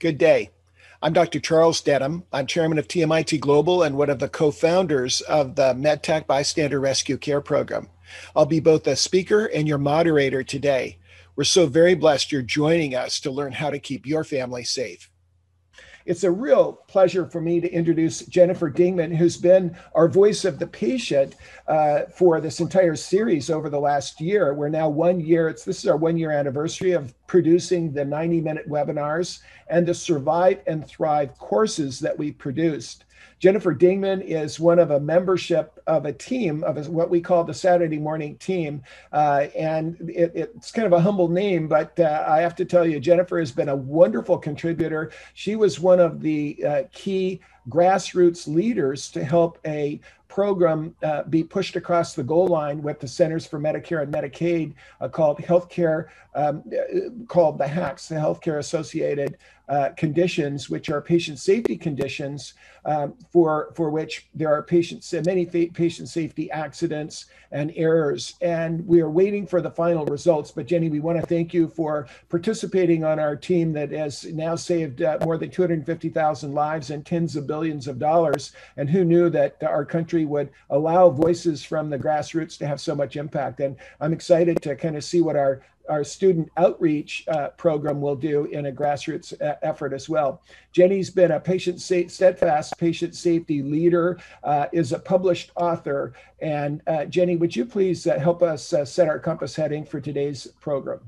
Good day. I'm Dr. Charles Denham. I'm chairman of TMIT Global and one of the co founders of the MedTac Bystander Rescue Care Program. I'll be both a speaker and your moderator today. We're so very blessed you're joining us to learn how to keep your family safe. It's a real pleasure for me to introduce Jennifer Dingman, who's been our voice of the patient uh, for this entire series over the last year. We're now one year, it's this is our one year anniversary of producing the 90 minute webinars and the Survive and Thrive courses that we produced. Jennifer Dingman is one of a membership of a team of what we call the Saturday morning team. Uh, and it, it's kind of a humble name, but uh, I have to tell you, Jennifer has been a wonderful contributor. She was one of the uh, key grassroots leaders to help a program uh, be pushed across the goal line with the Centers for Medicare and Medicaid uh, called healthcare, um, uh, called the HACS, the Healthcare Associated uh, Conditions, which are patient safety conditions um, for, for which there are patients, many patient safety accidents and errors. And we are waiting for the final results. But Jenny, we want to thank you for participating on our team that has now saved uh, more than 250,000 lives and tens of billions of dollars. And who knew that our country would allow voices from the grassroots to have so much impact? And I'm excited to kind of see what our our student outreach uh, program will do in a grassroots uh, effort as well. Jenny's been a patient sa- steadfast patient safety leader, uh, is a published author. And uh, Jenny, would you please uh, help us set our compass heading for today's program?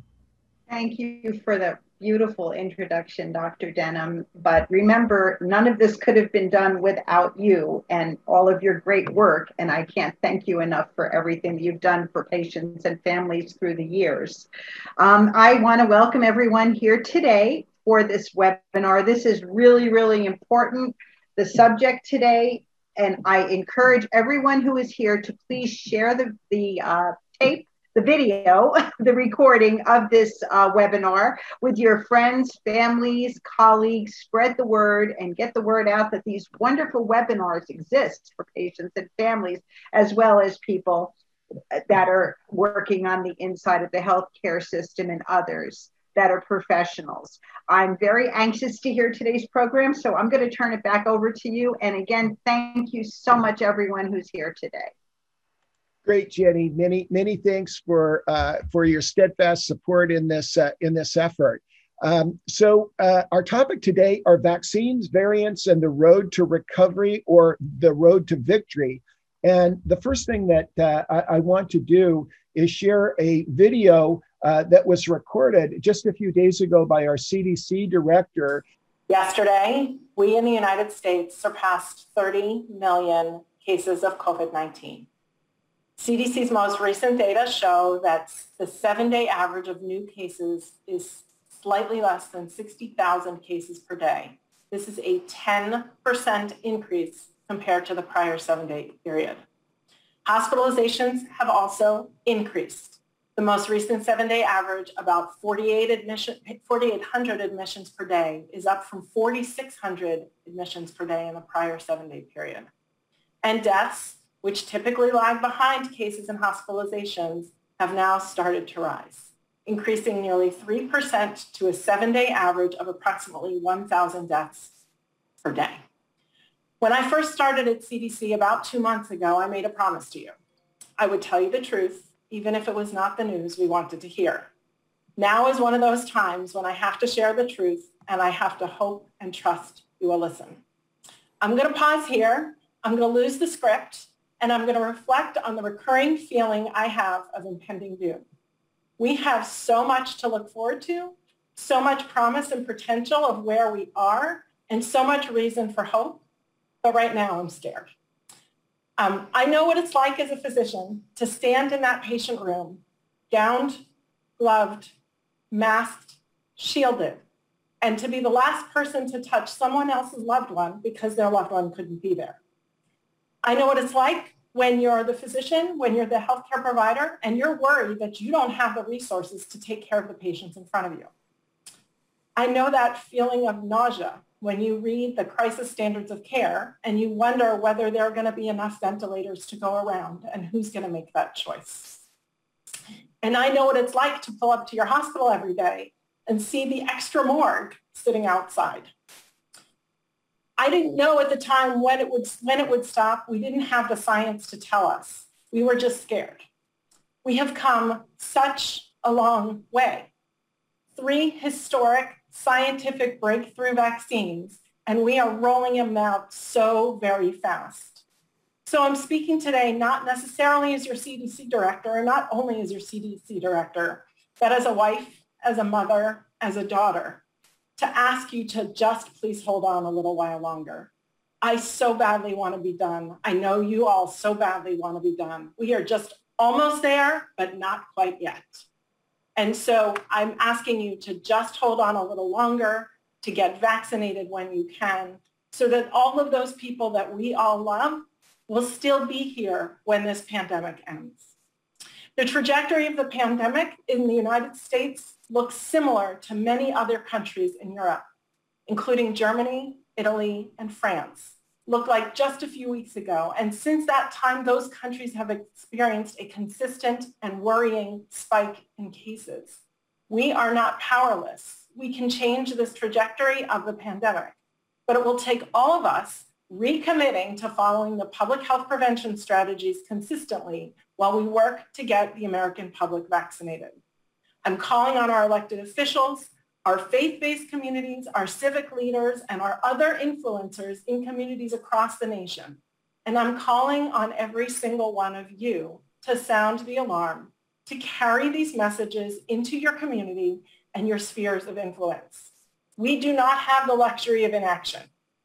Thank you for the beautiful introduction, Dr. Denham. But remember, none of this could have been done without you and all of your great work. And I can't thank you enough for everything you've done for patients and families through the years. Um, I want to welcome everyone here today for this webinar. This is really, really important. The subject today, and I encourage everyone who is here to please share the, the uh, tape the video, the recording of this uh, webinar with your friends, families, colleagues. Spread the word and get the word out that these wonderful webinars exist for patients and families, as well as people that are working on the inside of the healthcare system and others that are professionals. I'm very anxious to hear today's program, so I'm going to turn it back over to you. And again, thank you so much, everyone who's here today. Great, Jenny. Many many thanks for uh, for your steadfast support in this uh, in this effort. Um, so uh, our topic today are vaccines, variants, and the road to recovery or the road to victory. And the first thing that uh, I, I, want to do is share a video uh, that was recorded just a few days ago by our CDC director. Yesterday, we in the United States surpassed 30 million cases of COVID-19. CDC's most recent data show that the seven-day average of new cases is slightly less than 60,000 cases per day. This is a 10% increase compared to the prior seven-day period. Hospitalizations have also increased. The most recent seven-day average, about 48 admission, 4,800 admissions per day, is up from 4,600 admissions per day in the prior seven-day period. And deaths which typically lag behind cases and hospitalizations, have now started to rise, increasing nearly 3% to a seven-day average of approximately 1,000 deaths per day. When I first started at CDC about two months ago, I made a promise to you. I would tell you the truth, even if it was not the news we wanted to hear. Now is one of those times when I have to share the truth and I have to hope and trust you will listen. I'm going to pause here. I'm going to lose the script and I'm going to reflect on the recurring feeling I have of impending doom. We have so much to look forward to, so much promise and potential of where we are, and so much reason for hope, but right now I'm scared. Um, I know what it's like as a physician to stand in that patient room, gowned, gloved, masked, shielded, and to be the last person to touch someone else's loved one because their loved one couldn't be there. I know what it's like when you're the physician, when you're the healthcare provider, and you're worried that you don't have the resources to take care of the patients in front of you. I know that feeling of nausea when you read the crisis standards of care and you wonder whether there are going to be enough ventilators to go around and who's going to make that choice. And I know what it's like to pull up to your hospital every day and see the extra morgue sitting outside. I didn't know at the time when it would when it would stop. We didn't have the science to tell us. We were just scared. We have come such a long way. Three historic scientific breakthrough vaccines, and we are rolling them out so very fast. So I'm speaking today not necessarily as your CDC director, and not only as your CDC director, but as a wife, as a mother, as a daughter to ask you to just please hold on a little while longer. I so badly want to be done. I know you all so badly want to be done. We are just almost there, but not quite yet. And so I'm asking you to just hold on a little longer, to get vaccinated when you can, so that all of those people that we all love will still be here when this pandemic ends. The trajectory of the pandemic in the United States looks similar to many other countries in Europe, including Germany, Italy, and France, looked like just a few weeks ago. And since that time, those countries have experienced a consistent and worrying spike in cases. We are not powerless. We can change this trajectory of the pandemic, but it will take all of us recommitting to following the public health prevention strategies consistently while we work to get the American public vaccinated. I'm calling on our elected officials, our faith-based communities, our civic leaders, and our other influencers in communities across the nation. And I'm calling on every single one of you to sound the alarm, to carry these messages into your community and your spheres of influence. We do not have the luxury of inaction.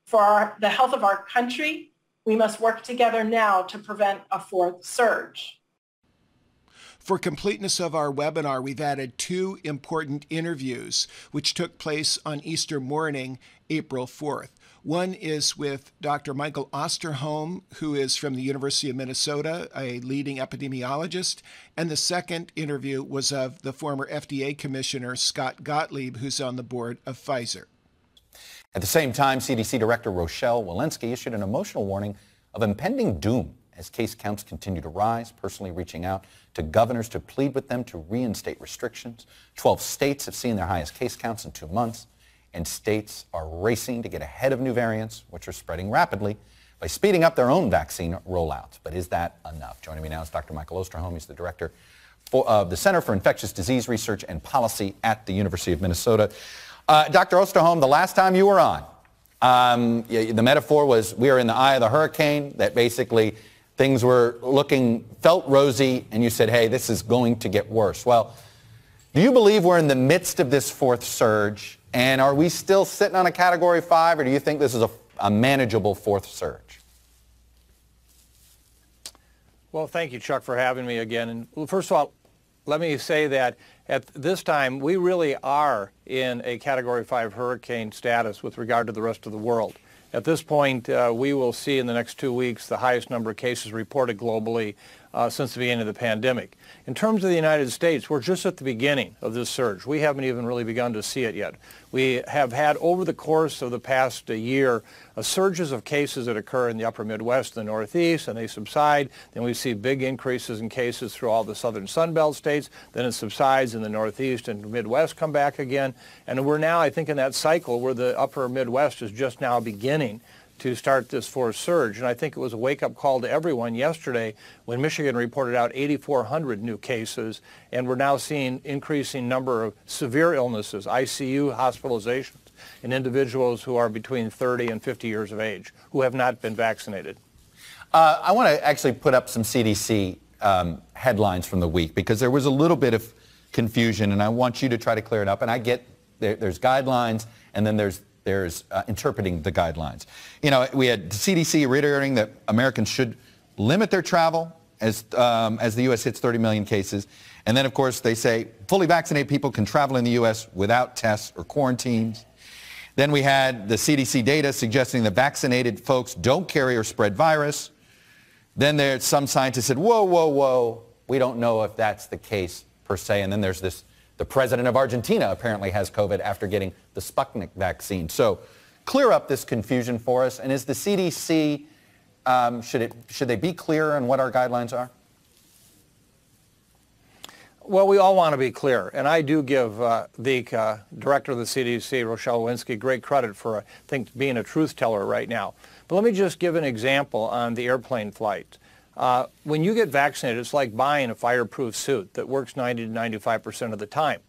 For our, the health of our country, we must work together now to prevent a fourth surge. For completeness of our webinar, we've added two important interviews which took place on Easter morning, April 4th. One is with Dr. Michael Osterholm, who is from the University of Minnesota, a leading epidemiologist. And the second interview was of the former FDA Commissioner Scott Gottlieb, who's on the board of Pfizer. At the same time, CDC Director Rochelle Walensky issued an emotional warning of impending doom as case counts continue to rise, personally reaching out to governors to plead with them to reinstate restrictions. 12 states have seen their highest case counts in two months, and states are racing to get ahead of new variants, which are spreading rapidly, by speeding up their own vaccine rollouts. But is that enough? Joining me now is Dr. Michael Osterholm. He's the director of the Center for Infectious Disease Research and Policy at the University of Minnesota. Uh, Dr. Osterholm, the last time you were on, um, the metaphor was we are in the eye of the hurricane, that basically things were looking, felt rosy, and you said, hey, this is going to get worse. Well, do you believe we're in the midst of this fourth surge? And are we still sitting on a category five, or do you think this is a, a manageable fourth surge? Well, thank you, Chuck, for having me again. And first of all, let me say that at this time, we really are in a Category 5 hurricane status with regard to the rest of the world. At this point, uh, we will see in the next two weeks the highest number of cases reported globally uh, since the beginning of the pandemic. In terms of the United States, we're just at the beginning of this surge. We haven't even really begun to see it yet. We have had over the course of the past year uh, surges of cases that occur in the upper Midwest the Northeast, and they subside. Then we see big increases in cases through all the southern Sunbelt states. Then it subsides in the Northeast and Midwest come back again. And we're now, I think, in that cycle where the upper Midwest is just now beginning to start this fourth surge. And I think it was a wake-up call to everyone yesterday when Michigan reported out 8,400 new cases, and we're now seeing increasing number of severe illnesses, ICU hospitalizations, in individuals who are between 30 and 50 years of age who have not been vaccinated. Uh, I want to actually put up some CDC um, headlines from the week because there was a little bit of confusion, and I want you to try to clear it up. And I get there, there's guidelines, and then there's there's uh, interpreting the guidelines. You know, we had CDC reiterating that Americans should limit their travel as, um, as the U.S. hits 30 million cases. And then, of course, they say fully vaccinated people can travel in the U.S. without tests or quarantines. Then we had the CDC data suggesting that vaccinated folks don't carry or spread virus. Then there's some scientists said, whoa, whoa, whoa, we don't know if that's the case per se. And then there's this the president of Argentina apparently has COVID after getting the Sputnik vaccine. So clear up this confusion for us. And is the CDC, um, should, it, should they be clear on what our guidelines are? Well, we all want to be clear, and I do give uh, the uh, director of the CDC, Rochelle Walensky, great credit for, I think, being a truth teller right now. But let me just give an example on the airplane flight. Uh, when you get vaccinated, it's like buying a fireproof suit that works 90 to 95 percent of the time,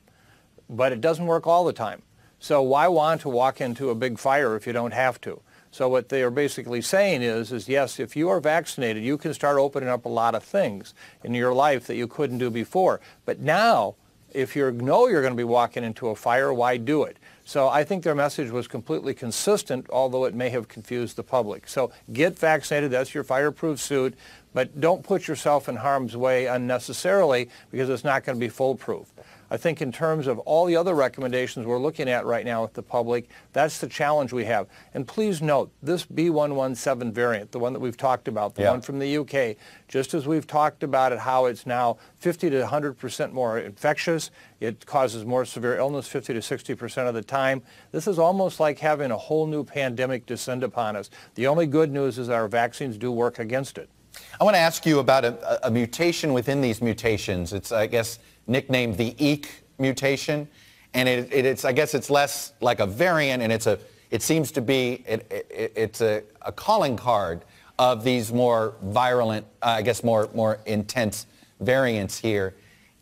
but it doesn't work all the time. So why want to walk into a big fire if you don't have to? So what they are basically saying is, is yes, if you are vaccinated, you can start opening up a lot of things in your life that you couldn't do before. But now, if you know you're going to be walking into a fire, why do it? So I think their message was completely consistent, although it may have confused the public. So get vaccinated. That's your fireproof suit. But don't put yourself in harm's way unnecessarily because it's not going to be foolproof. I think in terms of all the other recommendations we're looking at right now with the public, that's the challenge we have. And please note, this B117 variant, the one that we've talked about, the yeah. one from the UK, just as we've talked about it, how it's now 50 to 100% more infectious, it causes more severe illness 50 to 60% of the time. This is almost like having a whole new pandemic descend upon us. The only good news is our vaccines do work against it. I want to ask you about a, a mutation within these mutations. It's, I guess, nicknamed the EEK mutation, and it, it, it's I guess it's less like a variant, and it's a it seems to be it, it's a, a, calling card of these more virulent, uh, I guess more more intense variants here.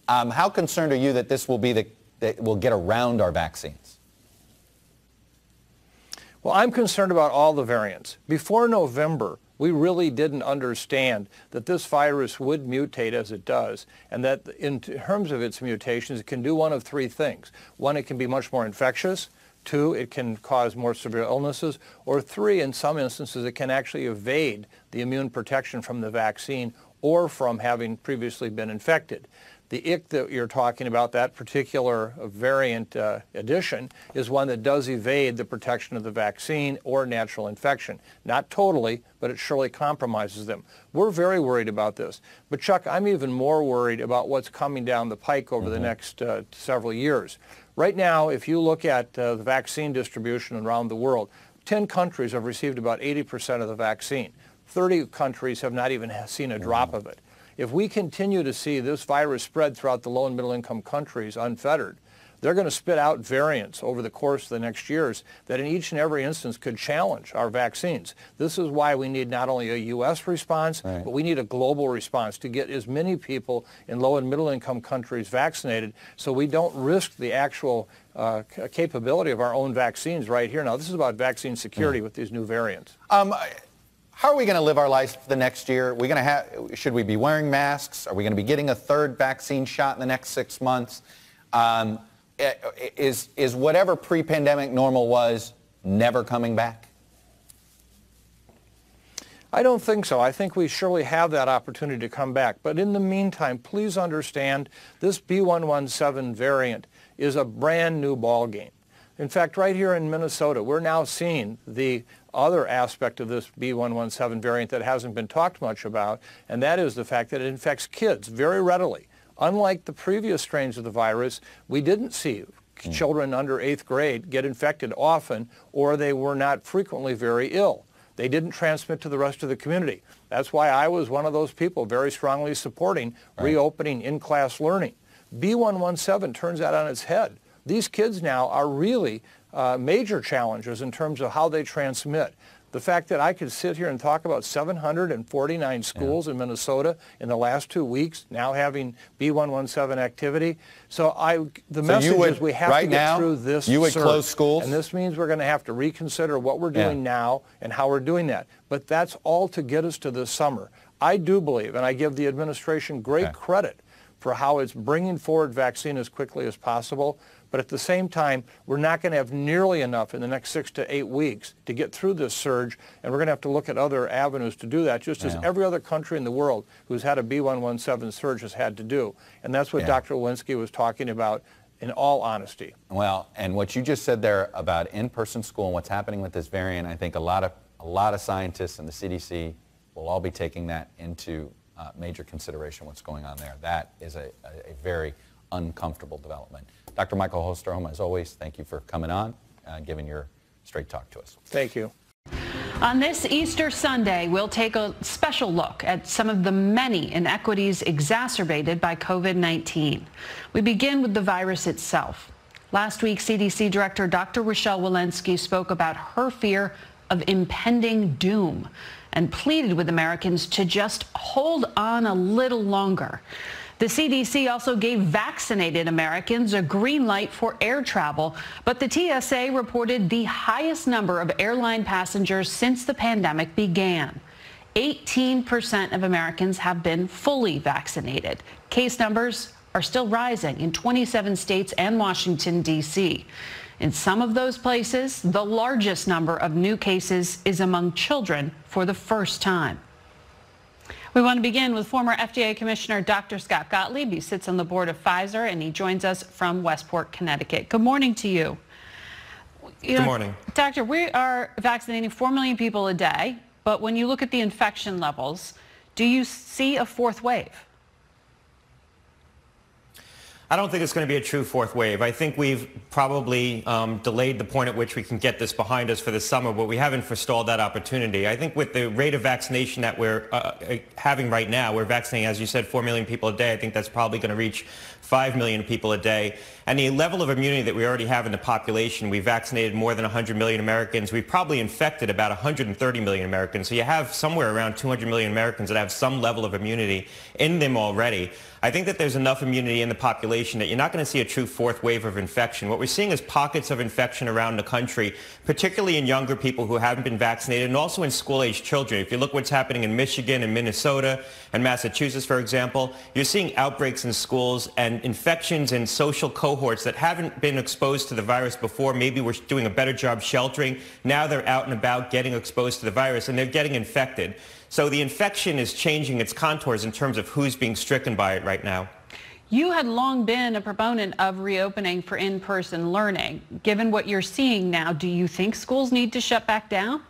Um, how concerned are you that this will be the that will get around our vaccines? Well, I'm concerned about all the variants. Before November, we really didn't understand that this virus would mutate as it does, and that in terms of its mutations, it can do one of three things. One, it can be much more infectious. Two, it can cause more severe illnesses. Or three, in some instances, it can actually evade the immune protection from the vaccine or from having previously been infected. The IC that you're talking about, that particular variant uh, addition, is one that does evade the protection of the vaccine or natural infection. Not totally, but it surely compromises them. We're very worried about this. But Chuck, I'm even more worried about what's coming down the pike over mm-hmm. the next uh, several years. Right now, if you look at uh, the vaccine distribution around the world, 10 countries have received about 80% of the vaccine. 30 countries have not even seen a drop mm-hmm. of it. If we continue to see this virus spread throughout the low and middle income countries unfettered, they're going to spit out variants over the course of the next years that in each and every instance could challenge our vaccines. This is why we need not only a U.S. response, right. but we need a global response to get as many people in low and middle income countries vaccinated so we don't risk the actual uh, capability of our own vaccines right here. Now, this is about vaccine security mm. with these new variants. Um, how are we going to live our lives the next year? Are we going to have, should we be wearing masks? Are we going to be getting a third vaccine shot in the next six months? Um, is, is whatever pre-pandemic normal was never coming back? I don't think so. I think we surely have that opportunity to come back. But in the meantime, please understand this B117 variant is a brand new ballgame. In fact, right here in Minnesota, we're now seeing the other aspect of this B117 variant that hasn't been talked much about, and that is the fact that it infects kids very readily. Unlike the previous strains of the virus, we didn't see mm. children under eighth grade get infected often, or they were not frequently very ill. They didn't transmit to the rest of the community. That's why I was one of those people very strongly supporting right. reopening in-class learning. B117 turns that on its head. These kids now are really uh, major challenges in terms of how they transmit. The fact that I could sit here and talk about 749 schools yeah. in Minnesota in the last two weeks now having B117 activity. So I, the so message would, is we have right to get now, through this. You would surge. close schools, and this means we're going to have to reconsider what we're doing yeah. now and how we're doing that. But that's all to get us to this summer. I do believe, and I give the administration great okay. credit for how it's bringing forward vaccine as quickly as possible. But at the same time, we're not going to have nearly enough in the next six to eight weeks to get through this surge, and we're going to have to look at other avenues to do that, just yeah. as every other country in the world who's had a B117 surge has had to do. And that's what yeah. Dr. Walensky was talking about in all honesty. Well, and what you just said there about in-person school and what's happening with this variant, I think a lot of, a lot of scientists and the CDC will all be taking that into uh, major consideration, what's going on there. That is a, a, a very uncomfortable development. Dr. Michael Osterholm, as always, thank you for coming on, uh, giving your straight talk to us. Thank you. On this Easter Sunday, we'll take a special look at some of the many inequities exacerbated by COVID-19. We begin with the virus itself. Last week, CDC Director Dr. Rochelle Walensky spoke about her fear of impending doom and pleaded with Americans to just hold on a little longer. The CDC also gave vaccinated Americans a green light for air travel, but the TSA reported the highest number of airline passengers since the pandemic began. 18% of Americans have been fully vaccinated. Case numbers are still rising in 27 states and Washington, D.C. In some of those places, the largest number of new cases is among children for the first time. We want to begin with former FDA Commissioner Dr. Scott Gottlieb. He sits on the board of Pfizer and he joins us from Westport, Connecticut. Good morning to you. you Good morning. Doctor, we are vaccinating 4 million people a day, but when you look at the infection levels, do you see a fourth wave? I don't think it's going to be a true fourth wave. I think we've probably um, delayed the point at which we can get this behind us for the summer, but we haven't forestalled that opportunity. I think with the rate of vaccination that we're uh, uh having right now, we're vaccinating, as you said, 4 million people a day. I think that's probably going to reach 5 million people a day. And the level of immunity that we already have in the population, we vaccinated more than 100 million Americans. We've probably infected about 130 million Americans. So you have somewhere around 200 million Americans that have some level of immunity in them already. I think that there's enough immunity in the population that you're not going to see a true fourth wave of infection. What we're seeing is pockets of infection around the country, particularly in younger people who haven't been vaccinated and also in school-age children. If you look what's happening in Michigan and Minnesota and Massachusetts, for example, you're seeing outbreaks in schools and infections in social cohorts that haven't been exposed to the virus before. Maybe we're doing a better job sheltering. Now they're out and about getting exposed to the virus and they're getting infected. So the infection is changing its contours in terms of who's being stricken by it right now. You had long been a proponent of reopening for in-person learning. Given what you're seeing now, do you think schools need to shut back down?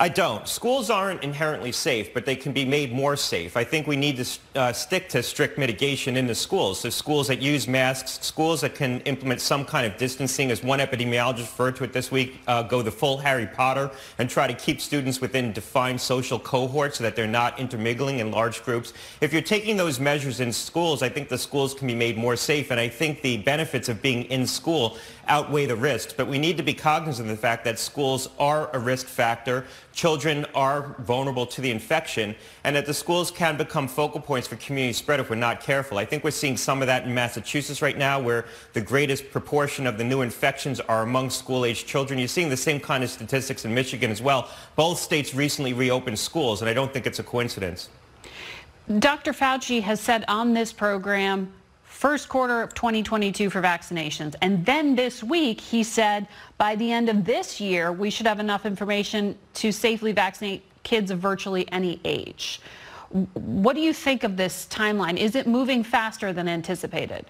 I don't. Schools aren't inherently safe, but they can be made more safe. I think we need to uh, stick to strict mitigation in the schools. So schools that use masks, schools that can implement some kind of distancing, as one epidemiologist referred to it this week, uh, go the full Harry Potter and try to keep students within defined social cohorts so that they're not intermingling in large groups. If you're taking those measures in schools, I think the schools can be made more safe, and I think the benefits of being in school outweigh the risks. But we need to be cognizant of the fact that schools are a risk factor children are vulnerable to the infection and that the schools can become focal points for community spread if we're not careful. I think we're seeing some of that in Massachusetts right now where the greatest proportion of the new infections are among school-aged children. You're seeing the same kind of statistics in Michigan as well. Both states recently reopened schools and I don't think it's a coincidence. Dr. Fauci has said on this program first quarter of 2022 for vaccinations. And then this week, he said by the end of this year, we should have enough information to safely vaccinate kids of virtually any age. What do you think of this timeline? Is it moving faster than anticipated?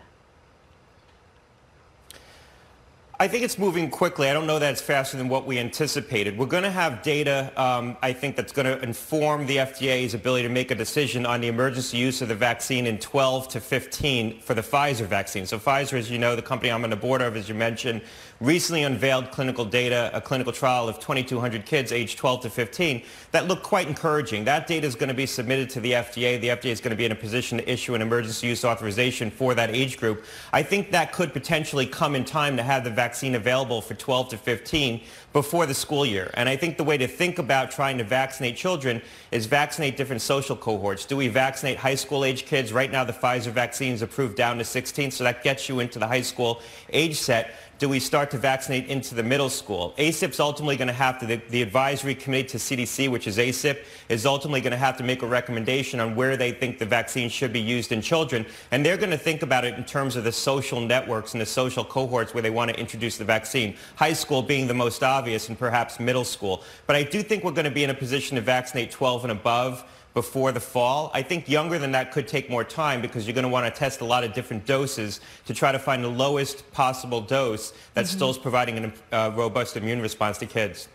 I think it's moving quickly. I don't know that it's faster than what we anticipated. We're going to have data, um, I think, that's going to inform the FDA's ability to make a decision on the emergency use of the vaccine in 12 to 15 for the Pfizer vaccine. So Pfizer, as you know, the company I'm on the board of, as you mentioned, recently unveiled clinical data, a clinical trial of 2,200 kids aged 12 to 15 that looked quite encouraging. That data is going to be submitted to the FDA. The FDA is going to be in a position to issue an emergency use authorization for that age group. I think that could potentially come in time to have the vaccine available for 12 to 15 before the school year. And I think the way to think about trying to vaccinate children is vaccinate different social cohorts. Do we vaccinate high school age kids? Right now the Pfizer vaccine is approved down to 16, so that gets you into the high school age set do we start to vaccinate into the middle school? ACIP's ultimately going to have to, the, the, advisory committee to CDC, which is ACIP, is ultimately going to have to make a recommendation on where they think the vaccine should be used in children. And they're going to think about it in terms of the social networks and the social cohorts where they want to introduce the vaccine. High school being the most obvious and perhaps middle school. But I do think we're going to be in a position to vaccinate 12 and above before the fall. I think younger than that could take more time because you're going to want to test a lot of different doses to try to find the lowest possible dose that mm-hmm. still is providing a uh, robust immune response to kids.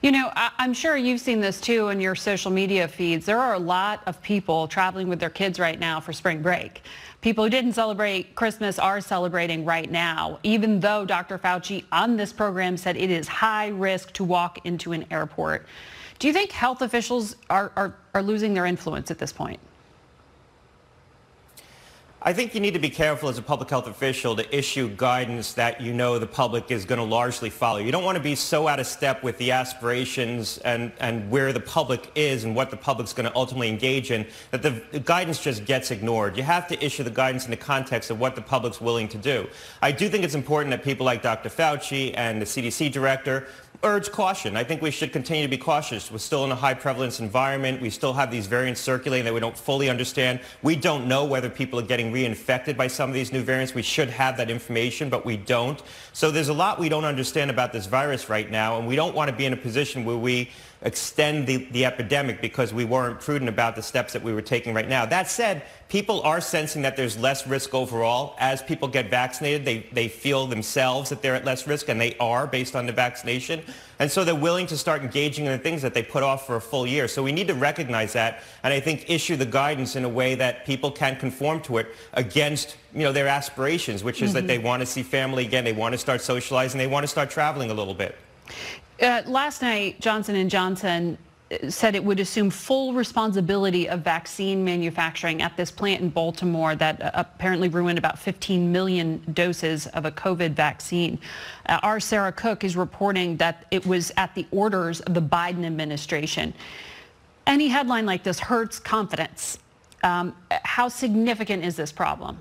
You know, I- I'm sure you've seen this too in your social media feeds. There are a lot of people traveling with their kids right now for spring break. People who didn't celebrate Christmas are celebrating right now, even though Dr. Fauci on this program said it is high risk to walk into an airport. Do you think health officials are, are, are losing their influence at this point? I think you need to be careful as a public health official to issue guidance that you know the public is going to largely follow. You don't want to be so out of step with the aspirations and, and where the public is and what the public's going to ultimately engage in that the, the guidance just gets ignored. You have to issue the guidance in the context of what the public's willing to do. I do think it's important that people like Dr. Fauci and the CDC director urge caution. I think we should continue to be cautious. We're still in a high prevalence environment. We still have these variants circulating that we don't fully understand. We don't know whether people are getting reinfected by some of these new variants. We should have that information, but we don't. So there's a lot we don't understand about this virus right now, and we don't want to be in a position where we extend the, the epidemic because we weren't prudent about the steps that we were taking right now. That said, people are sensing that there's less risk overall. As people get vaccinated, they, they feel themselves that they're at less risk, and they are based on the vaccination. And so they're willing to start engaging in the things that they put off for a full year. So we need to recognize that and I think issue the guidance in a way that people can conform to it against you know, their aspirations, which is mm-hmm. that they want to see family again, they want to start socializing, they want to start traveling a little bit. Uh, last night, Johnson & Johnson uh, said it would assume full responsibility of vaccine manufacturing at this plant in Baltimore that uh, apparently ruined about 15 million doses of a COVID vaccine. Uh, our Sarah Cook is reporting that it was at the orders of the Biden administration. Any headline like this hurts confidence. Um, how significant is this problem?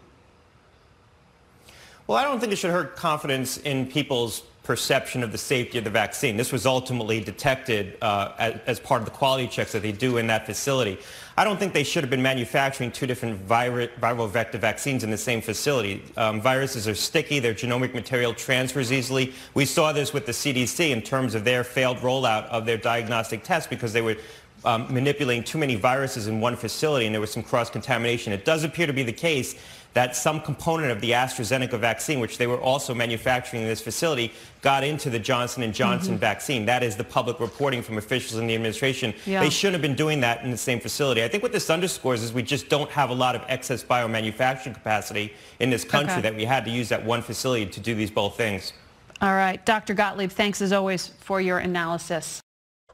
Well, I don't think it should hurt confidence in people's perception of the safety of the vaccine. This was ultimately detected uh, as, as, part of the quality checks that they do in that facility. I don't think they should have been manufacturing two different viral, viral vector vaccines in the same facility. Um, viruses are sticky. Their genomic material transfers easily. We saw this with the CDC in terms of their failed rollout of their diagnostic tests because they were um, manipulating too many viruses in one facility and there was some cross-contamination. It does appear to be the case that some component of the AstraZeneca vaccine, which they were also manufacturing in this facility, got into the Johnson & Johnson mm-hmm. vaccine. That is the public reporting from officials in the administration. Yeah. They shouldn't have been doing that in the same facility. I think what this underscores is we just don't have a lot of excess biomanufacturing capacity in this country okay. that we had to use that one facility to do these both things. All right. Dr. Gottlieb, thanks as always for your analysis.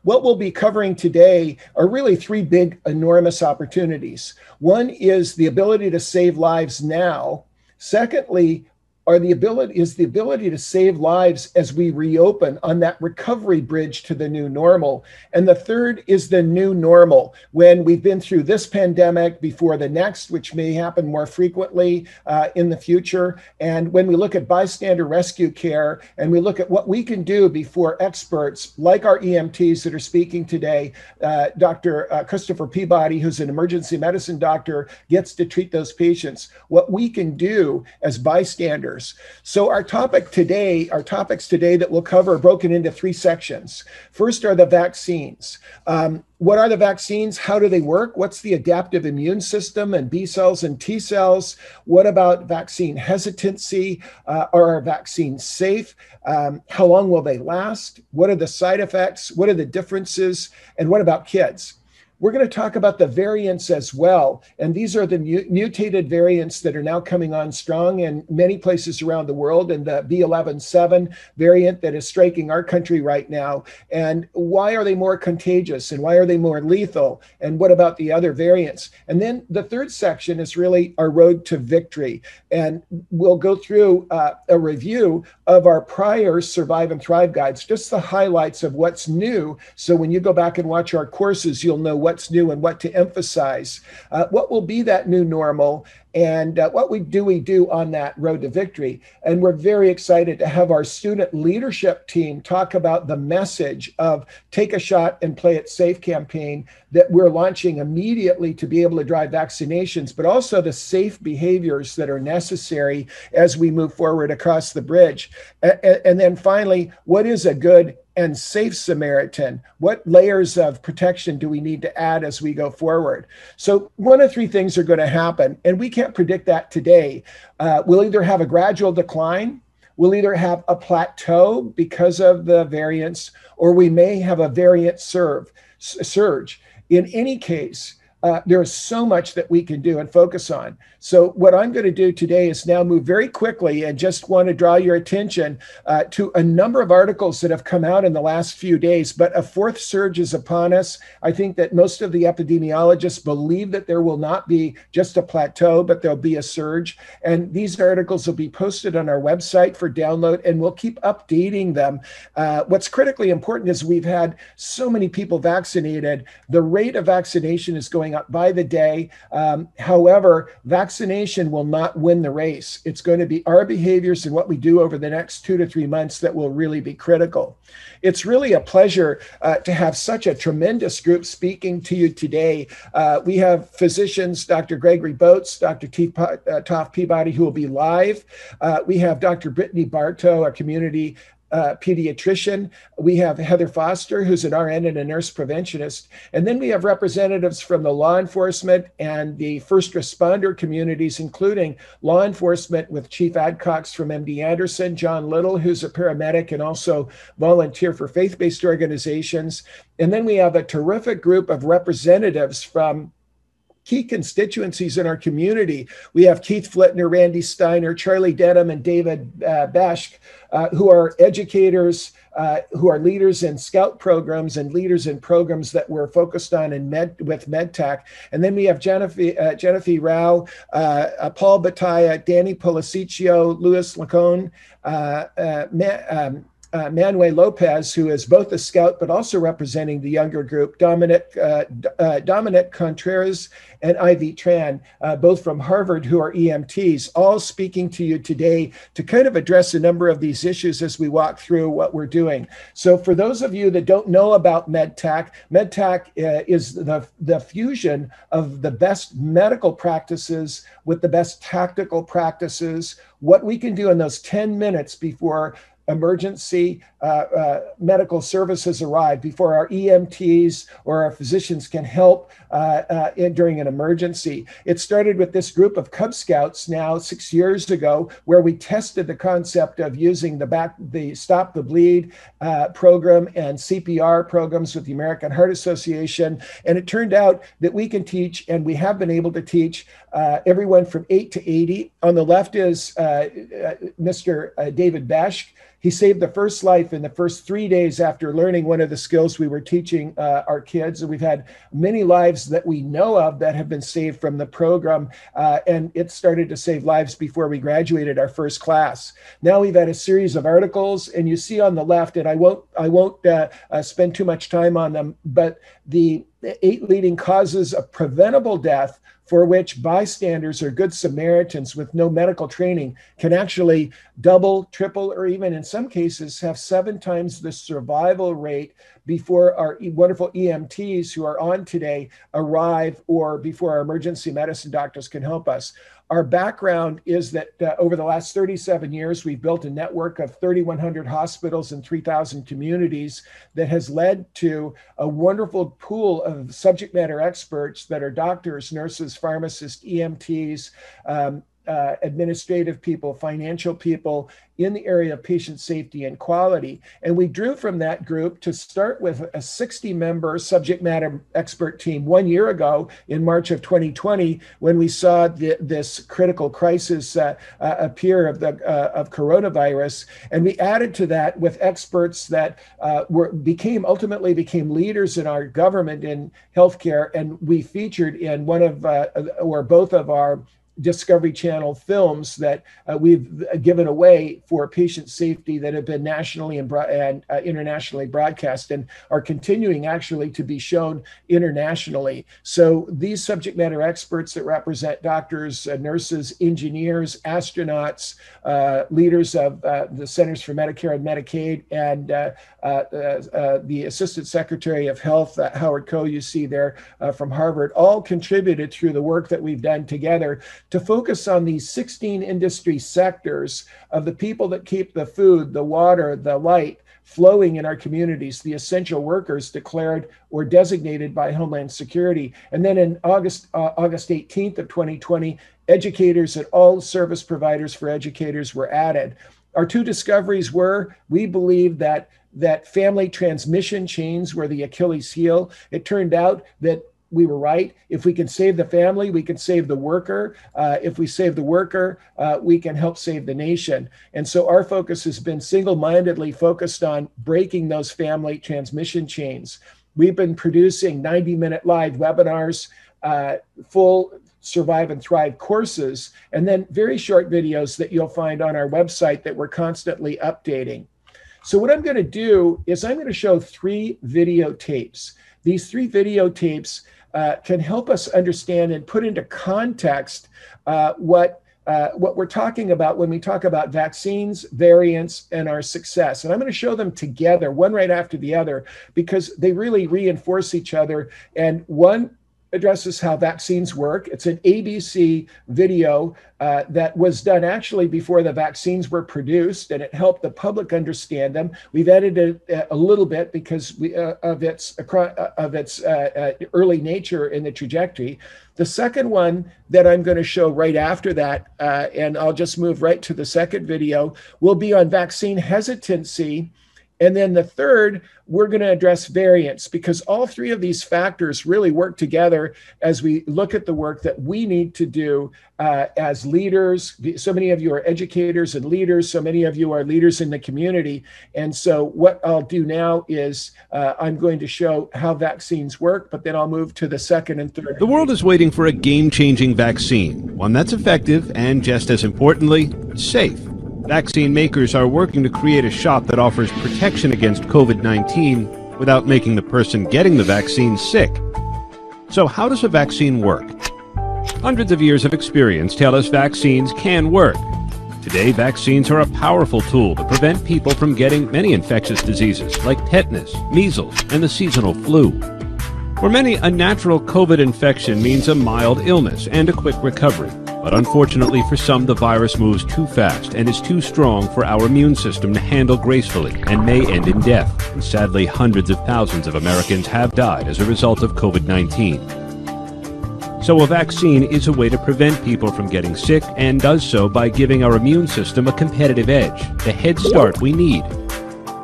What we'll be covering today are really three big, enormous opportunities. One is the ability to save lives now. Secondly, are the ability is the ability to save lives as we reopen on that recovery bridge to the new normal. And the third is the new normal. When we've been through this pandemic before the next which may happen more frequently uh, in the future and when we look at bystander rescue care and we look at what we can do before experts like our emts that are speaking today uh, dr uh, christopher peabody who's an emergency medicine doctor gets to treat those patients. What we can do as bystanders So our topic today, our topics today that we'll cover are broken into three sections. First are the vaccines. Um, what are the vaccines? How do they work? What's the adaptive immune system and B cells and T cells? What about vaccine hesitancy? Uh, are our vaccines safe? Um, how long will they last? What are the side effects? What are the differences? And what about kids? We're going to talk about the variants as well. And these are the mu- mutated variants that are now coming on strong in many places around the world, and the B117 variant that is striking our country right now. And why are they more contagious? And why are they more lethal? And what about the other variants? And then the third section is really our road to victory. And we'll go through uh, a review of our prior Survive and Thrive guides, just the highlights of what's new. So when you go back and watch our courses, you'll know what what's new and what to emphasize. Uh, what will be that new normal? And uh, what we do we do on that road to victory? And we're very excited to have our student leadership team talk about the message of Take a Shot and Play It Safe campaign that we're launching immediately to be able to drive vaccinations, but also the safe behaviors that are necessary as we move forward across the bridge. And then finally, what is a good and safe Samaritan? What layers of protection do we need to add as we go forward? So, one of three things are going to happen, and we can't predict that today. Uh, we'll either have a gradual decline, we'll either have a plateau because of the variants, or we may have a variant serve, surge. In any case, uh, there is so much that we can do and focus on. So, what I'm going to do today is now move very quickly and just want to draw your attention uh, to a number of articles that have come out in the last few days. But a fourth surge is upon us. I think that most of the epidemiologists believe that there will not be just a plateau, but there'll be a surge. And these articles will be posted on our website for download, and we'll keep updating them. Uh, what's critically important is we've had so many people vaccinated. The rate of vaccination is going up by the day. Um, however, vaccination will not win the race. It's going to be our behaviors and what we do over the next two to three months that will really be critical. It's really a pleasure uh, to have such a tremendous group speaking to you today. Uh, we have physicians, Dr. Gregory Botz, Dr. T- uh, Toff Peabody, who will be live. Uh, we have Dr. Brittany Bartow, a community uh, pediatrician. We have Heather Foster, who's an RN and a nurse preventionist. And then we have representatives from the law enforcement and the first responder communities, including law enforcement with Chief Adcox from MD Anderson, John Little, who's a paramedic and also volunteer for faith based organizations. And then we have a terrific group of representatives from key constituencies in our community. We have Keith Flitner, Randy Steiner, Charlie Denham, and David uh, Beshk, uh, who are educators, uh, who are leaders in scout programs and leaders in programs that we're focused on in med with MedTac. And then we have Jennifer, uh, Jennifer Rao, uh, uh, Paul Bataya, Danny Policiccio, Louis Lacone, uh, um, uh, Manuel Lopez, who is both a scout but also representing the younger group, Dominic uh, uh, Dominic Contreras and Ivy Tran, uh, both from Harvard, who are EMTs, all speaking to you today to kind of address a number of these issues as we walk through what we're doing. So, for those of you that don't know about MedTac, MedTac uh, is the the fusion of the best medical practices with the best tactical practices. What we can do in those 10 minutes before emergency uh, uh, medical services arrive, before our EMTs or our physicians can help uh, uh, in, during an emergency. It started with this group of Cub Scouts now six years ago, where we tested the concept of using the back the Stop the Bleed uh, program and CPR programs with the American Heart Association, and it turned out that we can teach, and we have been able to teach uh, everyone from eight to eighty. On the left is Mr. David Beshk. He saved the first life in the first three days after learning one of the skills we were teaching uh, our kids. And we've had many lives that we know of that have been saved from the program. Uh, and it started to save lives before we graduated our first class. Now we've had a series of articles, and you see on the left, and I won't I won't uh, uh spend too much time on them, but the eight leading causes of preventable death for which bystanders or good Samaritans with no medical training can actually double, triple, or even in some cases have seven times the survival rate before our wonderful EMTs who are on today arrive or before our emergency medicine doctors can help us. Our background is that uh, over the last 37 years, we've built a network of 3,100 hospitals and 3,000 communities that has led to a wonderful pool of subject matter experts that are doctors, nurses, pharmacists, EMTs, um, uh, administrative people, financial people in the area of patient safety and quality. And we drew from that group to start with a 60 member subject matter expert team one year ago in March of 2020 when we saw the, this critical crisis uh, uh, appear of, the, uh, of coronavirus. And we added to that with experts that uh, were became ultimately became leaders in our government in healthcare. And we featured in one of or both of our Discovery Channel films that uh, we've given away for patient safety that have been nationally and, bro- and uh, internationally broadcast and are continuing actually to be shown internationally. So these subject matter experts that represent doctors, uh, nurses, engineers, astronauts, uh, leaders of uh, the Centers for Medicare and Medicaid, and uh, the Assistant Secretary of Health, Howard Koh, you see there from Harvard, all contributed through the work that we've done together to focus on these 16 industry sectors of the people that keep the food, the water, the light flowing in our communities, the essential workers declared or designated by Homeland Security. And then in August, uh, August 18th of 2020, educators and all service providers for educators were added. Our two discoveries were we believe that that family transmission chains were the Achilles heel. It turned out that we were right. If we can save the family, we can save the worker. Uh, if we save the worker, uh, we can help save the nation. And so our focus has been single mindedly focused on breaking those family transmission chains. We've been producing 90 minute live webinars, uh, full survive and thrive courses, and then very short videos that you'll find on our website that we're constantly updating. So, what I'm going to do is I'm going to show three videotapes. These three videotapes uh, can help us understand and put into context uh, what uh, what we're talking about when we talk about vaccines, variants, and our success. And I'm going to show them together, one right after the other, because they really reinforce each other. And one addresses how vaccines work. It's an ABC video uh, that was done actually before the vaccines were produced, and it helped the public understand them. We've edited it a little bit because we, uh, of its uh, of its uh, uh, early nature in the trajectory. The second one that I'm going to show right after that, uh, and I'll just move right to the second video, will be on vaccine hesitancy and then the third, we're going to address variants because all three of these factors really work together as we look at the work that we need to do uh, as leaders. So many of you are educators and leaders, so many of you are leaders in the community. And so, what I'll do now is uh, I'm going to show how vaccines work, but then I'll move to the second and third. The world is waiting for a game changing vaccine, one that's effective and, just as importantly, safe. Vaccine makers are working to create a shot that offers protection against COVID 19 without making the person getting the vaccine sick. So, how does a vaccine work? Hundreds of years of experience tell us vaccines can work. Today, vaccines are a powerful tool to prevent people from getting many infectious diseases like tetanus, measles, and the seasonal flu. For many, a natural COVID infection means a mild illness and a quick recovery. But unfortunately for some, the virus moves too fast and is too strong for our immune system to handle gracefully and may end in death. And sadly, hundreds of thousands of Americans have died as a result of COVID 19. So, a vaccine is a way to prevent people from getting sick and does so by giving our immune system a competitive edge, the head start we need.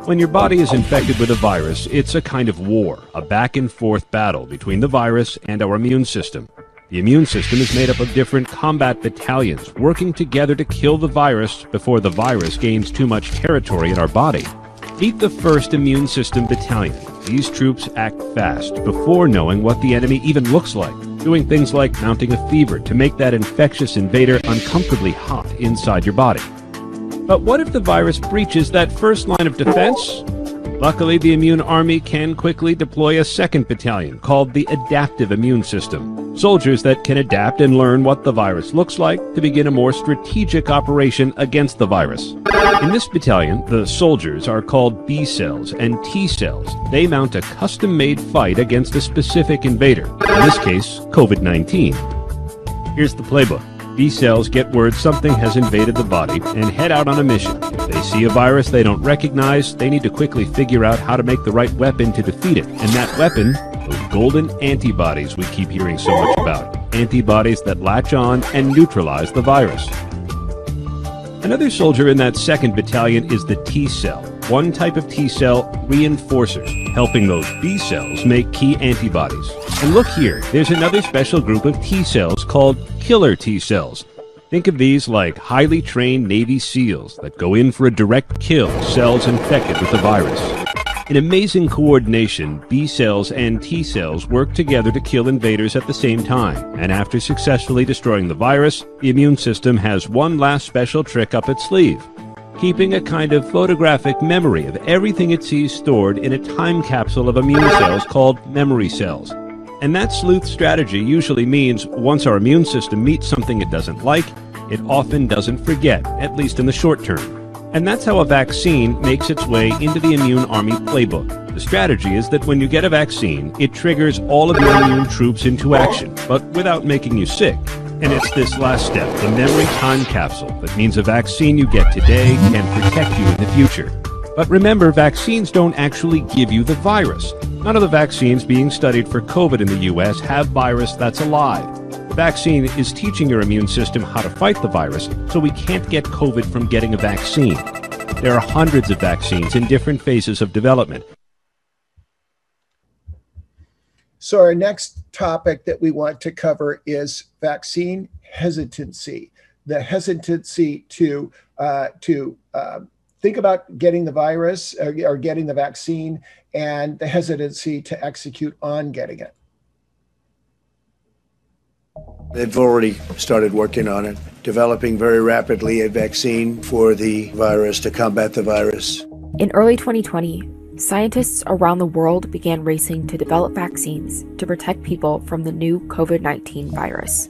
When your body is infected with a virus, it's a kind of war, a back and forth battle between the virus and our immune system. The immune system is made up of different combat battalions working together to kill the virus before the virus gains too much territory in our body. Meet the 1st Immune System Battalion. These troops act fast before knowing what the enemy even looks like, doing things like mounting a fever to make that infectious invader uncomfortably hot inside your body. But what if the virus breaches that first line of defense Luckily, the immune army can quickly deploy a second battalion called the Adaptive Immune System. Soldiers that can adapt and learn what the virus looks like to begin a more strategic operation against the virus. In this battalion, the soldiers are called B cells and T cells. They mount a custom made fight against a specific invader, in this case, COVID 19. Here's the playbook. B cells get word something has invaded the body and head out on a mission. If they see a virus they don't recognize, they need to quickly figure out how to make the right weapon to defeat it. And that weapon, those golden antibodies we keep hearing so much about. Antibodies that latch on and neutralize the virus. Another soldier in that second battalion is the T cell, one type of T cell reinforcers, helping those B cells make key antibodies. And look here, there's another special group of T cells called killer T cells. Think of these like highly trained Navy SEALs that go in for a direct kill cells infected with the virus. In amazing coordination, B cells and T cells work together to kill invaders at the same time, and after successfully destroying the virus, the immune system has one last special trick up its sleeve keeping a kind of photographic memory of everything it sees stored in a time capsule of immune cells called memory cells. And that sleuth strategy usually means once our immune system meets something it doesn't like, it often doesn't forget, at least in the short term. And that's how a vaccine makes its way into the immune army playbook. The strategy is that when you get a vaccine, it triggers all of your immune troops into action, but without making you sick. And it's this last step, the memory time capsule, that means a vaccine you get today can protect you in the future. But remember, vaccines don't actually give you the virus. None of the vaccines being studied for COVID in the US have virus that's alive. The vaccine is teaching your immune system how to fight the virus, so we can't get COVID from getting a vaccine. There are hundreds of vaccines in different phases of development. So, our next topic that we want to cover is vaccine hesitancy the hesitancy to, uh, to uh, think about getting the virus or, or getting the vaccine and the hesitancy to execute on getting it. They've already started working on it, developing very rapidly a vaccine for the virus to combat the virus. In early 2020, scientists around the world began racing to develop vaccines to protect people from the new COVID 19 virus.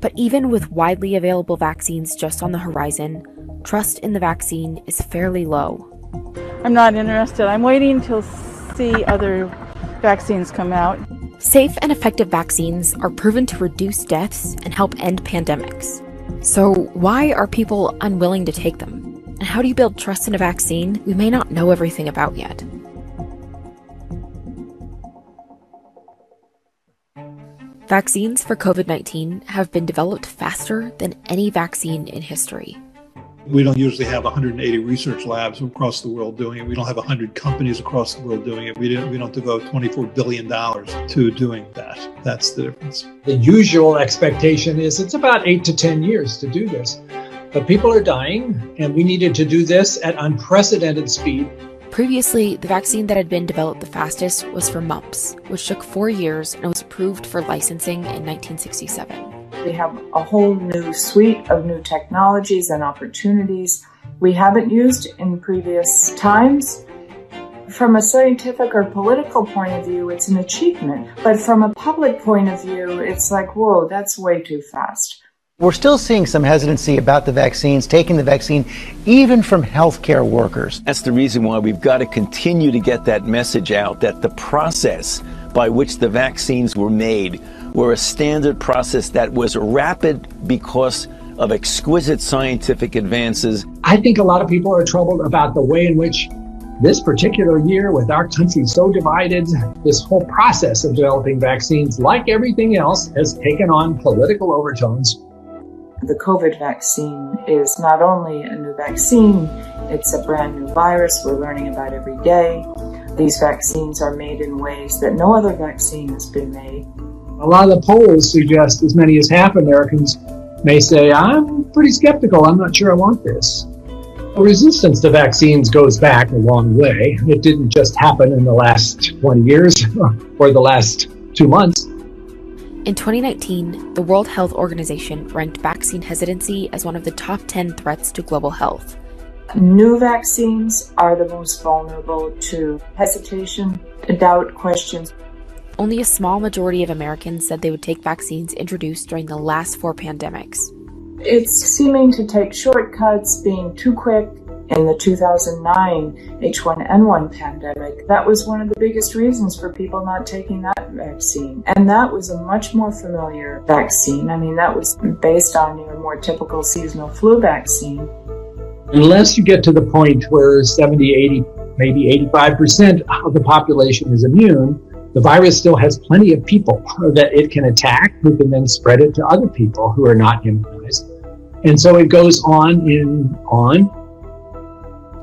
But even with widely available vaccines just on the horizon, trust in the vaccine is fairly low. I'm not interested. I'm waiting to see other vaccines come out. Safe and effective vaccines are proven to reduce deaths and help end pandemics. So, why are people unwilling to take them? And how do you build trust in a vaccine we may not know everything about yet? Vaccines for COVID 19 have been developed faster than any vaccine in history. We don't usually have 180 research labs across the world doing it. We don't have 100 companies across the world doing it. We don't, we don't devote $24 billion to doing that. That's the difference. The usual expectation is it's about eight to 10 years to do this. But people are dying, and we needed to do this at unprecedented speed. Previously, the vaccine that had been developed the fastest was for mumps, which took four years and was approved for licensing in 1967. We have a whole new suite of new technologies and opportunities we haven't used in previous times. From a scientific or political point of view, it's an achievement. But from a public point of view, it's like, whoa, that's way too fast. We're still seeing some hesitancy about the vaccines, taking the vaccine, even from healthcare workers. That's the reason why we've got to continue to get that message out that the process by which the vaccines were made were a standard process that was rapid because of exquisite scientific advances. I think a lot of people are troubled about the way in which this particular year, with our country so divided, this whole process of developing vaccines, like everything else, has taken on political overtones. The COVID vaccine is not only a new vaccine, it's a brand new virus we're learning about every day. These vaccines are made in ways that no other vaccine has been made. A lot of the polls suggest as many as half Americans may say, I'm pretty skeptical. I'm not sure I want this. Resistance to vaccines goes back a long way. It didn't just happen in the last 20 years or the last two months. In 2019, the World Health Organization ranked vaccine hesitancy as one of the top 10 threats to global health. New vaccines are the most vulnerable to hesitation, doubt, questions. Only a small majority of Americans said they would take vaccines introduced during the last four pandemics. It's seeming to take shortcuts, being too quick. In the 2009 H1N1 pandemic, that was one of the biggest reasons for people not taking that vaccine. And that was a much more familiar vaccine. I mean, that was based on your more typical seasonal flu vaccine. Unless you get to the point where 70, 80, maybe 85% of the population is immune, the virus still has plenty of people that it can attack who can then spread it to other people who are not immunized. And so it goes on and on.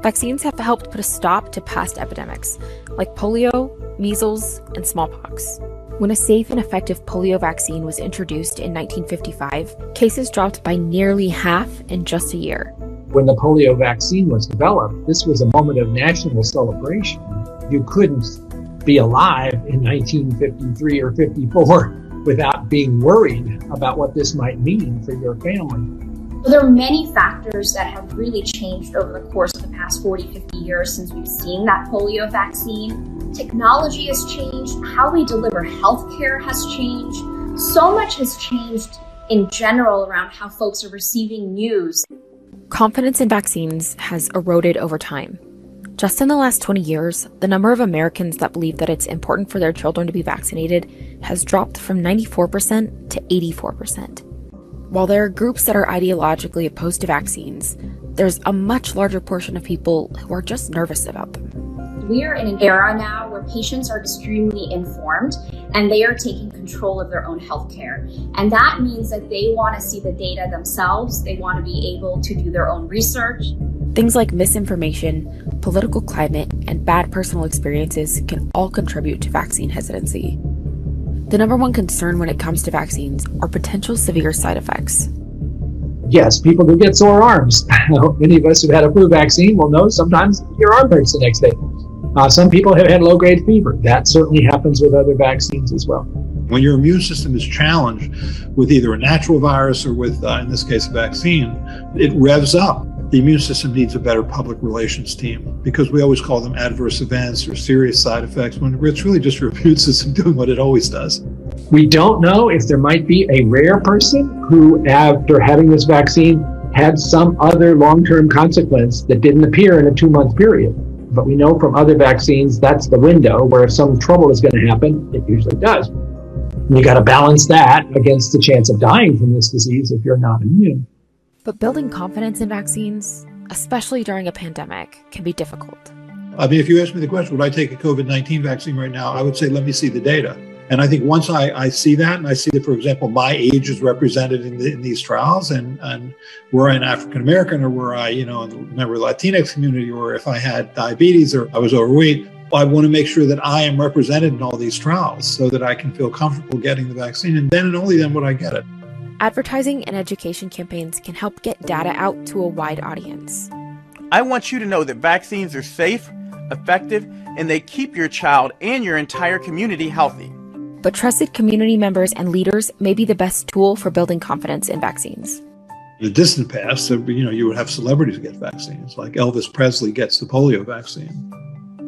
Vaccines have helped put a stop to past epidemics like polio, measles, and smallpox. When a safe and effective polio vaccine was introduced in 1955, cases dropped by nearly half in just a year. When the polio vaccine was developed, this was a moment of national celebration. You couldn't be alive in 1953 or 54 without being worried about what this might mean for your family. There are many factors that have really changed over the course of the past 40, 50 years since we've seen that polio vaccine. Technology has changed, how we deliver healthcare has changed. So much has changed in general around how folks are receiving news. Confidence in vaccines has eroded over time. Just in the last 20 years, the number of Americans that believe that it's important for their children to be vaccinated has dropped from 94% to 84%. While there are groups that are ideologically opposed to vaccines, there's a much larger portion of people who are just nervous about them. We're in an era now where patients are extremely informed and they are taking control of their own healthcare. And that means that they want to see the data themselves, they want to be able to do their own research. Things like misinformation, political climate, and bad personal experiences can all contribute to vaccine hesitancy. The number one concern when it comes to vaccines are potential severe side effects. Yes, people do get sore arms. Many of us who've had a flu vaccine will know sometimes your arm hurts the next day. Uh, some people have had low grade fever. That certainly happens with other vaccines as well. When your immune system is challenged with either a natural virus or with, uh, in this case, a vaccine, it revs up. The immune system needs a better public relations team because we always call them adverse events or serious side effects when it's really just your immune system doing what it always does. We don't know if there might be a rare person who, after having this vaccine, had some other long term consequence that didn't appear in a two month period. But we know from other vaccines that's the window where if some trouble is going to happen, it usually does. And you got to balance that against the chance of dying from this disease if you're not immune. But building confidence in vaccines, especially during a pandemic, can be difficult. I mean, if you ask me the question, would I take a COVID 19 vaccine right now? I would say, let me see the data. And I think once I, I see that, and I see that, for example, my age is represented in, the, in these trials, and, and were I an African American or were I, you know, a member of the Latinx community, or if I had diabetes or I was overweight, I want to make sure that I am represented in all these trials so that I can feel comfortable getting the vaccine. And then and only then would I get it. Advertising and education campaigns can help get data out to a wide audience. I want you to know that vaccines are safe, effective, and they keep your child and your entire community healthy but trusted community members and leaders may be the best tool for building confidence in vaccines. In the distant past, you know, you would have celebrities get vaccines, like Elvis Presley gets the polio vaccine.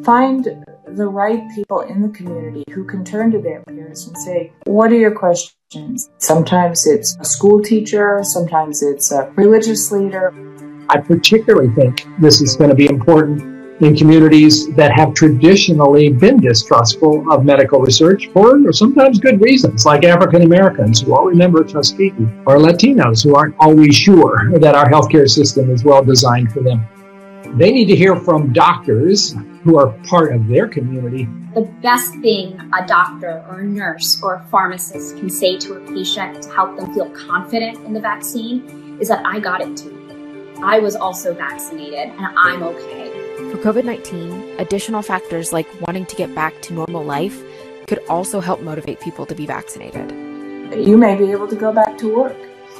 Find the right people in the community who can turn to their peers and say, What are your questions? Sometimes it's a school teacher, sometimes it's a religious leader. I particularly think this is going to be important in communities that have traditionally been distrustful of medical research for sometimes good reasons, like African Americans who all remember Tuskegee, or Latinos who aren't always sure that our healthcare system is well designed for them. They need to hear from doctors who are part of their community. The best thing a doctor or a nurse or a pharmacist can say to a patient to help them feel confident in the vaccine is that I got it too. I was also vaccinated and I'm okay. For COVID 19, additional factors like wanting to get back to normal life could also help motivate people to be vaccinated. You may be able to go back to work.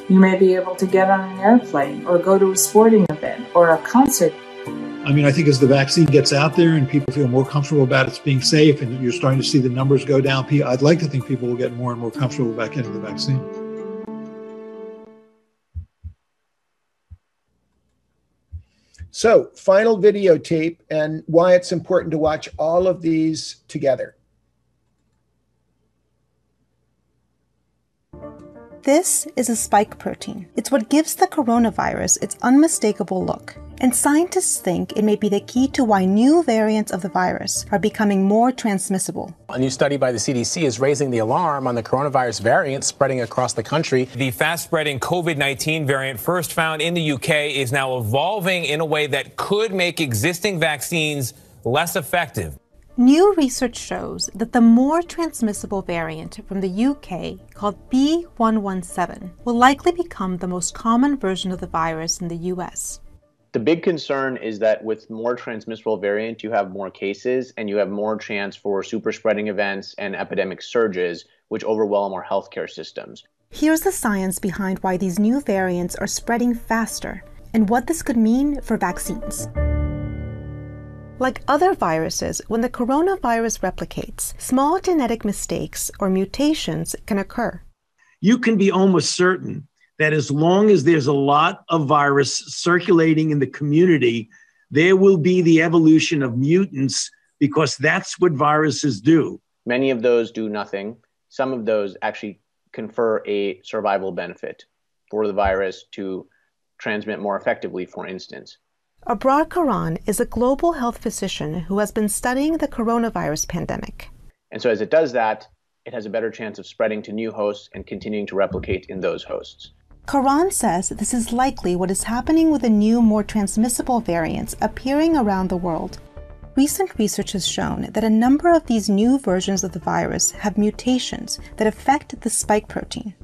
You may be able to get on an airplane or go to a sporting event or a concert. I mean, I think as the vaccine gets out there and people feel more comfortable about it's being safe and you're starting to see the numbers go down, I'd like to think people will get more and more comfortable back into the vaccine. So, final videotape and why it's important to watch all of these together. This is a spike protein. It's what gives the coronavirus its unmistakable look and scientists think it may be the key to why new variants of the virus are becoming more transmissible. A new study by the CDC is raising the alarm on the coronavirus variant spreading across the country. The fast spreading COVID 19 variant, first found in the UK, is now evolving in a way that could make existing vaccines less effective. New research shows that the more transmissible variant from the UK, called B117, will likely become the most common version of the virus in the US. The big concern is that with more transmissible variant, you have more cases and you have more chance for super spreading events and epidemic surges, which overwhelm our healthcare systems. Here's the science behind why these new variants are spreading faster and what this could mean for vaccines. Like other viruses, when the coronavirus replicates, small genetic mistakes or mutations can occur. You can be almost certain that as long as there's a lot of virus circulating in the community, there will be the evolution of mutants because that's what viruses do. Many of those do nothing. Some of those actually confer a survival benefit for the virus to transmit more effectively, for instance. Abraar Karan is a global health physician who has been studying the coronavirus pandemic. And so, as it does that, it has a better chance of spreading to new hosts and continuing to replicate in those hosts. Karan says this is likely what is happening with the new, more transmissible variants appearing around the world. Recent research has shown that a number of these new versions of the virus have mutations that affect the spike protein.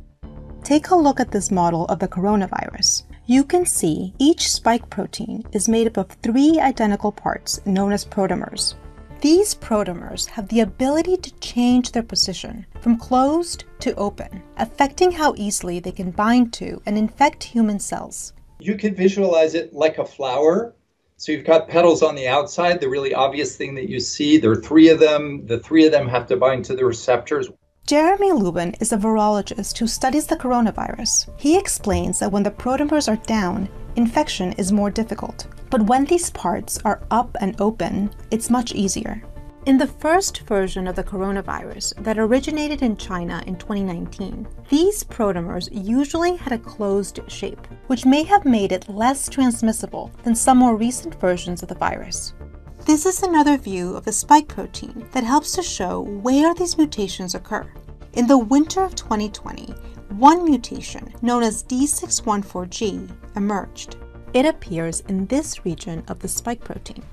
Take a look at this model of the coronavirus. You can see each spike protein is made up of three identical parts known as protomers. These protomers have the ability to change their position from closed to open, affecting how easily they can bind to and infect human cells. You can visualize it like a flower. So you've got petals on the outside, the really obvious thing that you see. There are three of them. The three of them have to bind to the receptors. Jeremy Luban is a virologist who studies the coronavirus. He explains that when the protomers are down, infection is more difficult. But when these parts are up and open, it's much easier. In the first version of the coronavirus that originated in China in 2019, these protomers usually had a closed shape, which may have made it less transmissible than some more recent versions of the virus. This is another view of the spike protein that helps to show where these mutations occur. In the winter of 2020, one mutation, known as D614G, emerged. It appears in this region of the spike protein.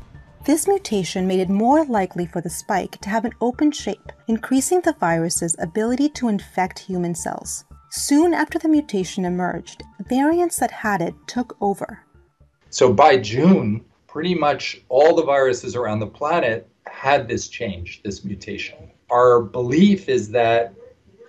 This mutation made it more likely for the spike to have an open shape, increasing the virus's ability to infect human cells. Soon after the mutation emerged, variants that had it took over. So by June, pretty much all the viruses around the planet had this change, this mutation. Our belief is that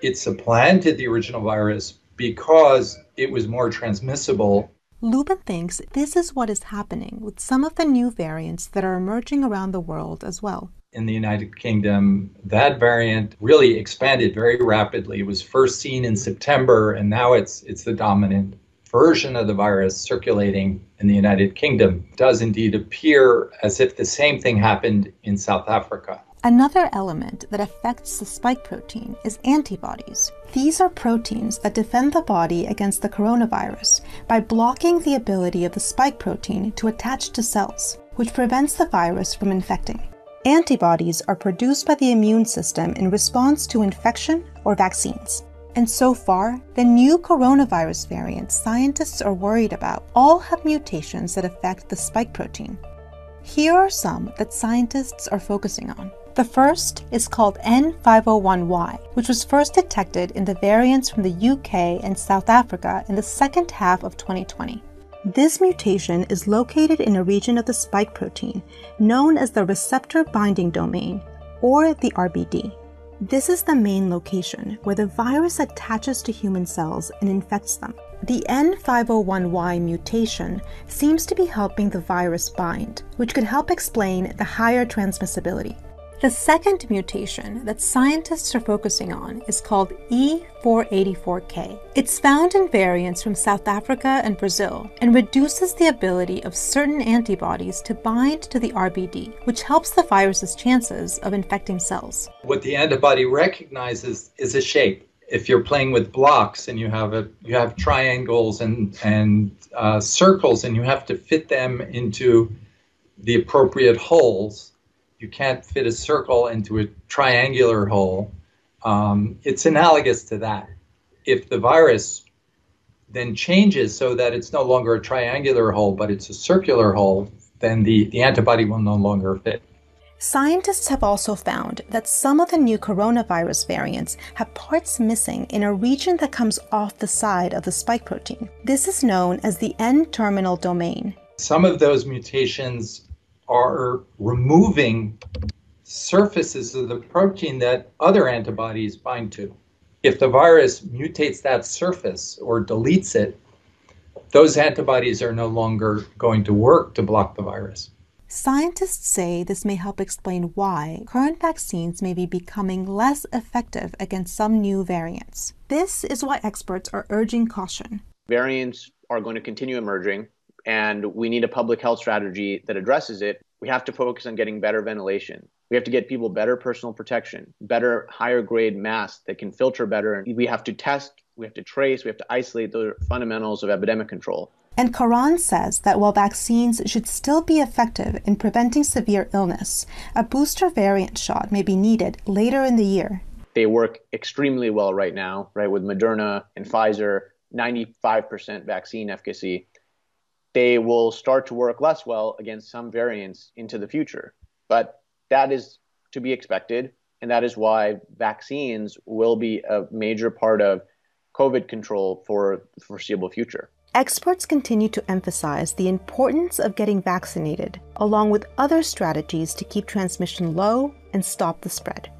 it supplanted the original virus because it was more transmissible. Luban thinks this is what is happening with some of the new variants that are emerging around the world as well. In the United Kingdom, that variant really expanded very rapidly. It was first seen in September, and now it's it's the dominant version of the virus circulating in the United Kingdom does indeed appear as if the same thing happened in South Africa. Another element that affects the spike protein is antibodies. These are proteins that defend the body against the coronavirus by blocking the ability of the spike protein to attach to cells, which prevents the virus from infecting. Antibodies are produced by the immune system in response to infection or vaccines. And so far, the new coronavirus variants scientists are worried about all have mutations that affect the spike protein. Here are some that scientists are focusing on. The first is called N501Y, which was first detected in the variants from the UK and South Africa in the second half of 2020. This mutation is located in a region of the spike protein known as the receptor binding domain, or the RBD. This is the main location where the virus attaches to human cells and infects them. The N501Y mutation seems to be helping the virus bind, which could help explain the higher transmissibility. The second mutation that scientists are focusing on is called E484K. It's found in variants from South Africa and Brazil and reduces the ability of certain antibodies to bind to the RBD, which helps the virus's chances of infecting cells. What the antibody recognizes is a shape. If you're playing with blocks and you have a you have triangles and and uh, circles and you have to fit them into the appropriate holes, you can't fit a circle into a triangular hole. Um, it's analogous to that. If the virus then changes so that it's no longer a triangular hole, but it's a circular hole, then the, the antibody will no longer fit. Scientists have also found that some of the new coronavirus variants have parts missing in a region that comes off the side of the spike protein. This is known as the N terminal domain. Some of those mutations are removing surfaces of the protein that other antibodies bind to. If the virus mutates that surface or deletes it, those antibodies are no longer going to work to block the virus. Scientists say this may help explain why current vaccines may be becoming less effective against some new variants. This is why experts are urging caution. Variants are going to continue emerging and we need a public health strategy that addresses it. We have to focus on getting better ventilation. We have to get people better personal protection, better higher grade masks that can filter better. We have to test, we have to trace, we have to isolate the fundamentals of epidemic control. And Karan says that while vaccines should still be effective in preventing severe illness, a booster variant shot may be needed later in the year. They work extremely well right now, right, with Moderna and Pfizer, 95% vaccine efficacy they will start to work less well against some variants into the future. But that is to be expected. And that is why vaccines will be a major part of COVID control for the foreseeable future. experts continue to emphasize the importance of getting vaccinated, along with other strategies to keep transmission low and stop the spread.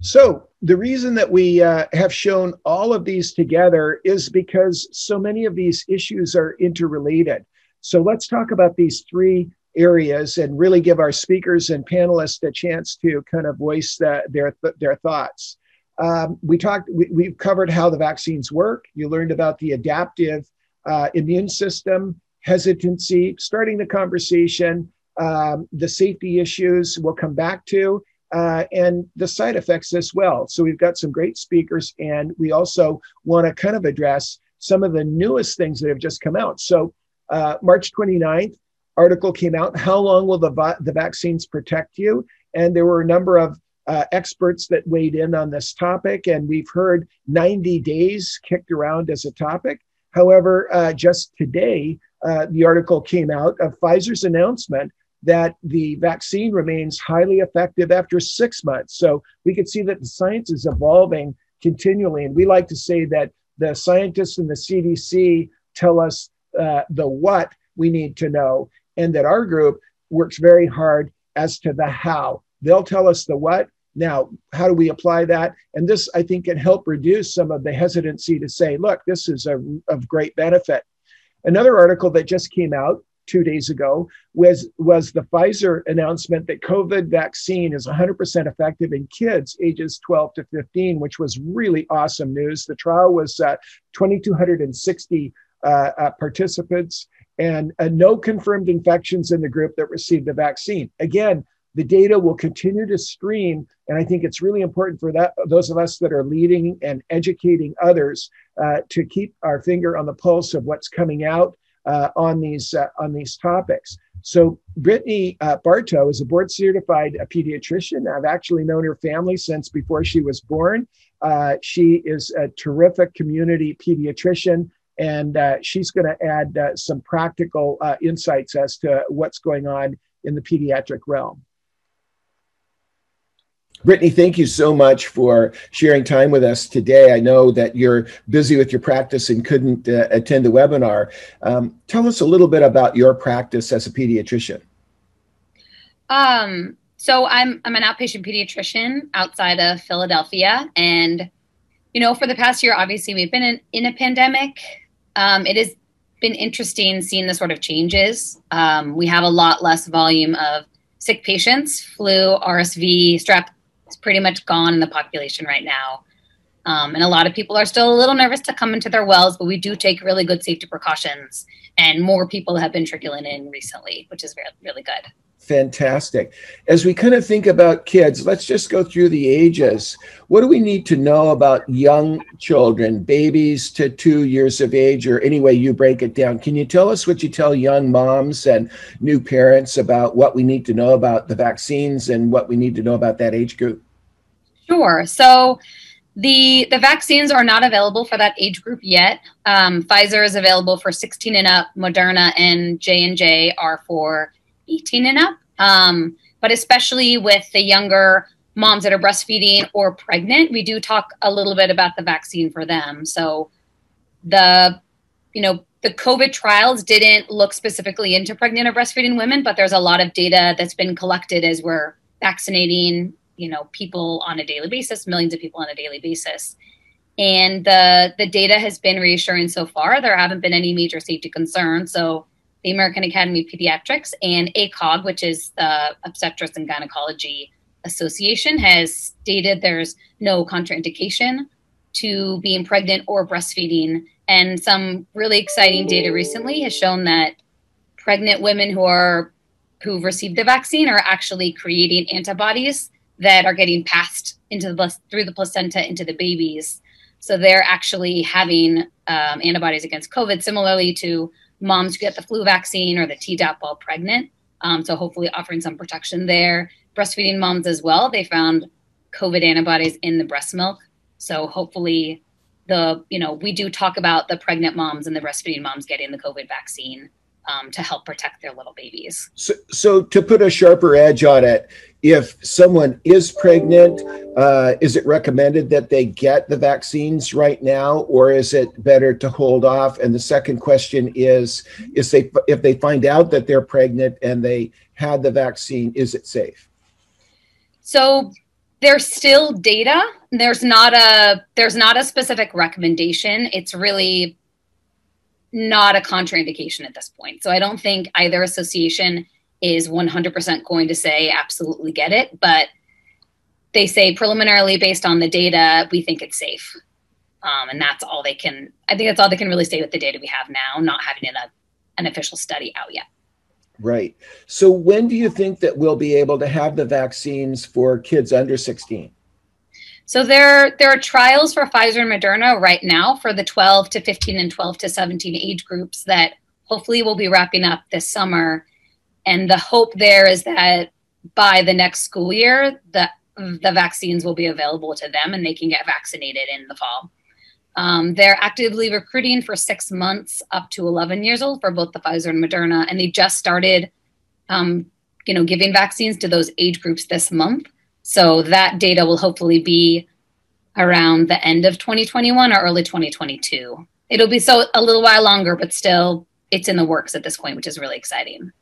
So, the reason that we uh, have shown all of these together is because so many of these issues are interrelated. So, let's talk about these three areas and really give our speakers and panelists a chance to kind of voice the, their, their thoughts. Um, we talked, we, have covered how the vaccines work. You learned about the adaptive uh, immune system, hesitancy, starting the conversation, um, the safety issues we'll come back to, uh, and the side effects as well. So we've got some great speakers, and we also want to kind of address some of the newest things that have just come out. So uh, March 29th, article came out, How Long Will the, the Vaccines Protect You? And there were a number of uh, experts that weighed in on this topic, and we've heard 90 days kicked around as a topic. However, uh, just today, uh, the article came out of Pfizer's announcement that the vaccine remains highly effective after six months. So we can see that the science is evolving continually. And we like to say that the scientists and the CDC tell us uh, the what we need to know and that our group works very hard as to the how. They'll tell us the what. Now, how do we apply that? And this, I think, can help reduce some of the hesitancy to say, look, this is a, of great benefit. Another article that just came out two days ago was, was the Pfizer announcement that COVID vaccine is 100% effective in kids ages 12 to 15, which was really awesome news. The trial was uh, 2,260 uh, uh, participants and uh, no confirmed infections in the group that received the vaccine. Again, the data will continue to stream, and I think it's really important for that those of us that are leading and educating others uh, to keep our finger on the pulse of what's coming out on these uh, on these topics. So Brittany uh, Bartow is a board certified uh, pediatrician. I've actually known her family since before she was born. she is a terrific community pediatrician and uh, she's going to add uh, some practical uh, insights as to what's going on in the pediatric realm. Brittany, thank you so much for sharing time with us today. I know that you're busy with your practice and couldn't uh, attend the webinar. Um, tell us a little bit about your practice as a pediatrician. Um, so I'm I'm an outpatient pediatrician outside of Philadelphia, and you know, for the past year, obviously we've been in, in a pandemic. Um, it has been interesting seeing the sort of changes. Um, we have a lot less volume of sick patients. Flu, RSV, strep pretty much gone in the population right now. Um, and a lot of people are still a little nervous to come into their wells, but we do take really good safety precautions. And more people have been trickling in recently, which is really, really good fantastic. As we kind of think about kids, let's just go through the ages. What do we need to know about young children, babies to two years of age, or any way you break it down? Can you tell us what you tell young moms and new parents about what we need to know about the vaccines and what we need to know about that age group? Sure. So, the, the vaccines are not available for that age group yet. Um, Pfizer is available for 16 and up. Moderna and J and J are for 18 and up. Um, but especially with the younger moms that are breastfeeding or pregnant, we do talk a little bit about the vaccine for them. So the, you know, the COVID trials didn't look specifically into pregnant or breastfeeding women, but there's a lot of data that's been collected as we're vaccinating, you know, people on a daily basis, millions of people on a daily basis. And the the data has been reassuring so far. There haven't been any major safety concerns. So the American Academy of Pediatrics and ACOG, which is the Obstetrics and Gynecology Association, has stated there's no contraindication to being pregnant or breastfeeding. And some really exciting data recently has shown that pregnant women who are who've received the vaccine are actually creating antibodies that are getting passed into the through the placenta into the babies. So they're actually having um, antibodies against COVID, similarly to moms who get the flu vaccine or the Tdap while pregnant. Um, so hopefully offering some protection there. Breastfeeding moms as well, they found COVID antibodies in the breast milk. So hopefully the, you know, we do talk about the pregnant moms and the breastfeeding moms getting the COVID vaccine um, to help protect their little babies. So, so to put a sharper edge on it, if someone is pregnant, uh, is it recommended that they get the vaccines right now, or is it better to hold off? And the second question is: Is they if they find out that they're pregnant and they had the vaccine, is it safe? So there's still data. There's not a there's not a specific recommendation. It's really not a contraindication at this point. So I don't think either association is 100% going to say absolutely get it, but they say preliminarily based on the data, we think it's safe. Um, and that's all they can, I think that's all they can really say with the data we have now, not having a, an official study out yet. Right. So when do you think that we'll be able to have the vaccines for kids under 16? So there, there are trials for Pfizer and Moderna right now for the 12 to 15 and 12 to 17 age groups that hopefully will be wrapping up this summer. And the hope there is that by the next school year, the, the vaccines will be available to them and they can get vaccinated in the fall. Um, they're actively recruiting for six months up to 11 years old for both the Pfizer and Moderna, and they just started, um, you know, giving vaccines to those age groups this month. So that data will hopefully be around the end of 2021 or early 2022. It'll be so a little while longer, but still, it's in the works at this point, which is really exciting.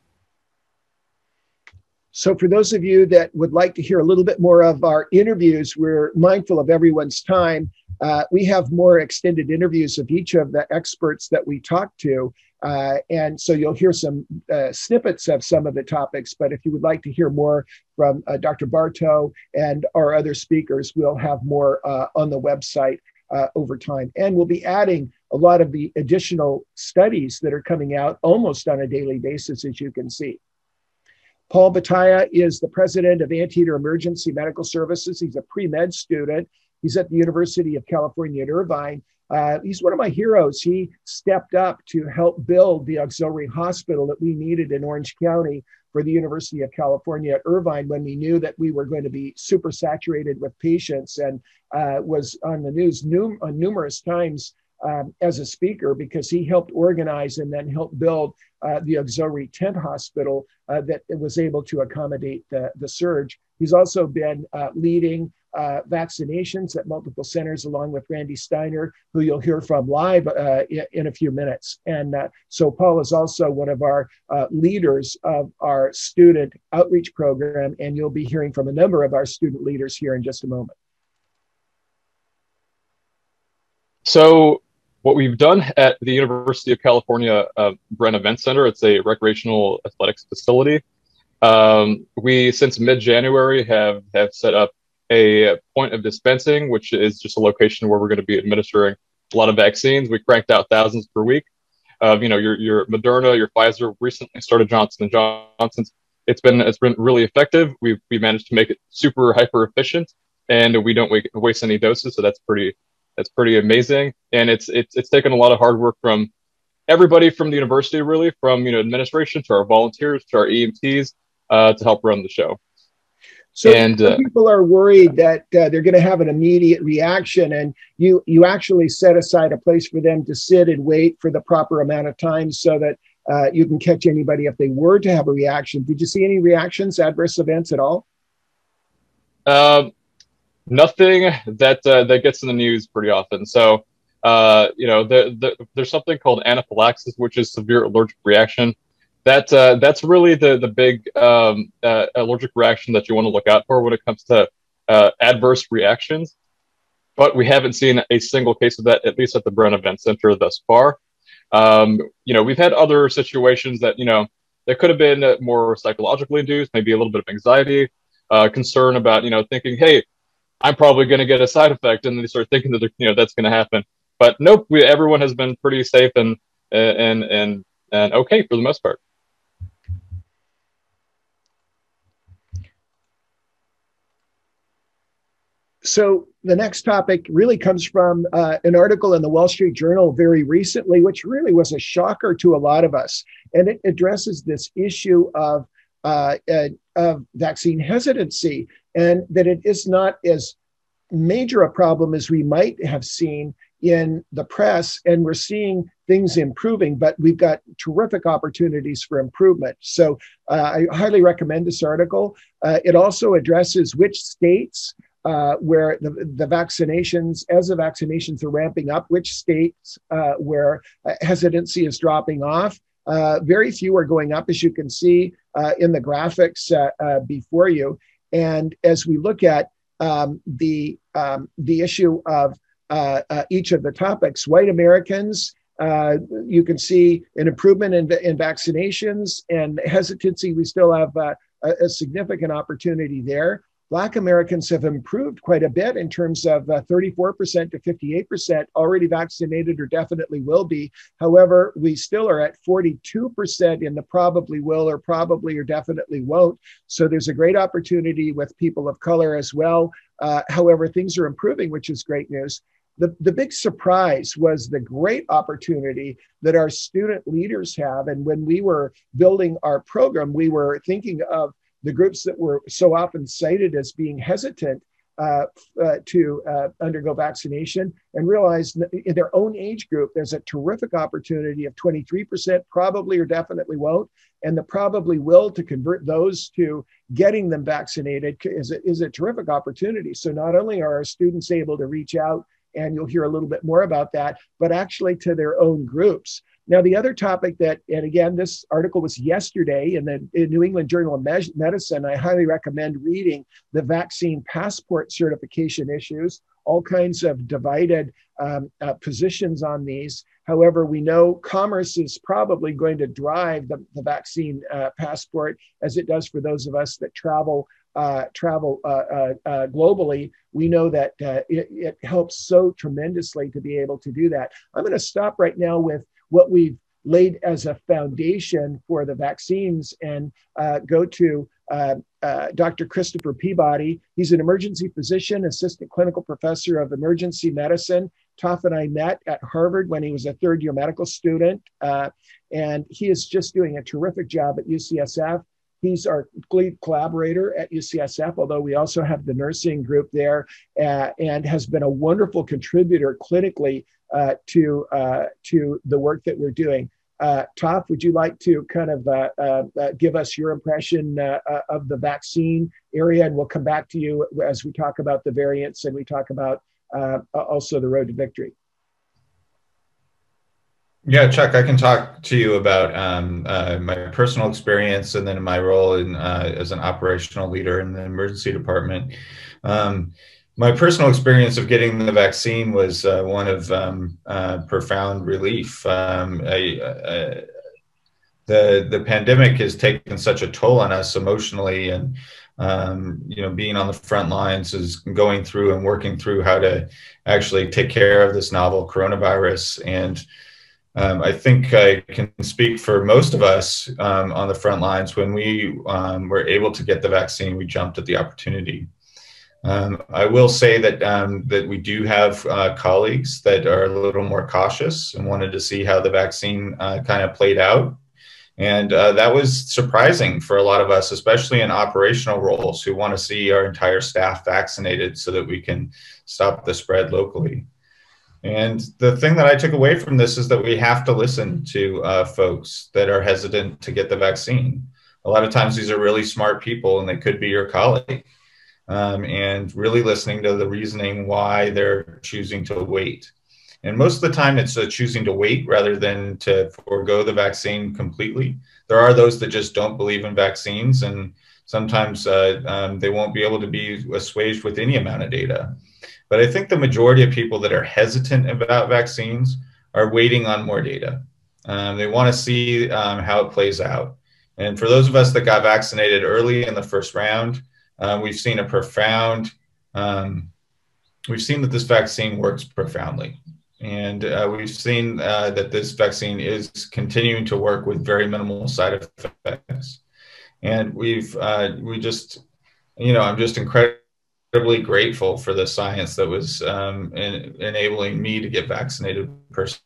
So, for those of you that would like to hear a little bit more of our interviews, we're mindful of everyone's time. Uh, we have more extended interviews of each of the experts that we talk to. Uh, and so you'll hear some uh, snippets of some of the topics. But if you would like to hear more from uh, Dr. Barto and our other speakers, we'll have more uh, on the website uh, over time. And we'll be adding a lot of the additional studies that are coming out almost on a daily basis, as you can see. Paul Bataya is the president of Anteater Emergency Medical Services. He's a pre med student. He's at the University of California at Irvine. Uh, he's one of my heroes. He stepped up to help build the auxiliary hospital that we needed in Orange County for the University of California at Irvine when we knew that we were going to be super saturated with patients and uh, was on the news num- uh, numerous times um, as a speaker because he helped organize and then help build uh, the auxiliary tent hospital uh, that was able to accommodate the, the surge. He's also been uh, leading uh, vaccinations at multiple centers, along with Randy Steiner, who you'll hear from live uh, in, in, a few minutes. And uh, so, Paul is also one of our leaders of our student outreach program, and you'll be hearing from a number of our student leaders here in just a moment. So, what we've done at the University of California uh, Bren Event Center, it's a recreational athletics facility. Um, we, since mid-January, have have set up a point of dispensing, which is just a location where we're going to be administering a lot of vaccines. We cranked out thousands per week. Of you know, your your Moderna, your Pfizer. Recently started Johnson Johnson's. It's been it's been really effective. We've we managed to make it super hyper efficient, and we don't waste any doses. So that's pretty that's pretty amazing. And it's it's it's taken a lot of hard work from everybody from the university, really, from you know administration to our volunteers to our EMTs uh, to help run the show. So and, uh, people are worried that uh, they're going to have an immediate reaction, and you you actually set aside a place for them to sit and wait for the proper amount of time so that uh, you can catch anybody if they were to have a reaction. Did you see any reactions, adverse events at all? Um, nothing that uh, that gets in the news pretty often. So, uh, you know, the, the, there's something called anaphylaxis, which is severe allergic reaction. That uh, that's really the the big um, uh, allergic reaction that you want to look out for when it comes to uh, adverse reactions. But we haven't seen a single case of that, at least at the Bren Event Center thus far. Um, you know, we've had other situations that you know that could have been more psychologically induced, maybe a little bit of anxiety, uh, concern about you know thinking, hey, I'm probably going to get a side effect, and they start thinking that you know that's going to happen. But nope, we, everyone has been pretty safe and and and and okay for the most part. So the next topic really comes from uh, an article in the Wall Street Journal very recently, which really was a shocker to a lot of us, and it addresses this issue of uh, uh, of vaccine hesitancy and that it is not as major a problem as we might have seen in the press and we're seeing things improving, but we've got terrific opportunities for improvement. So uh, I highly recommend this article. Uh, it also addresses which states uh, where the, the vaccinations, as the vaccinations are ramping up, which states uh, where uh, hesitancy is dropping off. Very few are going up, as you can see in the graphics before you. And as we look at um, the um, the issue of uh, uh, each of the topics. White Americans, uh, you can see an improvement in, in vaccinations and hesitancy. We still have uh, a, a, significant opportunity there. Black Americans have improved quite a bit in terms of 34% uh, to 58% already vaccinated or definitely will be. However, we still are at 42% in the probably will or probably or definitely won't. So there's a great opportunity with people of color as well. Uh, however, things are improving, which is great news the, the big surprise was the great opportunity that our student leaders have. And when we were building our program, we were thinking of the groups that were so often cited as being hesitant uh, uh, to uh, undergo vaccination and realized in their own age group, there's a terrific opportunity of 23% probably or definitely won't. And the probably will to convert those to getting them vaccinated is a, is a terrific opportunity. So not only are our students able to reach out and you'll hear a little bit more about that, but actually to their own groups. Now, the other topic that, and again, this article was yesterday in the in New England Journal of Medicine. I highly recommend reading the vaccine passport certification issues, all kinds of divided um, uh, positions on these. However, we know commerce is probably going to drive the, the vaccine uh, passport as it does for those of us that travel uh, travel uh, uh, uh, globally, we know that uh, it, it, helps so tremendously to be able to do that. I'm going to stop right now with what we've laid as a foundation for the vaccines and uh, go to uh, uh, Dr. Christopher Peabody. He's an emergency physician, assistant clinical professor of emergency medicine. Toph and I met at Harvard when he was a third year medical student, and he is just doing a terrific job at UCSF. He's our lead collaborator at UCSF, although we also have the nursing group there, uh, and has been a wonderful contributor clinically uh, to uh, to the work that we're doing. Uh, would you like to kind of uh, uh, give us your impression of the vaccine area, and we'll come back to you as we talk about the variants and we talk about also the road to victory. Yeah, Chuck, I can talk to you about um, uh, my personal experience and then my role in, uh, as an operational leader in the emergency department. Um, my personal experience of getting the vaccine was uh, one of um, uh, profound relief. Um, I, uh, the the pandemic has taken such a toll on us emotionally, and um, you know, being on the front lines is going through and working through how to actually take care of this novel coronavirus and um, I think I can speak for most of us um, on the front lines. When we um, were able to get the vaccine, we jumped at the opportunity. Um, I will say that um, that we do have uh, colleagues that are a little more cautious and wanted to see how the vaccine uh, kind of played out, and uh, that was surprising for a lot of us, especially in operational roles, who want to see our entire staff vaccinated so that we can stop the spread locally. And the thing that I took away from this is that we have to listen to uh, folks that are hesitant to get the vaccine. A lot of times, these are really smart people, and they could be your colleague. Um, and really listening to the reasoning why they're choosing to wait. And most of the time, it's uh, choosing to wait rather than to forego the vaccine completely. There are those that just don't believe in vaccines, and sometimes uh, um, they won't be able to be assuaged with any amount of data. But I think the majority of people that are hesitant about vaccines are waiting on more data. Um, they want to see um, how it plays out. And for those of us that got vaccinated early in the first round, uh, we've seen a profound, um, we've seen that this vaccine works profoundly. And uh, we've seen uh, that this vaccine is continuing to work with very minimal side effects. And we've, uh, we just, you know, I'm just incredible incredibly grateful for the science that was um, in, enabling me to get vaccinated personally.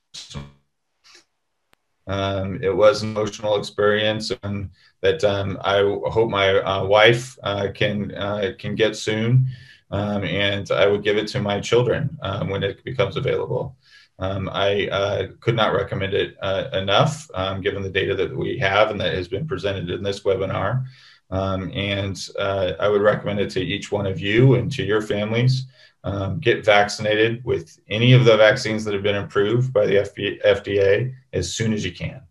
Um, it was an emotional experience, and that um, I hope my uh, wife uh, can uh, can get soon, um, and I would give it to my children um, when it becomes available. I uh, could not recommend it uh, enough, given the data that we have and that has been presented in this webinar. Um, and uh, I would recommend it to each one of you and to your families. Um, get vaccinated with any of the vaccines that have been approved by the FDA as soon as you can.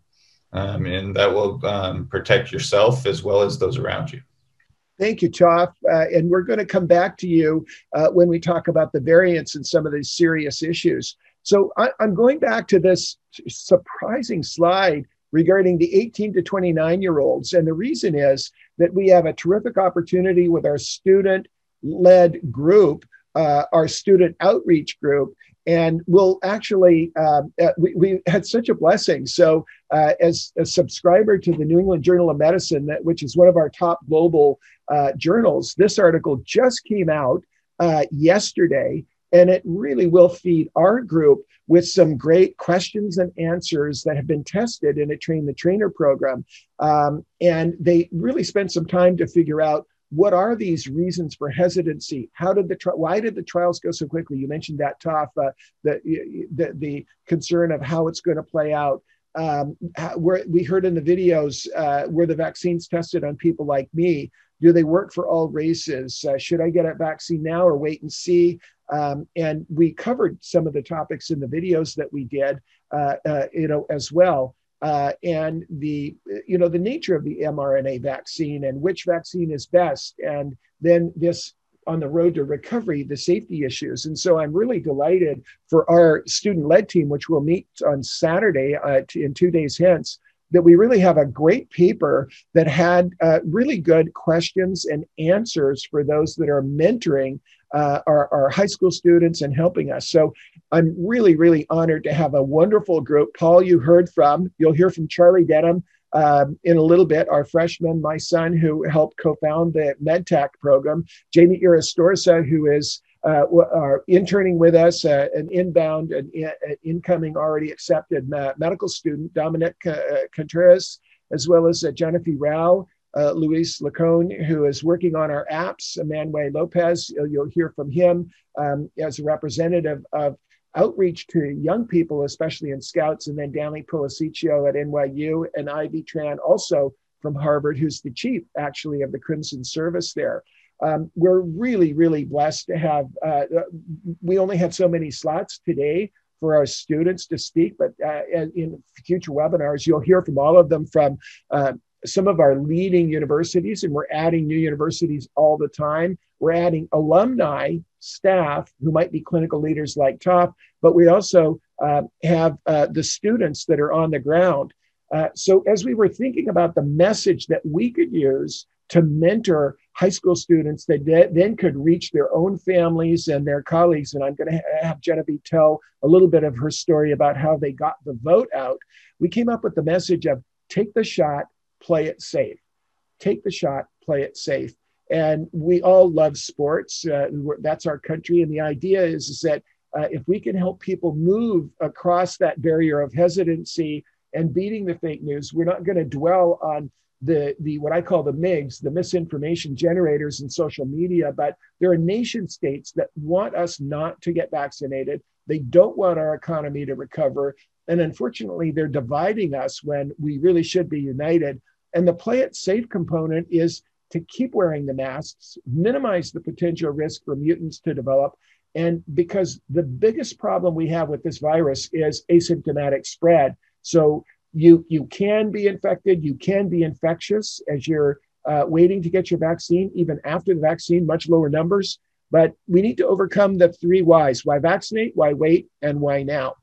Um, and that will um, protect yourself as well as those around you. Thank you, Toph. Uh, and we're going to come back to you uh, when we talk about the variants and some of these serious issues. So I, am going back to this surprising slide regarding the 18 to 29 year olds. And the reason is that we have a terrific opportunity with our student led group, uh, our student outreach group. And we'll actually, um, uh, we, we, had such a blessing. So, uh, as a subscriber to the New England Journal of Medicine, that, which is one of our top global uh, journals, this article just came out uh, yesterday and it really will feed our group with some great questions and answers that have been tested in a train the trainer program. Um, and they really spent some time to figure out what are these reasons for hesitancy? How did the tri- why did the trials go so quickly? You mentioned that, Toph, uh, the, the, the concern of how it's going to play out. Um, where we heard in the videos uh, where the vaccines tested on people like me. Do they work for all races? Uh, should I get a vaccine now or wait and see? Um, and we covered some of the topics in the videos that we did, uh, uh, you know, as well. Uh, and the, you know, the nature of the mRNA vaccine and which vaccine is best, and then this on the road to recovery, the safety issues. And so I'm really delighted for our student-led team, which will meet on Saturday uh, in two days hence, that we really have a great paper that had uh, really good questions and answers for those that are mentoring uh, our, our high school students and helping us. So I'm really, really honored to have a wonderful group. Paul, you heard from, you'll hear from Charlie Denham um, in a little bit, our freshman, my son, who helped co found the MedTac program, Jamie Irastorza, who is uh, are interning with us, uh, an inbound and in, incoming already accepted medical student, Dominic uh, Contreras, as well as uh, Jennifer Rao, uh, Luis Lacone, who is working on our apps, Manuel Lopez. You'll hear from him um, as a representative of outreach to young people, especially in Scouts, and then Danny Policicchio at NYU and Ivy Tran, also from Harvard, who's the chief actually of the Crimson Service there. Um, we're really, really blessed to have, uh, uh we only have so many slots today for our students to speak, but uh, in future webinars, you'll hear from all of them from uh, some of our leading universities, and we're adding new universities all the time. We're adding alumni staff who might be clinical leaders like Toph, but we also uh, have uh, the students that are on the ground. Uh, so, as we were thinking about the message that we could use to mentor high school students that de- then could reach their own families and their colleagues, and I'm going to ha- have Genevieve tell a little bit of her story about how they got the vote out, we came up with the message of take the shot, play it safe. Take the shot, play it safe. And we all love sports. Uh, that's our country. And the idea is, is that uh, if we can help people move across that barrier of hesitancy and beating the fake news, we're not going to dwell on the, the what I call the MIGs, the misinformation generators in social media, but there are nation states that want us not to get vaccinated. They don't want our economy to recover. And unfortunately, they're dividing us when we really should be united. And the play it safe component is to keep wearing the masks, minimize the potential risk for mutants to develop. And because the biggest problem we have with this virus is asymptomatic spread. So you, you can be infected, you can be infectious as you're uh, waiting to get your vaccine, even after the vaccine, much lower numbers. But we need to overcome the three whys why vaccinate, why wait, and why now.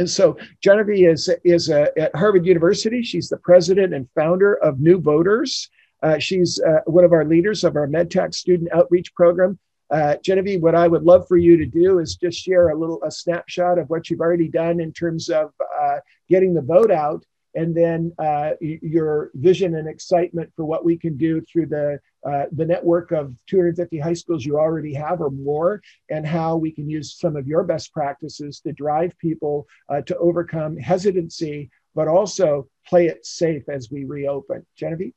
And so Genevieve is, is at Harvard University. She's the president and founder of New Voters. Uh, she's uh, one of our leaders of our MedTac student outreach program. Uh, Genevieve, what I would love for you to do is just share a little a snapshot of what you've already done in terms of uh, getting the vote out and then uh, your vision and excitement for what we can do through the uh, the network of 250 high schools you already have or more, and how we can use some of your best practices to drive people uh, to overcome hesitancy, but also play it safe as we reopen. Genevieve.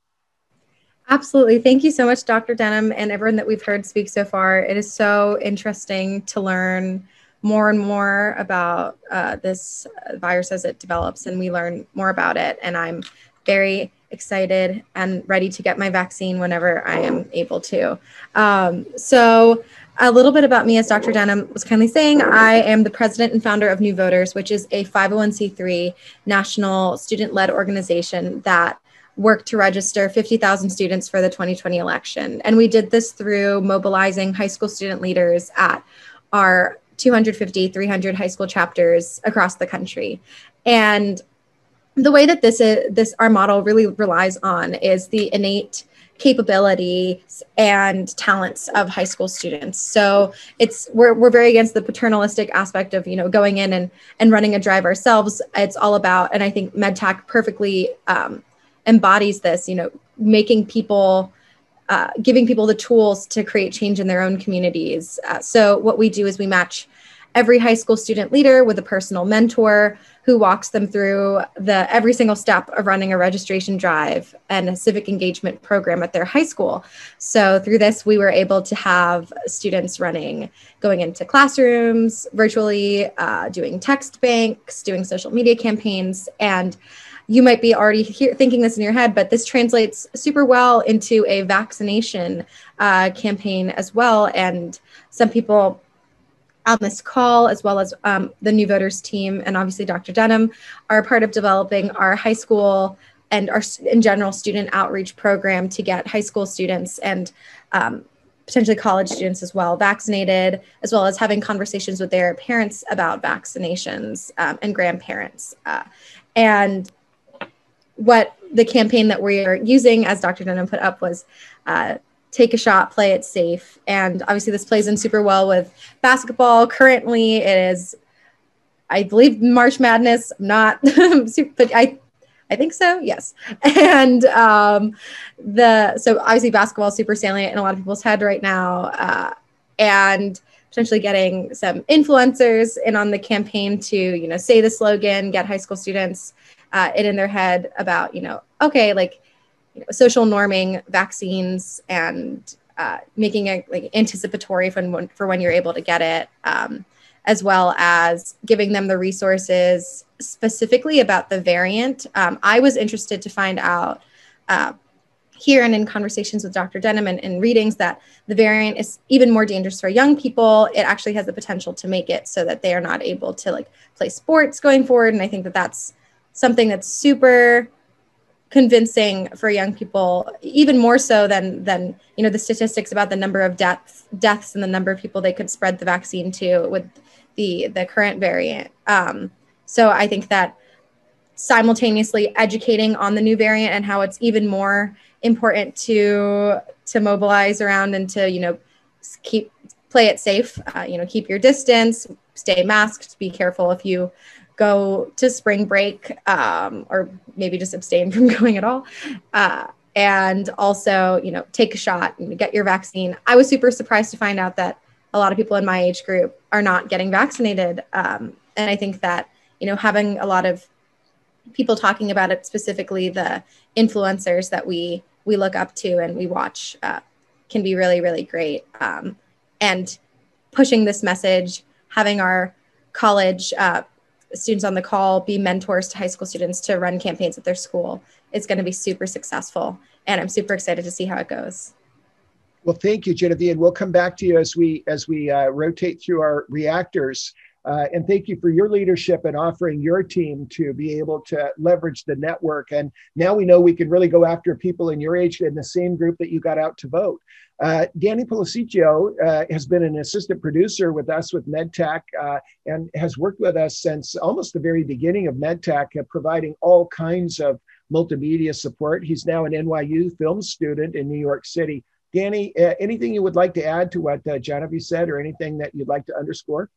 Absolutely. Thank you so much, Dr. Denham, and everyone that we've heard speak so far. It is so interesting to learn more and more about uh, this virus as it develops and we learn more about it. And I'm very excited and ready to get my vaccine whenever I am able to. Um, so, a little bit about me, as Dr. Denham was kindly saying, I am the president and founder of New Voters, which is a 501c3 national student led organization that worked to register 50,000 students for the 2020 election. And we did this through mobilizing high school student leaders at our 250, 300 high school chapters across the country. And the way that this is this our model really relies on is the innate capabilities and talents of high school students. So it's we're we're very against the paternalistic aspect of you know going in and and running a drive ourselves. It's all about, and I think MedTac perfectly um, embodies this. You know, making people. Uh, giving people the tools to create change in their own communities. Uh, so, what we do is we match every high school student leader with a personal mentor who walks them through the every single step of running a registration drive and a civic engagement program at their high school. So through this, we were able to have students running, going into classrooms virtually, uh, doing text banks, doing social media campaigns, and you might be already here thinking this in your head, but this translates super well into a vaccination uh, campaign as well. And some people on this call, as well as um, the new voters team and obviously Dr. Denham, are part of developing our high school and our in general student outreach program to get high school students and um, potentially college students as well vaccinated, as well as having conversations with their parents about vaccinations um, and grandparents. Uh, and what the campaign that we are using, as Dr. Denham put up, was uh, take a shot, play it safe. And obviously, this plays in super well with basketball. Currently, it is, I believe, March Madness. I'm not, but I, I think so. Yes. And um, the so obviously basketball is super salient in a lot of people's head right now, uh, and potentially getting some influencers in on the campaign to you know say the slogan, get high school students uh, it in their head about you know okay like you know, social norming vaccines and uh, making it like anticipatory for when, for when you're able to get it, um, as well as giving them the resources specifically about the variant. Um, I was interested to find out uh, here and in conversations with Dr. Denham and, and readings that the variant is even more dangerous for young people. It actually has the potential to make it so that they are not able to like play sports going forward. And I think that that's something that's super convincing for young people even more so than than you know the statistics about the number of deaths deaths and the number of people they could spread the vaccine to with the the current variant. Um, so i think that simultaneously educating on the new variant and how it's even more important to to mobilize around and to you know keep play it safe uh, you know keep your distance stay masked be careful if you go to spring break um, or maybe just abstain from going at all. Uh, and also, you know, take a shot and get your vaccine. I was super surprised to find out that a lot of people in my age group are not getting vaccinated. Um, and I think that, you know, having a lot of people talking about it, specifically the influencers that we we look up to and we watch, uh, can be really, really great. Um, and pushing this message, having our college uh, students on the call be mentors to high school students to run campaigns at their school is going to be super successful. And I'm super excited to see how it goes. Well, thank you, Genevieve. And we'll come back to you as we as we uh, rotate through our reactors. Uh, and thank you for your leadership and offering your team to be able to leverage the network. And now we know we can really go after people in your age in the same group that you got out to vote. Uh, Danny Policicchio uh, has been an assistant producer with us with MedTac uh, and has worked with us since almost the very beginning of MedTac, uh, providing all kinds of multimedia support. He's now an NYU film student in New York City. Danny, uh, anything you would like to add to what uh, Genevieve said or anything that you'd like to underscore?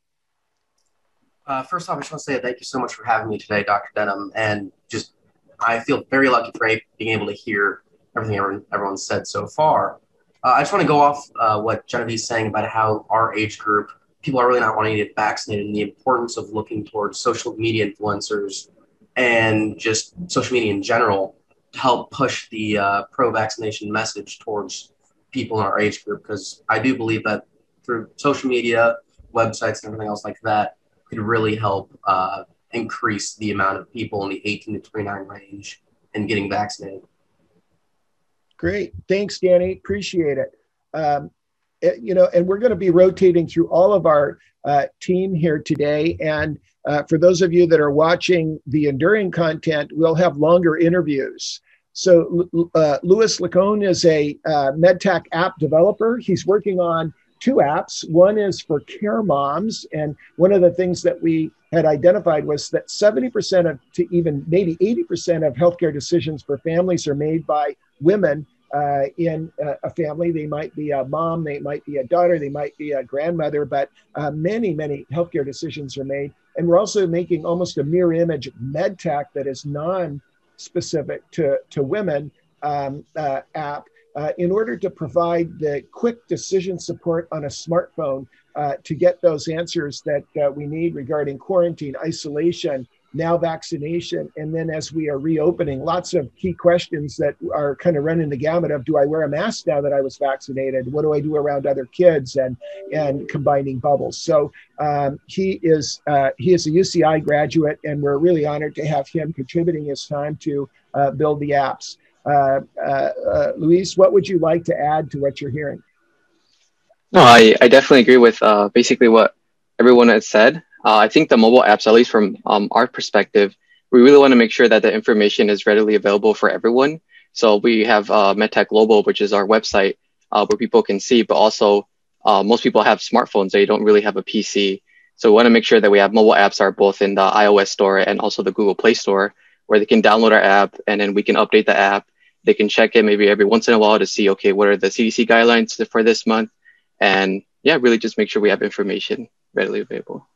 Uh, first off, I just want to say thank you so much for having me today, Dr. Denham. And just, I feel very lucky for being able to hear everything everyone, everyone's said so far. Uh, I just want to go off uh, what Genevieve's saying about how our age group, people are really not wanting to get vaccinated and the importance of looking towards social media influencers and just social media in general to help push the uh, pro vaccination message towards people in our age group. Because I do believe that through social media, websites and everything else like that could really help uh, increase the amount of people in the 18 to 29 range and getting vaccinated. Great. Thanks, Danny. Appreciate it. Um, eh, you know, and we're going to be rotating through all of our uh, team here today. And uh, for those of you that are watching the enduring content, we'll have longer interviews. So, uh, Louis Lacone is a uh, MedTac app developer. He's working on two apps. One is for care moms. And one of the things that we had identified was that 70% of, to even maybe 80% of healthcare decisions for families are made by women uh, in a family. They might be a mom, they might be a daughter, they might be a grandmother, but uh, many, many healthcare decisions are made. And we're also making almost a mirror image MedTac that is non specific to, to women um, uh, app uh, in order to provide the quick decision support on a smartphone uh, to get those answers that uh, we need regarding quarantine, isolation, now vaccination, and then as we are reopening, lots of key questions that are kind of running the gamut of do I wear a mask now that I was vaccinated? What do I do around other kids and and combining bubbles? So um, he is uh, he is a UCI graduate, and we're really honored to have him contributing his time to uh, build the apps. Uh, uh, uh Luis, what would you like to add to what you're hearing? No, I, I definitely agree with uh, basically what everyone has said. I think the mobile apps, at least from um, our perspective, we really want to make sure that the information is readily available for everyone. So we have uh, MedTac Global, which is our website uh, where people can see, but also uh, most people have smartphones. They don't really have a PC. So we want to make sure that we have mobile apps are both in the iOS store and also the Google Play Store where they can download our app and then we can update the app. They can check it maybe every once in a while to see, okay, what are the CDC guidelines for this month? And yeah, really just make sure we have information readily available.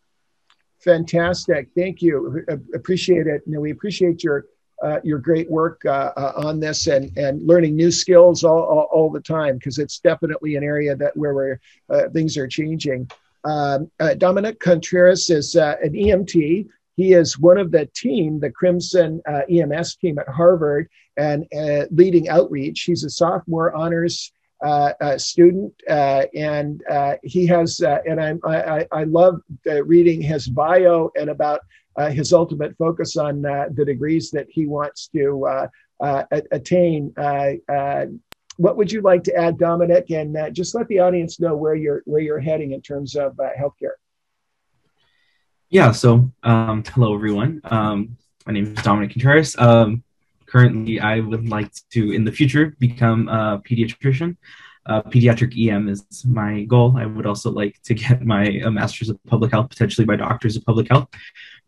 Fantastic. Thank you. Appreciate it. You know, we appreciate your uh, your great work uh, uh, on this and and learning new skills all, all, all the time because it's definitely an area that where we're, uh, things are changing. Um, uh, Dominic Contreras is uh, an EMT. He is one of the team, the Crimson uh, EMS team at Harvard, and uh, leading outreach. He's a sophomore honors uh, uh, student, uh, and uh, he has, uh, and I'm, I, I love uh, reading his bio and about his ultimate focus on the degrees that he wants to attain. what would you like to add, Dominic? And just let the audience know where you're where you're heading in terms of healthcare. Yeah. So, um, hello everyone. Um, my name is Dominic Contreras. Um, currently I would like to, in the future, become a pediatrician. Uh, pediatric EM is my goal. I would also like to get my master's of public health, potentially by doctors of public health.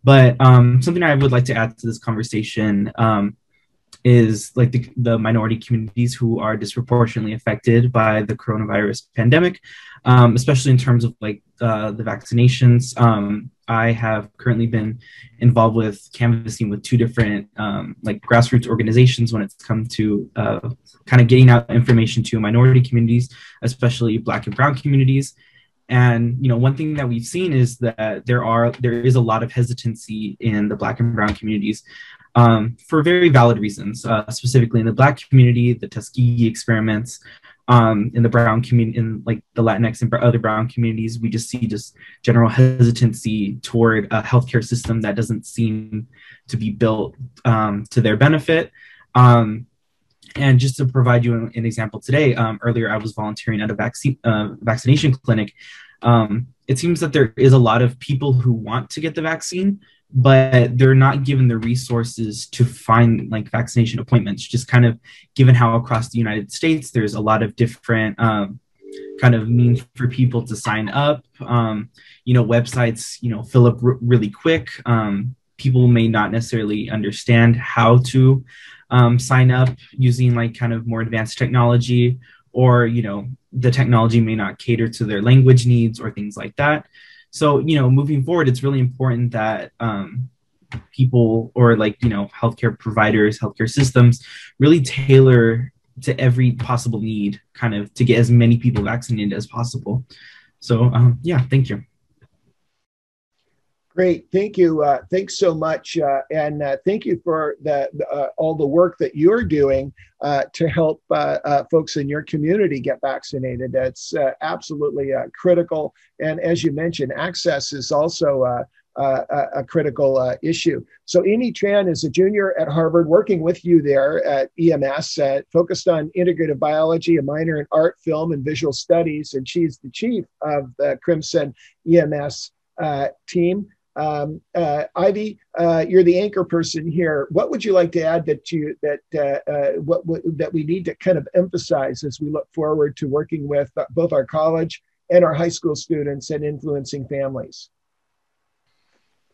But um, something I would like to add to this conversation um, is like the, the, minority communities who are disproportionately affected by the coronavirus pandemic, um, especially in terms of like uh, the vaccinations. I have currently been involved with canvassing with two different um, like grassroots organizations when it's come to uh, kind of getting out information to minority communities, especially Black and Brown communities. And you know, one thing that we've seen is that there are there is a lot of hesitancy in the Black and Brown communities um, for very valid reasons. Uh, specifically in the Black community, the Tuskegee experiments, um, in the brown community, in like the Latinx and other brown communities, we just see just general hesitancy toward a healthcare system that doesn't seem to be built um, to their benefit. Um, and just to provide you an, an example today, um, earlier I was volunteering at a vaccine uh, vaccination clinic. Um, it seems that there is a lot of people who want to get the vaccine, but they're not given the resources to find like vaccination appointments just kind of given how across the united states there's a lot of different um, kind of means for people to sign up. Um, you know websites you know fill up r- really quick. Um, people may not necessarily understand how to um, sign up using like kind of more advanced technology or you know the technology may not cater to their language needs or things like that so you know moving forward it's really important that um, people or like you know healthcare providers healthcare systems really tailor to every possible need kind of to get as many people vaccinated as possible. So um, yeah thank you Great, thank you. Uh, thanks so much, uh, and uh, thank you for the, uh, all the work that you're doing uh, to help uh, folks in your community get vaccinated. That's absolutely critical. And as you mentioned, access is also a, a, critical issue. So Amy Tran is a junior at Harvard, working with you there at EMS, focused on integrative biology, a minor in art, film, and visual studies, and she's the chief of the Crimson EMS team. Um, uh, Ivy, uh, you're the anchor person here. What would you like to add that you that uh, uh what, what, that we need to kind of emphasize as we look forward to working with both our college and our high school students and influencing families?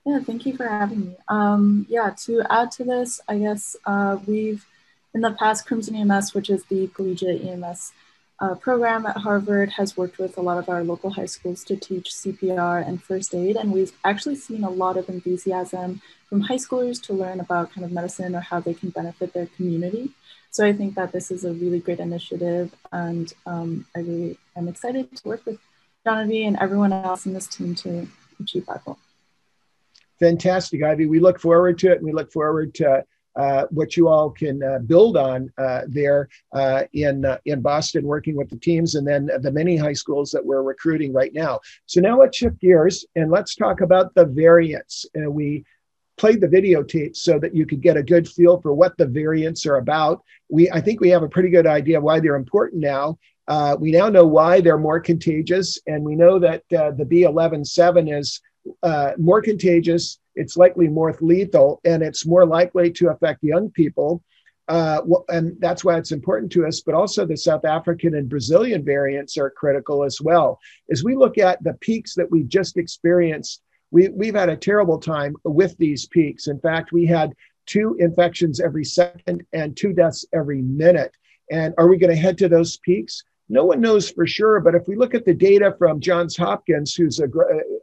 Yeah, thank you for having me. Um, yeah, to add to this, I guess uh, we've in the past Crimson EMS, which is the collegiate EMS uh, program at Harvard has worked with a lot of our local high schools to teach CPR and first aid. And we've actually seen a lot of enthusiasm from high schoolers to learn about kind of medicine or how they can benefit their community. So I think that this is a really great initiative. And um, I really am excited to work with Donavi and everyone else in this team to achieve that goal. Fantastic, Ivy. We look forward to it and we look forward to uh, what you all can uh, build on uh, there uh, in uh, in Boston, working with the teams, and then the many high schools that we're recruiting right now. So now let's shift gears and let's talk about the variants. we played the videotape so that you could get a good feel for what the variants are about. We I think we have a pretty good idea why they're important now. Uh, we now know why they're more contagious, and we know that uh, the B11.7 is uh, more contagious it's likely more lethal and it's more likely to affect young people. Uh, and that's why it's important to us. But also, the South African and Brazilian variants are critical as well. As we look at the peaks that we just experienced, we, we've had a terrible time with these peaks. In fact, we had two infections every second and two deaths every minute. And are we going to head to those peaks? No one knows for sure. But if we look at the data from Johns Hopkins, who's a,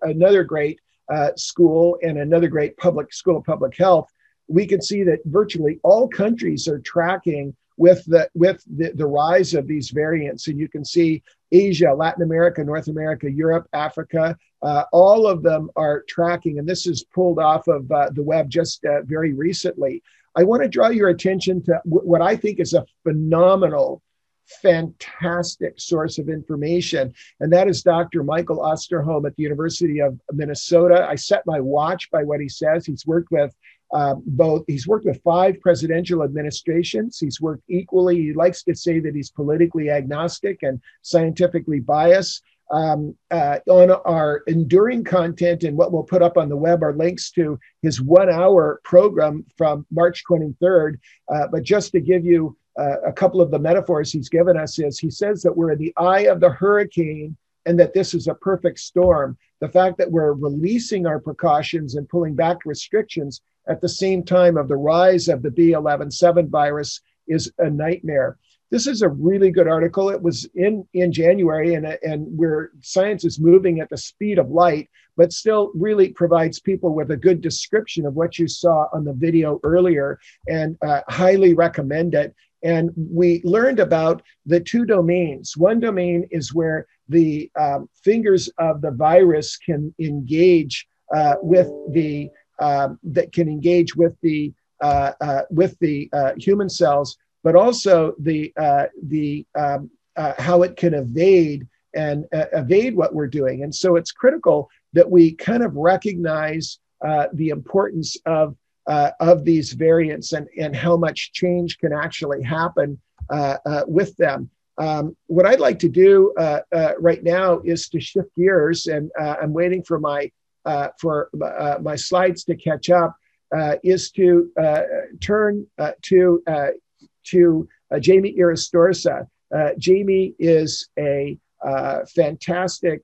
another great uh, school and another great public school of public health, we can see that virtually all countries are tracking with the with the, the rise of these variants and you can see asia latin america north america europe africa uh, all of them are tracking and this is pulled off of uh, the web just uh, very recently i want to draw your attention to w- what i think is a phenomenal fantastic source of information, and that is Dr. Michael Osterholm at the University of Minnesota. I set my watch by what he says. He's worked with uh, both, he's worked with five presidential administrations. He's worked equally. He likes to say that he's politically agnostic and scientifically biased. Um, uh, on our enduring content and what we'll put up on the web are links to his one hour program from March 23rd. Uh, but just to give you uh, a couple of the metaphors he's given us is he says that we're in the eye of the hurricane and that this is a perfect storm. The fact that we're releasing our precautions and pulling back restrictions at the same time of the rise of the B11.7 virus is a nightmare. This is a really good article. It was in, in January, and, and where science is moving at the speed of light, but still really provides people with a good description of what you saw on the video earlier and uh, highly recommend it. And we learned about the two domains. One domain is where the um, fingers of the virus can engage uh, with the um, that can engage with the uh, uh, with the uh, human cells, but also the uh, the um, uh, how it can evade and evade what we're doing. And so it's critical that we kind of recognize the importance of uh, of these variants and, and how much change can actually happen uh, uh, with them. Um, what I'd like to do uh, uh, right now is to shift gears, and uh, I'm waiting for my for my slides to catch up. is to turn to to Jamie Irastorza. Jamie is a fantastic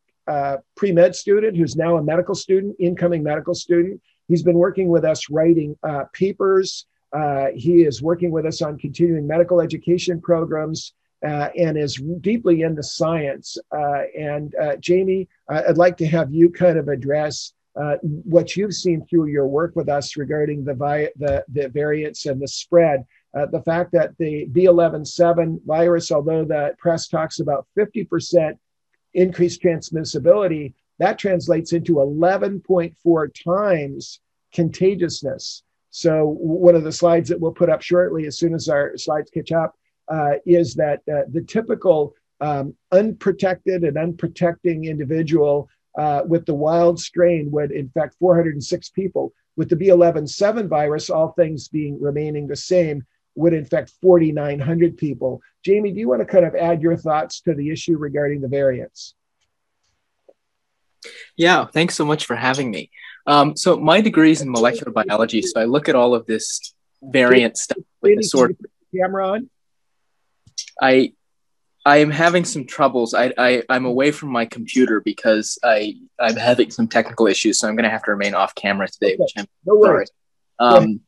pre med student who's now a medical student, incoming medical student. He's been working with us writing uh, papers. Uh, he is working with us on continuing medical education programs uh, and is deeply into science. Uh, and uh, Jamie, I'd like to have you kind of address uh, what you've seen through your work with us regarding the, vi- the, the variants and the spread. the fact that the B11.7 virus, although the press talks about 50% increased transmissibility, that translates into 11.4 times contagiousness. So, one of the slides that we'll put up shortly, as soon as our slides catch up, uh, is that uh, the typical um, unprotected and unprotecting individual uh, with the wild strain would infect 406 people. With the B11.7 virus, all things being remaining the same, would infect 4,900 people. Jamie, do you want to kind of add your thoughts to the issue regarding the variants? Yeah, thanks so much for having me. Um, so my degree is in molecular biology, so I look at all of this variant stuff with the sort. Of camera on. I I am having some troubles. I, I I'm away from my computer because I I'm having some technical issues, so I'm going to have to remain off camera today, okay. which I'm no worries. Um,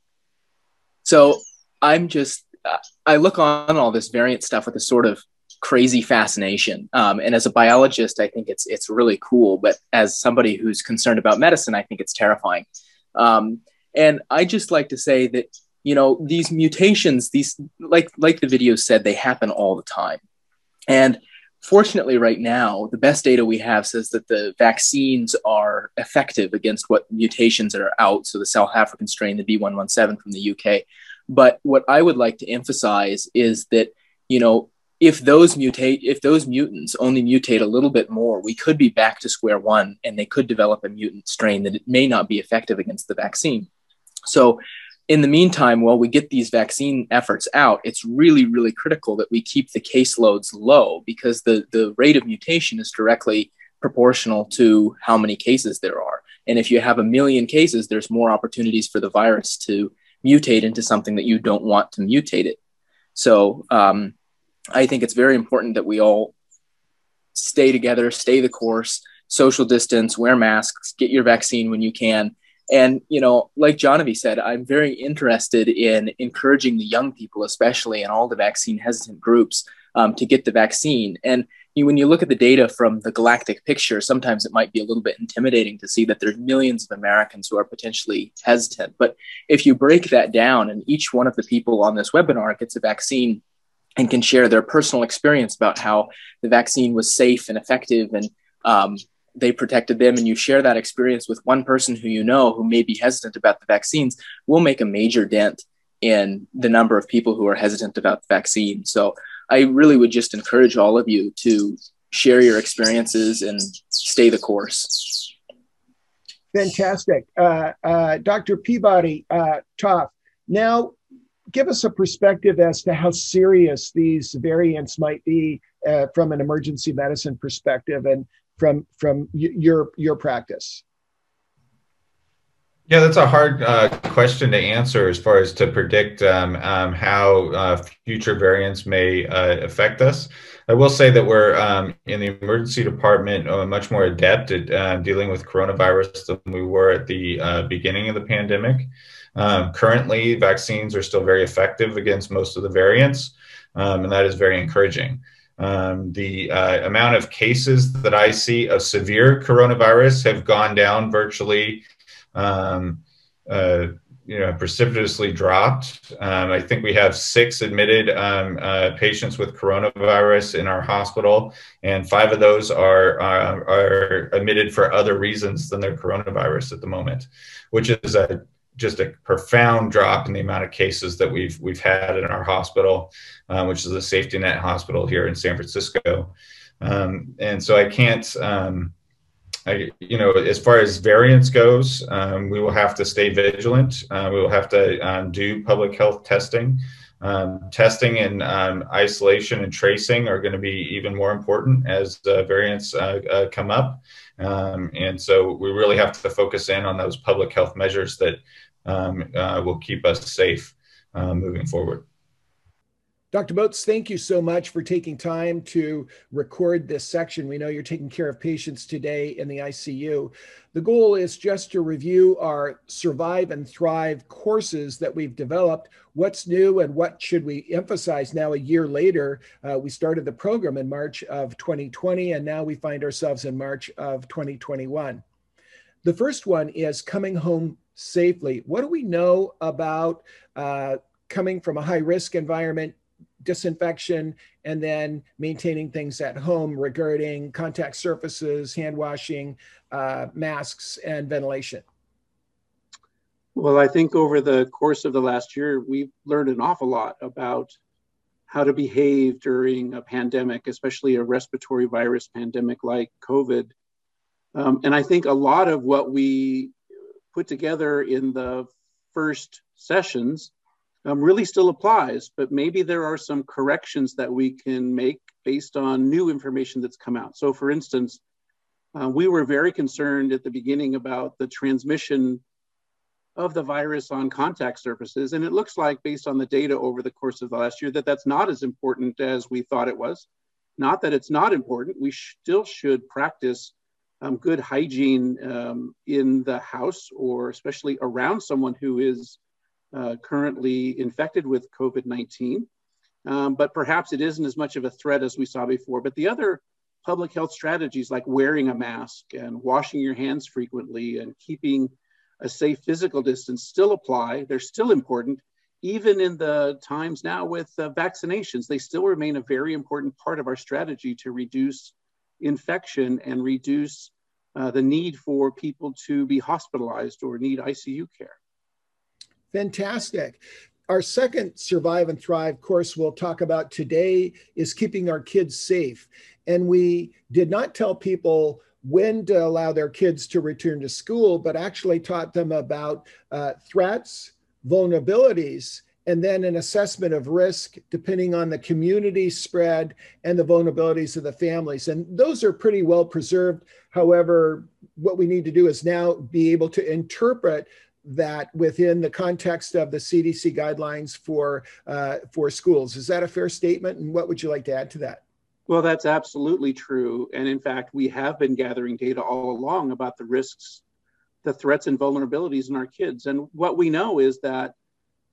so I'm just I look on all this variant stuff with a sort of crazy fascination. Um, and as a biologist, I think it's it's really cool. But as somebody who's concerned about medicine, I think it's terrifying. Um, and I just like to say that you know these mutations, these like like the video said, they happen all the time. And fortunately, right now, the best data we have says that the vaccines are effective against what mutations are out. So the South African strain, the B117 from the UK. But what I would like to emphasize is that, you know, if those mutate, if those mutants only mutate a little bit more, we could be back to square one and they could develop a mutant strain that it may not be effective against the vaccine. So in the meantime, while we get these vaccine efforts out, it's really, really critical that we keep the caseloads low because the, the rate of mutation is directly proportional to how many cases there are. And if you have a million cases, there's more opportunities for the virus to mutate into something that you don't want to mutate it. So um, I think it's very important that we all stay together, stay the course, social distance, wear masks, get your vaccine when you can, and, you know, like Jonavi said, I'm very interested in encouraging the young people, especially and all the vaccine hesitant groups, um, to get the vaccine. And you, when you look at the data from the galactic picture, sometimes it might be a little bit intimidating to see that there's millions of Americans who are potentially hesitant. But if you break that down and each one of the people on this webinar gets a vaccine and can share their personal experience about how the vaccine was safe and effective and um, they protected them and you share that experience with one person who you know who may be hesitant about the vaccines will make a major dent in the number of people who are hesitant about the vaccine. So i really would just encourage all of you to share your experiences and stay the course. Fantastic. Uh, uh, dr peabody uh, Toph now give us a perspective as to how serious these variants might be uh, from an emergency medicine perspective and from from your your practice? Yeah, that's a hard uh, question to answer as far as to predict um, um, how uh, future variants may uh, affect us. I will say that we're um, in the emergency department uh, much more adept at uh, dealing with coronavirus than we were at the uh, beginning of the pandemic. Um, currently, vaccines are still very effective against most of the variants, um, and that is very encouraging. Um, the uh, amount of cases that I see of severe coronavirus have gone down virtually, um, uh, you know, precipitously dropped. Um, I think we have six admitted um, uh, patients with coronavirus in our hospital, and five of those are, are, uh, are admitted for other reasons than their coronavirus at the moment, which is a just a profound drop in the amount of cases that we've we've had in our hospital, um, which is a safety net hospital here in San Francisco. Um, and so I can't, um, I, you know, as far as variance goes, um, we will have to stay vigilant. Uh, we will have to um, do public health testing. Um, testing and isolation and tracing are going to be even more important as uh, variants uh, uh, come up. And so we really have to focus in on those public health measures that um, uh, will keep us safe uh, moving forward. Dr. Botz, thank you so much for taking time to record this section. We know you're taking care of patients today in the ICU. The goal is just to review our Survive and Thrive courses that we've developed. What's new and what should we emphasize now a year later? Uh, we started the program in March of 2020, and now we find ourselves in March of 2021. The first one is coming home safely. What do we know about uh, coming from a high risk environment disinfection and then maintaining things at home regarding contact surfaces, hand washing, uh, masks, and ventilation? Well, I think over the course of the last year, we've learned an awful lot about how to behave during a pandemic, especially a respiratory virus pandemic like COVID. Um, and I think a lot of what we put together in the first sessions um, really still applies, but maybe there are some corrections that we can make based on new information that's come out. So, for instance, uh, we were very concerned at the beginning about the transmission of the virus on contact surfaces. And it looks like, based on the data over the course of the last year, that that's not as important as we thought it was. Not that it's not important, we still should practice um, good hygiene um, in the house or especially around someone who is uh, currently infected with COVID 19. Um, but perhaps it isn't as much of a threat as we saw before. But the other public health strategies like wearing a mask and washing your hands frequently and keeping a safe physical distance still apply. They're still important. Even in the times now with uh, vaccinations, they still remain a very important part of our strategy to reduce infection and reduce uh, the need for people to be hospitalized or need ICU care. Fantastic. Our second Survive and Thrive course we'll talk about today is keeping our kids safe. And we did not tell people when to allow their kids to return to school, but actually taught them about uh, threats, vulnerabilities, and then an assessment of risk depending on the community spread and the vulnerabilities of the families. And those are pretty well preserved. However, what we need to do is now be able to interpret that within the context of the CDC guidelines for uh, for schools. Is that a fair statement? And what would you like to add to that? Well, that's absolutely true. And in fact, we have been gathering data all along about the risks, the threats, and vulnerabilities in our kids. And what we know is that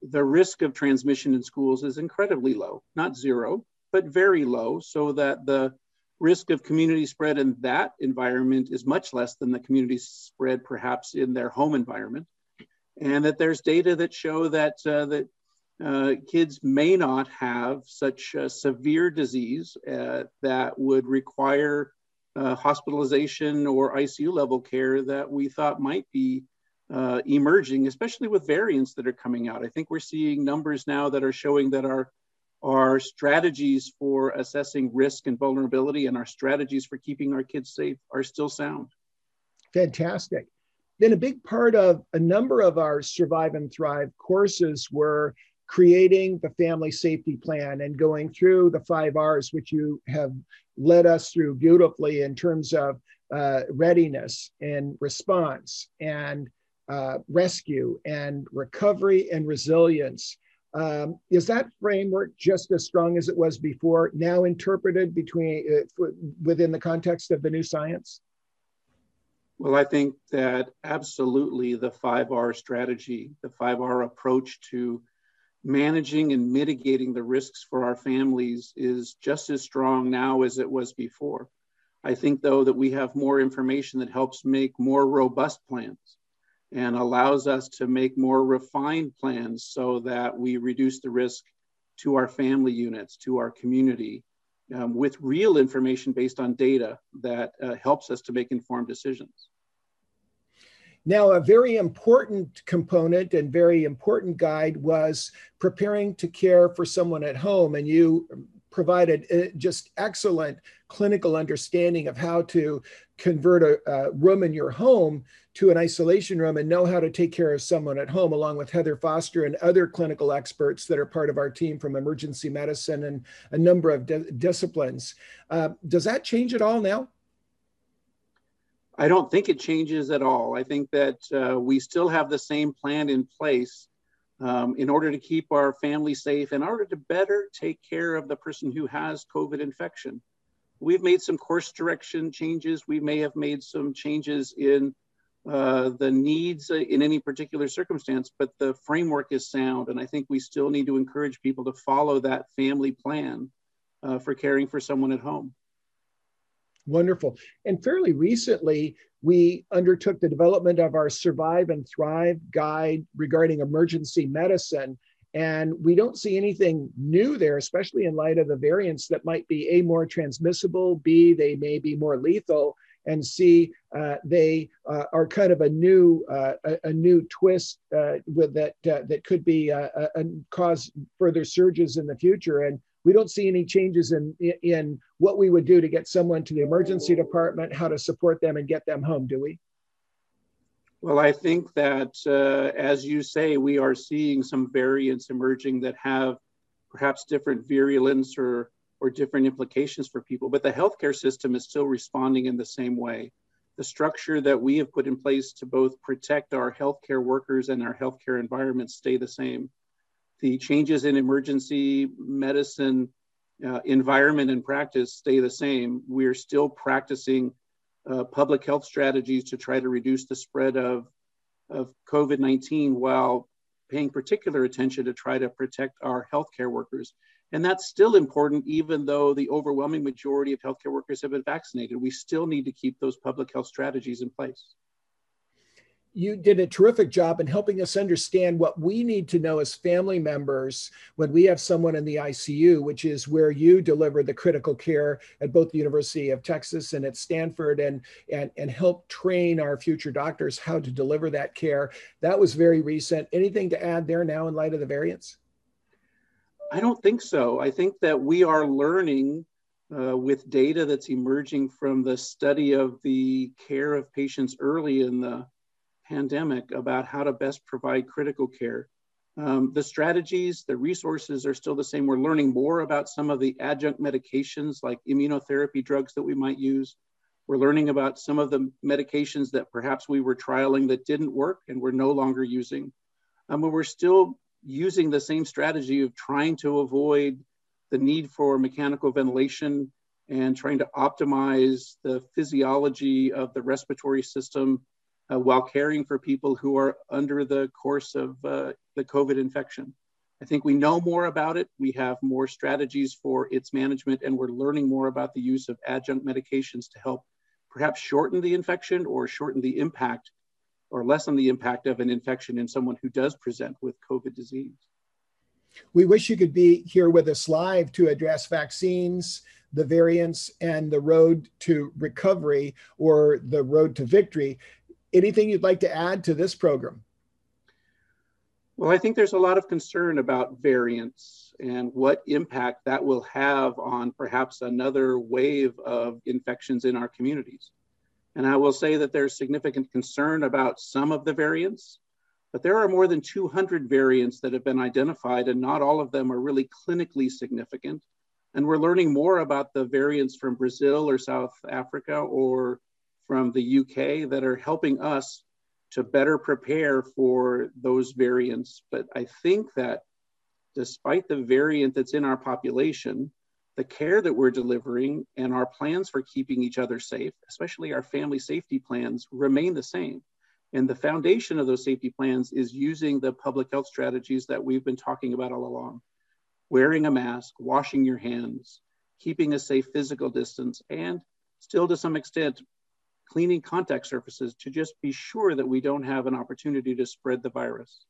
the risk of transmission in schools is incredibly low, not zero, but very low, so that the risk of community spread in that environment is much less than the community spread perhaps in their home environment. And that there's data that show that, uh, that uh, kids may not have such severe disease uh, that would require uh, hospitalization or ICU level care that we thought might be uh, emerging, especially with variants that are coming out. I think we're seeing numbers now that are showing that our our strategies for assessing risk and vulnerability and our strategies for keeping our kids safe are still sound. Fantastic. Then a big part of a number of our Survive and Thrive courses were creating the family safety plan and going through the five R's, which you have led us through beautifully in terms of uh, readiness and response and uh, rescue and recovery and resilience. Um, is that framework just as strong as it was before, now interpreted between uh, within the context of the new science? Well, I think that absolutely the 5R strategy, the 5R approach to managing and mitigating the risks for our families is just as strong now as it was before. I think, though, that we have more information that helps make more robust plans and allows us to make more refined plans so that we reduce the risk to our family units, to our community, um, with real information based on data that uh, helps us to make informed decisions. Now, a very important component and very important guide was preparing to care for someone at home. And you provided uh, just excellent clinical understanding of how to convert a, a, room in your home to an isolation room and know how to take care of someone at home, along with Heather Foster and other clinical experts that are part of our team from emergency medicine and a number of di- disciplines. Uh, does that change at all now? I don't think it changes at all. I think that uh, we still have the same plan in place um, in order to keep our family safe, in order to better take care of the person who has COVID infection. We've made some course direction changes. We may have made some changes in uh, the needs in any particular circumstance, but the framework is sound. And I think we still need to encourage people to follow that family plan uh, for caring for someone at home. Wonderful. And fairly recently, we undertook the development of our Survive and Thrive guide regarding emergency medicine. And we don't see anything new there, especially in light of the variants that might be A, more transmissible, B, they may be more lethal, and C, uh, they uh, are kind of a new uh, a, a, new twist uh, with that uh, that could be uh, cause further surges in the future. And we don't see any changes in in what we would do to get someone to the emergency department, how to support them and get them home, do we? Well, I think that, uh, as you say, we are seeing some variants emerging that have perhaps different virulence or, or different implications for people, but the healthcare system is still responding in the same way. The structure that we have put in place to both protect our healthcare workers and our healthcare environment stay the same. The changes in emergency medicine uh, environment and practice stay the same. We're still practicing uh, public health strategies to try to reduce the spread of, of COVID 19 while paying particular attention to try to protect our healthcare workers. And that's still important, even though the overwhelming majority of healthcare workers have been vaccinated. We still need to keep those public health strategies in place you did a terrific job in helping us understand what we need to know as family members when we have someone in the ICU, which is where you deliver the critical care at both the University of Texas and at Stanford and, and, and help train our future doctors how to deliver that care. That was very recent. Anything to add there now in light of the variants? I don't think so. I think that we are learning uh, with data that's emerging from the study of the care of patients early in the pandemic about how to best provide critical care. Um, the strategies, the resources are still the same. We're learning more about some of the adjunct medications like immunotherapy drugs that we might use. We're learning about some of the medications that perhaps we were trialing that didn't work and we're no longer using. Um, but we're still using the same strategy of trying to avoid the need for mechanical ventilation and trying to optimize the physiology of the respiratory system uh, while caring for people who are under the course of uh, the COVID infection. I think we know more about it. We have more strategies for its management, and we're learning more about the use of adjunct medications to help perhaps shorten the infection or shorten the impact or lessen the impact of an infection in someone who does present with COVID disease. We wish you could be here with us live to address vaccines, the variants, and the road to recovery or the road to victory anything you'd like to add to this program? Well, I think there's a lot of concern about variants and what impact that will have on perhaps another wave of infections in our communities. And I will say that there's significant concern about some of the variants, but there are more than 200 variants that have been identified, and not all of them are really clinically significant. And we're learning more about the variants from Brazil or South Africa or from the UK that are helping us to better prepare for those variants. But I think that despite the variant that's in our population, the care that we're delivering and our plans for keeping each other safe, especially our family safety plans, remain the same. And the foundation of those safety plans is using the public health strategies that we've been talking about all along wearing a mask, washing your hands, keeping a safe physical distance, and still to some extent, cleaning contact surfaces to just be sure that we don't have an opportunity to spread the virus.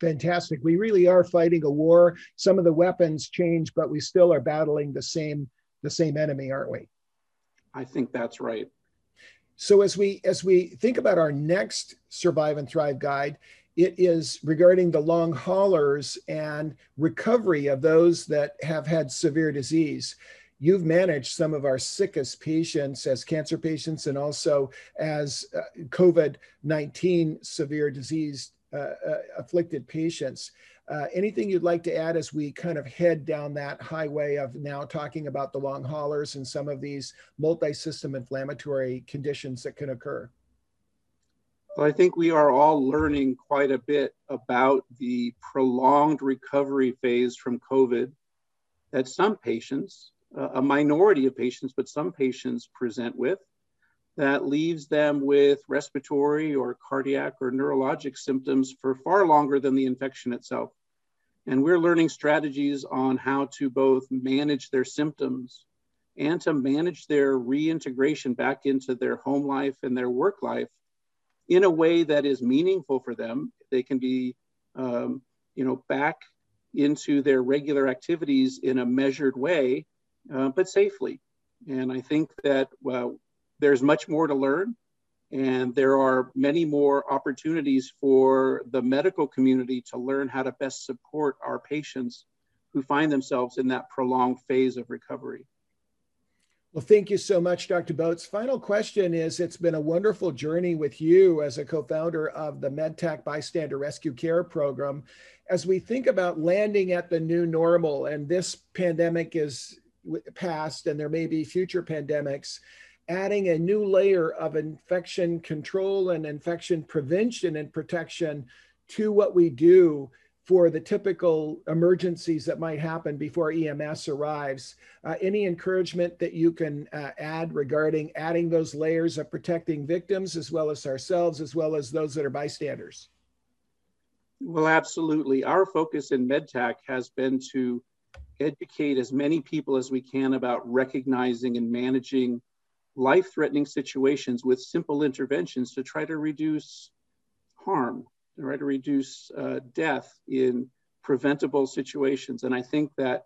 Fantastic. We really are fighting a war. Some of the weapons change, but we still are battling the same the same enemy, aren't we? I think that's right. So as we as we think about our next survive and thrive guide, it is regarding the long haulers and recovery of those that have had severe disease you've managed some of our sickest patients as cancer patients and also as uh, COVID 19 severe disease uh, uh, afflicted patients. Uh, anything you'd like to add as we kind of head down that highway of now talking about the long haulers and some of these multi system inflammatory conditions that can occur? Well, I think we are all learning quite a bit about the prolonged recovery phase from COVID that some patients, a minority of patients, but some patients present with that leaves them with respiratory or cardiac or neurologic symptoms for far longer than the infection itself. And we're learning strategies on how to both manage their symptoms and to manage their reintegration back into their home life and their work life in a way that is meaningful for them. They can be, um, you know, back into their regular activities in a measured way, uh, but safely. And I think that well, there's much more to learn, and there are many more opportunities for the medical community to learn how to best support our patients who find themselves in that prolonged phase of recovery. Well, thank you so much, Dr. Botz. Final question is It's been a wonderful journey with you as a co founder of the MedTac Bystander Rescue Care Program. As we think about landing at the new normal, and this pandemic is past, and there may be future pandemics, adding a new layer of infection control and infection prevention and protection to what we do for the typical emergencies that might happen before EMS arrives. Uh, any encouragement that you can uh, add regarding adding those layers of protecting victims as well as ourselves, as well as those that are bystanders? Well, absolutely. Our focus in MedTac has been to educate as many people as we can about recognizing and managing life threatening situations with simple interventions to try to reduce harm try to reduce uh, death in preventable situations. And I think that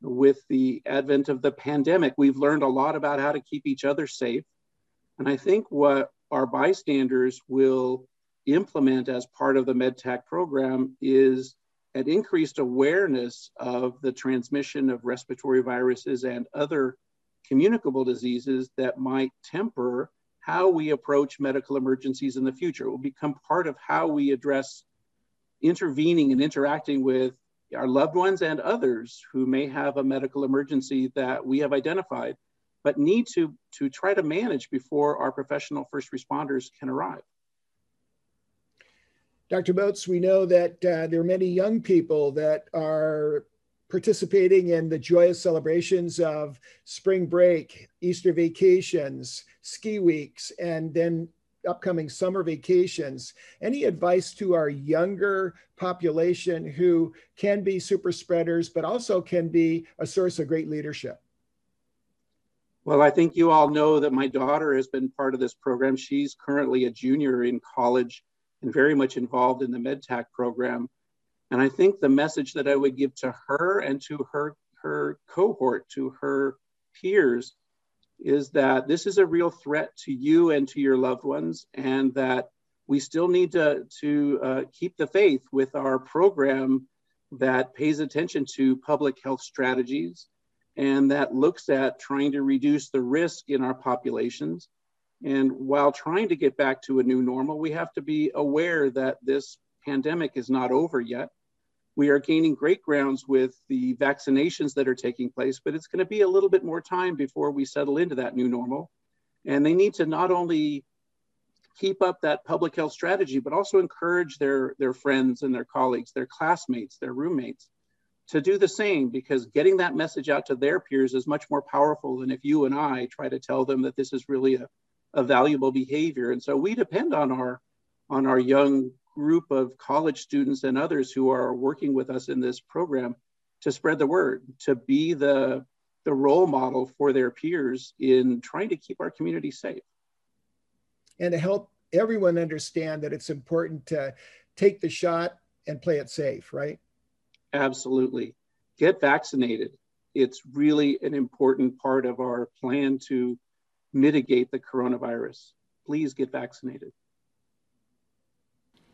with the advent of the pandemic, we've learned a lot about how to keep each other safe. And I think what our bystanders will implement as part of the MedTac program is an increased awareness of the transmission of respiratory viruses and other communicable diseases that might temper how we approach medical emergencies in the future. It will become part of how we address intervening and interacting with our loved ones and others who may have a medical emergency that we have identified, but need to, to try to manage before our professional first responders can arrive. Dr. Botz, we know that uh, there are many young people that are participating in the joyous celebrations of spring break, Easter vacations, ski weeks, and then upcoming summer vacations. Any advice to our younger population who can be super spreaders, but also can be a source of great leadership? Well, I think you all know that my daughter has been part of this program. She's currently a junior in college and very much involved in the MedTac program. And I think the message that I would give to her and to her, her cohort, to her peers, is that this is a real threat to you and to your loved ones, and that we still need to, to uh, keep the faith with our program that pays attention to public health strategies and that looks at trying to reduce the risk in our populations. And while trying to get back to a new normal, we have to be aware that this pandemic is not over yet we are gaining great grounds with the vaccinations that are taking place, but it's going to be a little bit more time before we settle into that new normal. And they need to not only keep up that public health strategy, but also encourage their, their friends and their colleagues, their classmates, their roommates to do the same because getting that message out to their peers is much more powerful than if you and I try to tell them that this is really a, a valuable behavior. And so we depend on our on our young group of college students and others who are working with us in this program to spread the word, to be the, the role model for their peers in trying to keep our community safe. And to help everyone understand that it's important to take the shot and play it safe, right? Absolutely. Get vaccinated. It's really an important part of our plan to mitigate the coronavirus. Please get vaccinated.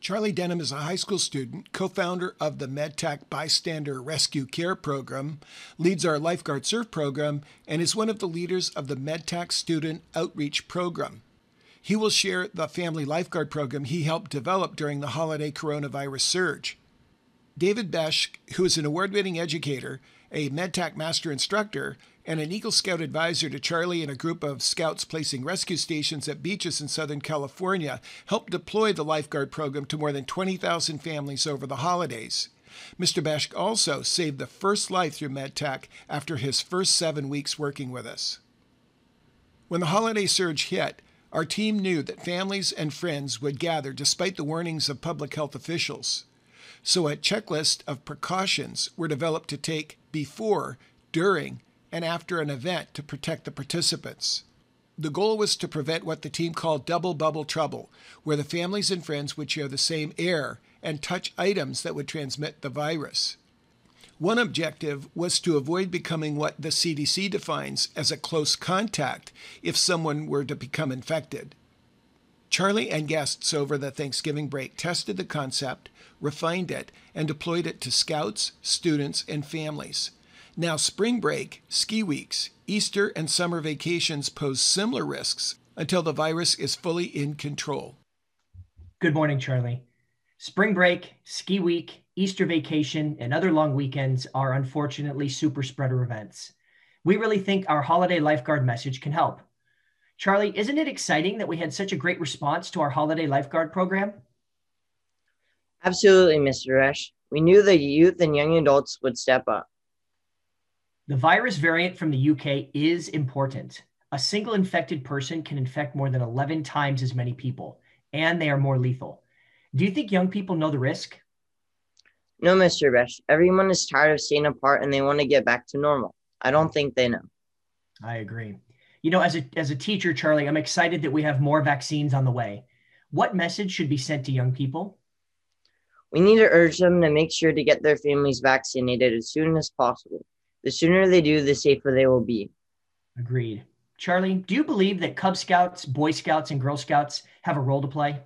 Charlie Denham is a high school student, co founder of the MedTac Bystander Rescue Care Program, leads our Lifeguard Surf program, and is one of the leaders of the MedTac Student Outreach Program. He will share the family lifeguard program he helped develop during the holiday coronavirus surge. David Besch, who is an award winning educator, a MedTac master instructor, and an Eagle Scout advisor to Charlie and a group of scouts placing rescue stations at beaches in Southern California, helped deploy the lifeguard program to more than 20,000 families over the holidays. Mr. Bashk also saved the first life through MedTac after his first seven weeks working with us. When the holiday surge hit, our team knew that families and friends would gather despite the warnings of public health officials. So a checklist of precautions were developed to take before, during, and after an event to protect the participants. The goal was to prevent what the team called double bubble trouble, where the families and friends would share the same air and touch items that would transmit the virus. One objective was to avoid becoming what the CDC defines as a close contact if someone were to become infected. Charlie and guests over the Thanksgiving break tested the concept, refined it, and deployed it to scouts, students, and families. Now, spring break, ski weeks, Easter, and summer vacations pose similar risks until the virus is fully in control. Good morning, Charlie. Spring break, ski week, Easter vacation, and other long weekends are unfortunately super spreader events. We really think our holiday lifeguard message can help. Charlie, isn't it exciting that we had such a great response to our holiday lifeguard program? Absolutely, Mr. Resch. We knew the youth and young adults would step up. The virus variant from the UK is important. A single infected person can infect more than 11 times as many people, and they are more lethal. Do you think young people know the risk? No, Mr. Resch. Everyone is tired of staying apart and they want to get back to normal. I don't think they know. I agree. You know, as a, as a teacher, Charlie, I'm excited that we have more vaccines on the way. What message should be sent to young people? We need to urge them to make sure to get their families vaccinated as soon as possible. The sooner they do, the safer they will be. Agreed. Charlie, do you believe that Cub Scouts, Boy Scouts, and Girl Scouts have a role to play?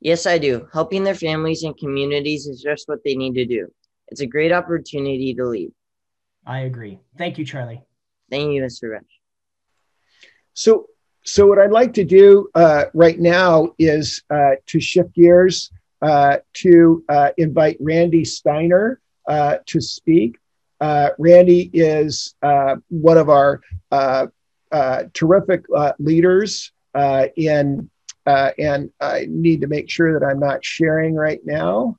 Yes, I do. Helping their families and communities is just what they need to do. It's a great opportunity to lead. I agree. Thank you, Charlie. Thank you, Mr. Resch. So, so what I'd like to do uh, right now is uh, to shift gears to uh, invite Randy Steiner uh, to speak. Uh, Randy is one of our terrific leaders in uh, and I need to make sure that I'm not sharing right now.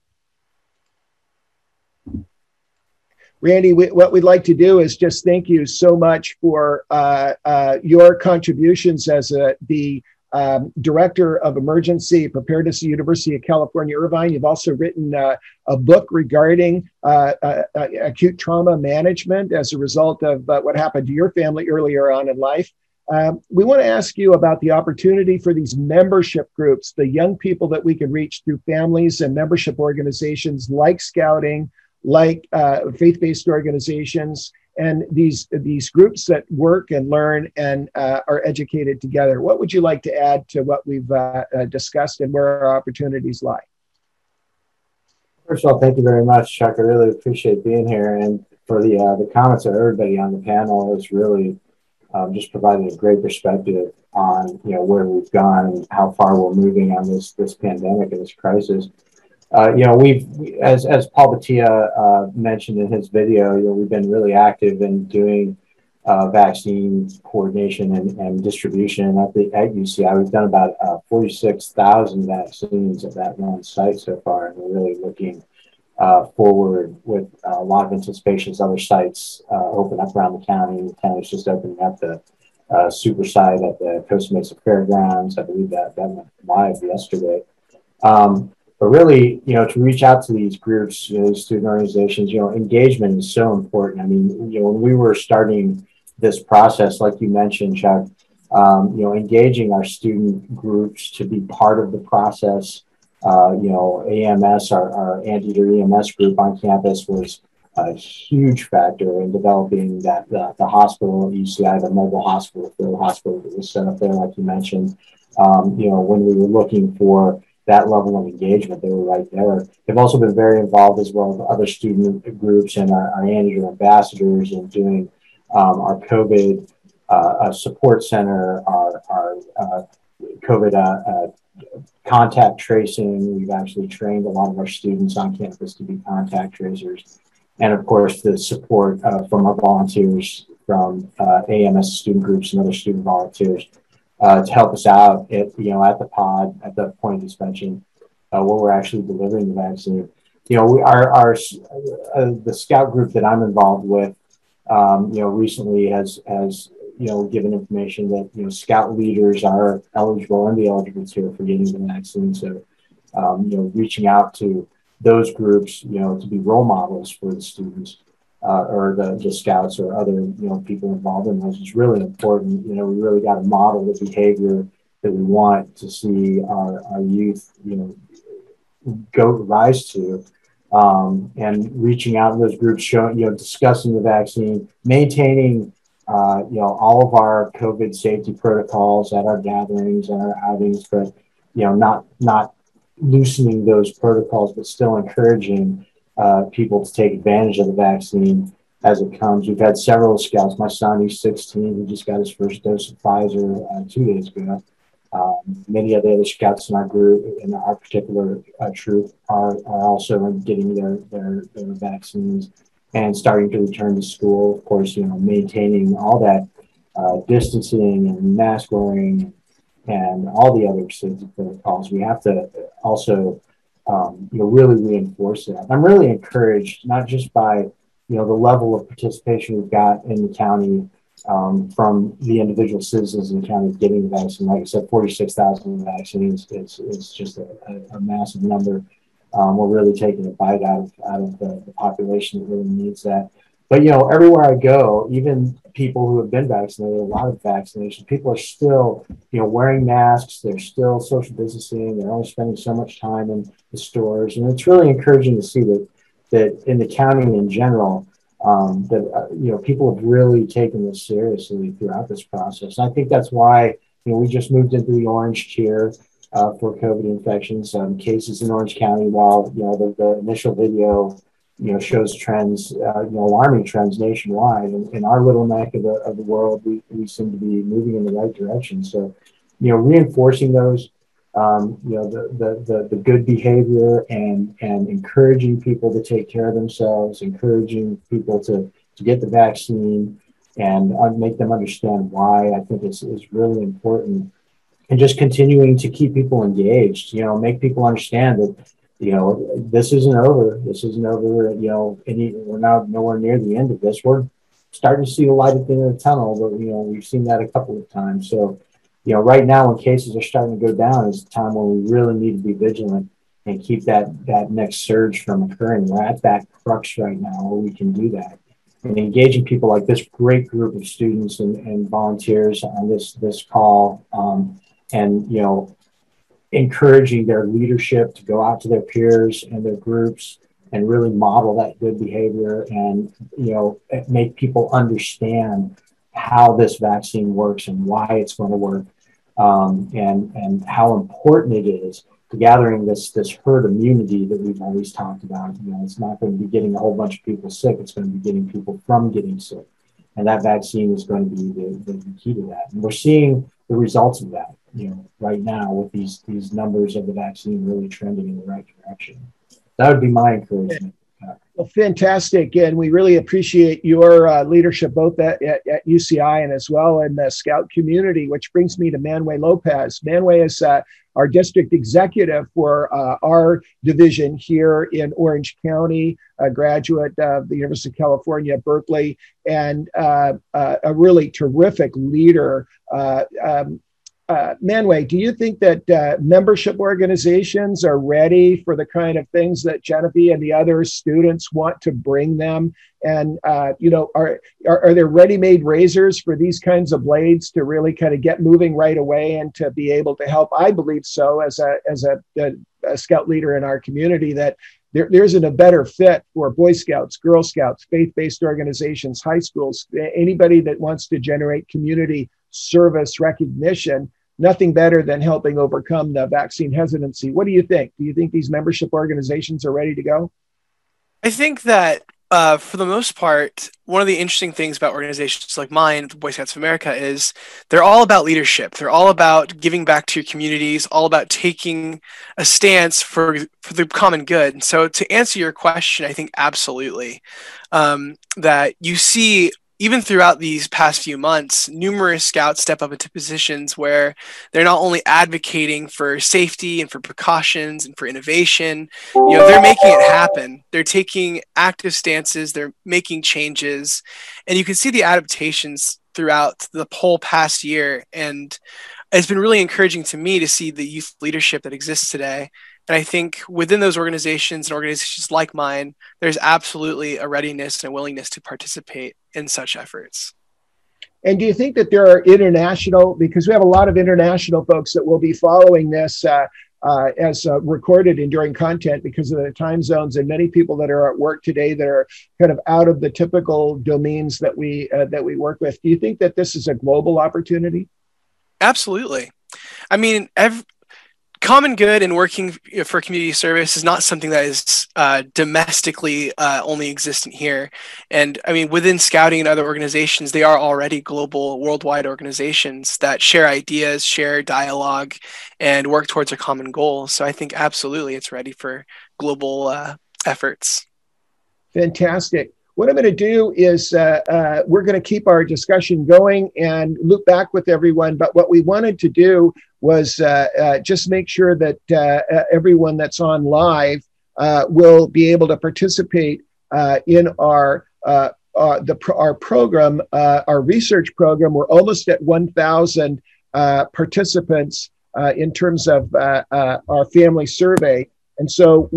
Randy, we, what we'd like to do is just thank you so much for uh, uh, your contributions as a, the um, director of emergency preparedness at University of California, Irvine. You've also written uh, a book regarding uh, uh, uh, acute trauma management as a result of what happened to your family earlier on in life. Um, we want to ask you about the opportunity for these membership groups, the young people that we can reach through families and membership organizations like Scouting, like uh, faith-based organizations, and these these groups that work and learn and uh, are educated together. What would you like to add to what we've uh, uh discussed and where our opportunities lie? First of all, thank you very much, Chuck. I really appreciate being here, and for the uh, the comments of everybody on the panel. It's really um, just provided a great perspective on you know where we've gone and how far we're moving on this this pandemic and this crisis. Uh, you know, we've as as Paul Batia uh, mentioned in his video, you know, we've been really active in doing uh, vaccine coordination and, and distribution at the at UCI. We've done about uh, forty six thousand vaccines at that one site so far, and we're really looking uh, forward with a lot of anticipation as other sites uh, open up around the county. The county's just opening up the uh, super site at the Costa Mesa Fairgrounds. I believe that that went live yesterday. Um, but really, you know, to reach out to these groups, you know, these student organizations, you know, engagement is so important. I mean, you know, when we were starting this process, like you mentioned, Chuck, um, you know, engaging our student groups to be part of the process uh, you know, AMS, our, our anteater EMS group on campus was a huge factor in developing that the, the hospital UCI, the mobile hospital, the hospital that was set up there, like you mentioned. Um, you know, when we were looking for that level of engagement, they were right there. They've also been very involved as well with other student groups and our, our anteater ambassadors in doing um, our COVID uh, support center, our, our uh, COVID uh, uh contact tracing. We've actually trained a lot of our students on campus to be contact tracers. And of course, the support uh, from our volunteers from uh, AMS student groups and other student volunteers uh, to help us out at, you know, at the pod, at the point of suspension, uh, where we're actually delivering the vaccine. You know, we, our, our uh, the scout group that I'm involved with, um, you know, recently has, has you know, given information that, you know, scout leaders are eligible and the eligible too for getting the vaccine. So, um, you know, reaching out to those groups, you know, to be role models for the students uh, or the, the scouts or other, you know, people involved in those is really important. You know, we really got to model the behavior that we want to see our, our youth, you know, go rise to um, and reaching out to those groups, showing, you know, discussing the vaccine, maintaining, uh, you know, all of our COVID safety protocols at our gatherings and our outings, but, you know, not, not loosening those protocols, but still encouraging uh, people to take advantage of the vaccine as it comes. We've had several scouts. My son, he's 16, he just got his first dose of Pfizer uh, two days ago. Um, many of the other scouts in our group, in our particular uh, troop, are, are also getting their, their, their vaccines and starting to return to school. Of course, you know, maintaining all that uh, distancing and mask wearing and all the other safety protocols. We have to also, um, you know, really reinforce that. I'm really encouraged, not just by, you know, the level of participation we've got in the county um, from the individual citizens in the county getting the vaccine. Like I said, 46,000 vaccines is, is just a, a, massive number. Um, we're really taking a bite out of, out of the, the population that really needs that. But, you know, everywhere I go, even people who have been vaccinated, a lot of vaccinations, people are still, you know, wearing masks. They're still social distancing. They're only spending so much time in the stores. And it's really encouraging to see that, that in the county in general, um, that uh, you know people have really taken this seriously throughout this process. And I think that's why you know we just moved into the orange tier uh, for COVID infections um, cases in Orange County. While you know the, the initial video you know shows trends, uh, you know alarming trends nationwide, and in our little neck of the of the world, we, we seem to be moving in the right direction. So you know reinforcing those um, you know, the, the, the, the, good behavior and, and encouraging people to take care of themselves, encouraging people to, to get the vaccine and make them understand why I think is, is really important. And just continuing to keep people engaged, you know, make people understand that, you know, this isn't over. This isn't over. You know, any, we're not nowhere near the end of this. We're starting to see the light at the end of the tunnel, but, you know, we've seen that a couple of times. So, you know, right now when cases are starting to go down is the time when we really need to be vigilant and keep that that next surge from occurring. We're at that crux right now where we can do that. And engaging people like this great group of students and, and volunteers on this this call, um, and you know, encouraging their leadership to go out to their peers and their groups and really model that good behavior and you know make people understand how this vaccine works and why it's going to work um, and and how important it is to gathering this this herd immunity that we've always talked about. You know, it's not going to be getting a whole bunch of people sick; it's going to be getting people from getting sick, and that vaccine is going to be the, the key to that. And we're seeing the results of that. You know, right now with these these numbers of the vaccine really trending in the right direction. That would be my encouragement. Well, fantastic. And we really appreciate your uh, leadership both at, at, at, UCI and as well in the Scout community, which brings me to Manway Lopez. Manway is uh, our district executive for uh, our division here in Orange County, a graduate of the University of California, Berkeley, and uh, uh, a really terrific leader. Uh, um, uh, Manway, do you think that uh, membership organizations are ready for the kind of things that Genevieve and the other students want to bring them? And uh, you know, are, are, are there ready-made razors for these kinds of blades to really kind of get moving right away and to be able to help? I believe so, as a as a, a, a scout leader in our community, that there, there isn't a better fit for Boy Scouts, Girl Scouts, faith-based organizations, high schools, anybody that wants to generate community service recognition nothing better than helping overcome the vaccine hesitancy. What do you think? Do you think these membership organizations are ready to go? I think that uh, for the most part, one of the interesting things about organizations like mine, the Boy Scouts of America, is they're all about leadership. They're all about giving back to your communities, all about taking a stance for for the common good. And so, to answer your question, I think absolutely um, that you see even throughout these past few months, numerous scouts step up into positions where they're not only advocating for safety and for precautions and for innovation, you know, they're making it happen. They're taking active stances, they're making changes, and you can see the adaptations throughout the whole past year. And it's been really encouraging to me to see the youth leadership that exists today and I think within those organizations and organizations like mine, there's absolutely a readiness and a willingness to participate in such efforts. And do you think that there are international, because we have a lot of international folks that will be following this, uh, uh, as uh, recorded enduring content because of the time zones and many people that are at work today that are kind of out of the typical domains that we uh, that we work with. Do you think that this is a global opportunity? Absolutely. I mean, ev- common good and working for community service is not something that is uh, domestically uh, only existent here. And I mean, within scouting and other organizations, they are already global, worldwide organizations that share ideas, share dialogue, and work towards a common goal. So I think absolutely it's ready for global uh, efforts. Fantastic. What I'm going to do is uh, uh, we're going to keep our discussion going and loop back with everyone. But what we wanted to do was uh, uh just make sure that uh, uh, everyone that's on live will be able to participate in our the our program, our research program. We're almost at 1,000 participants in terms of our family survey, and so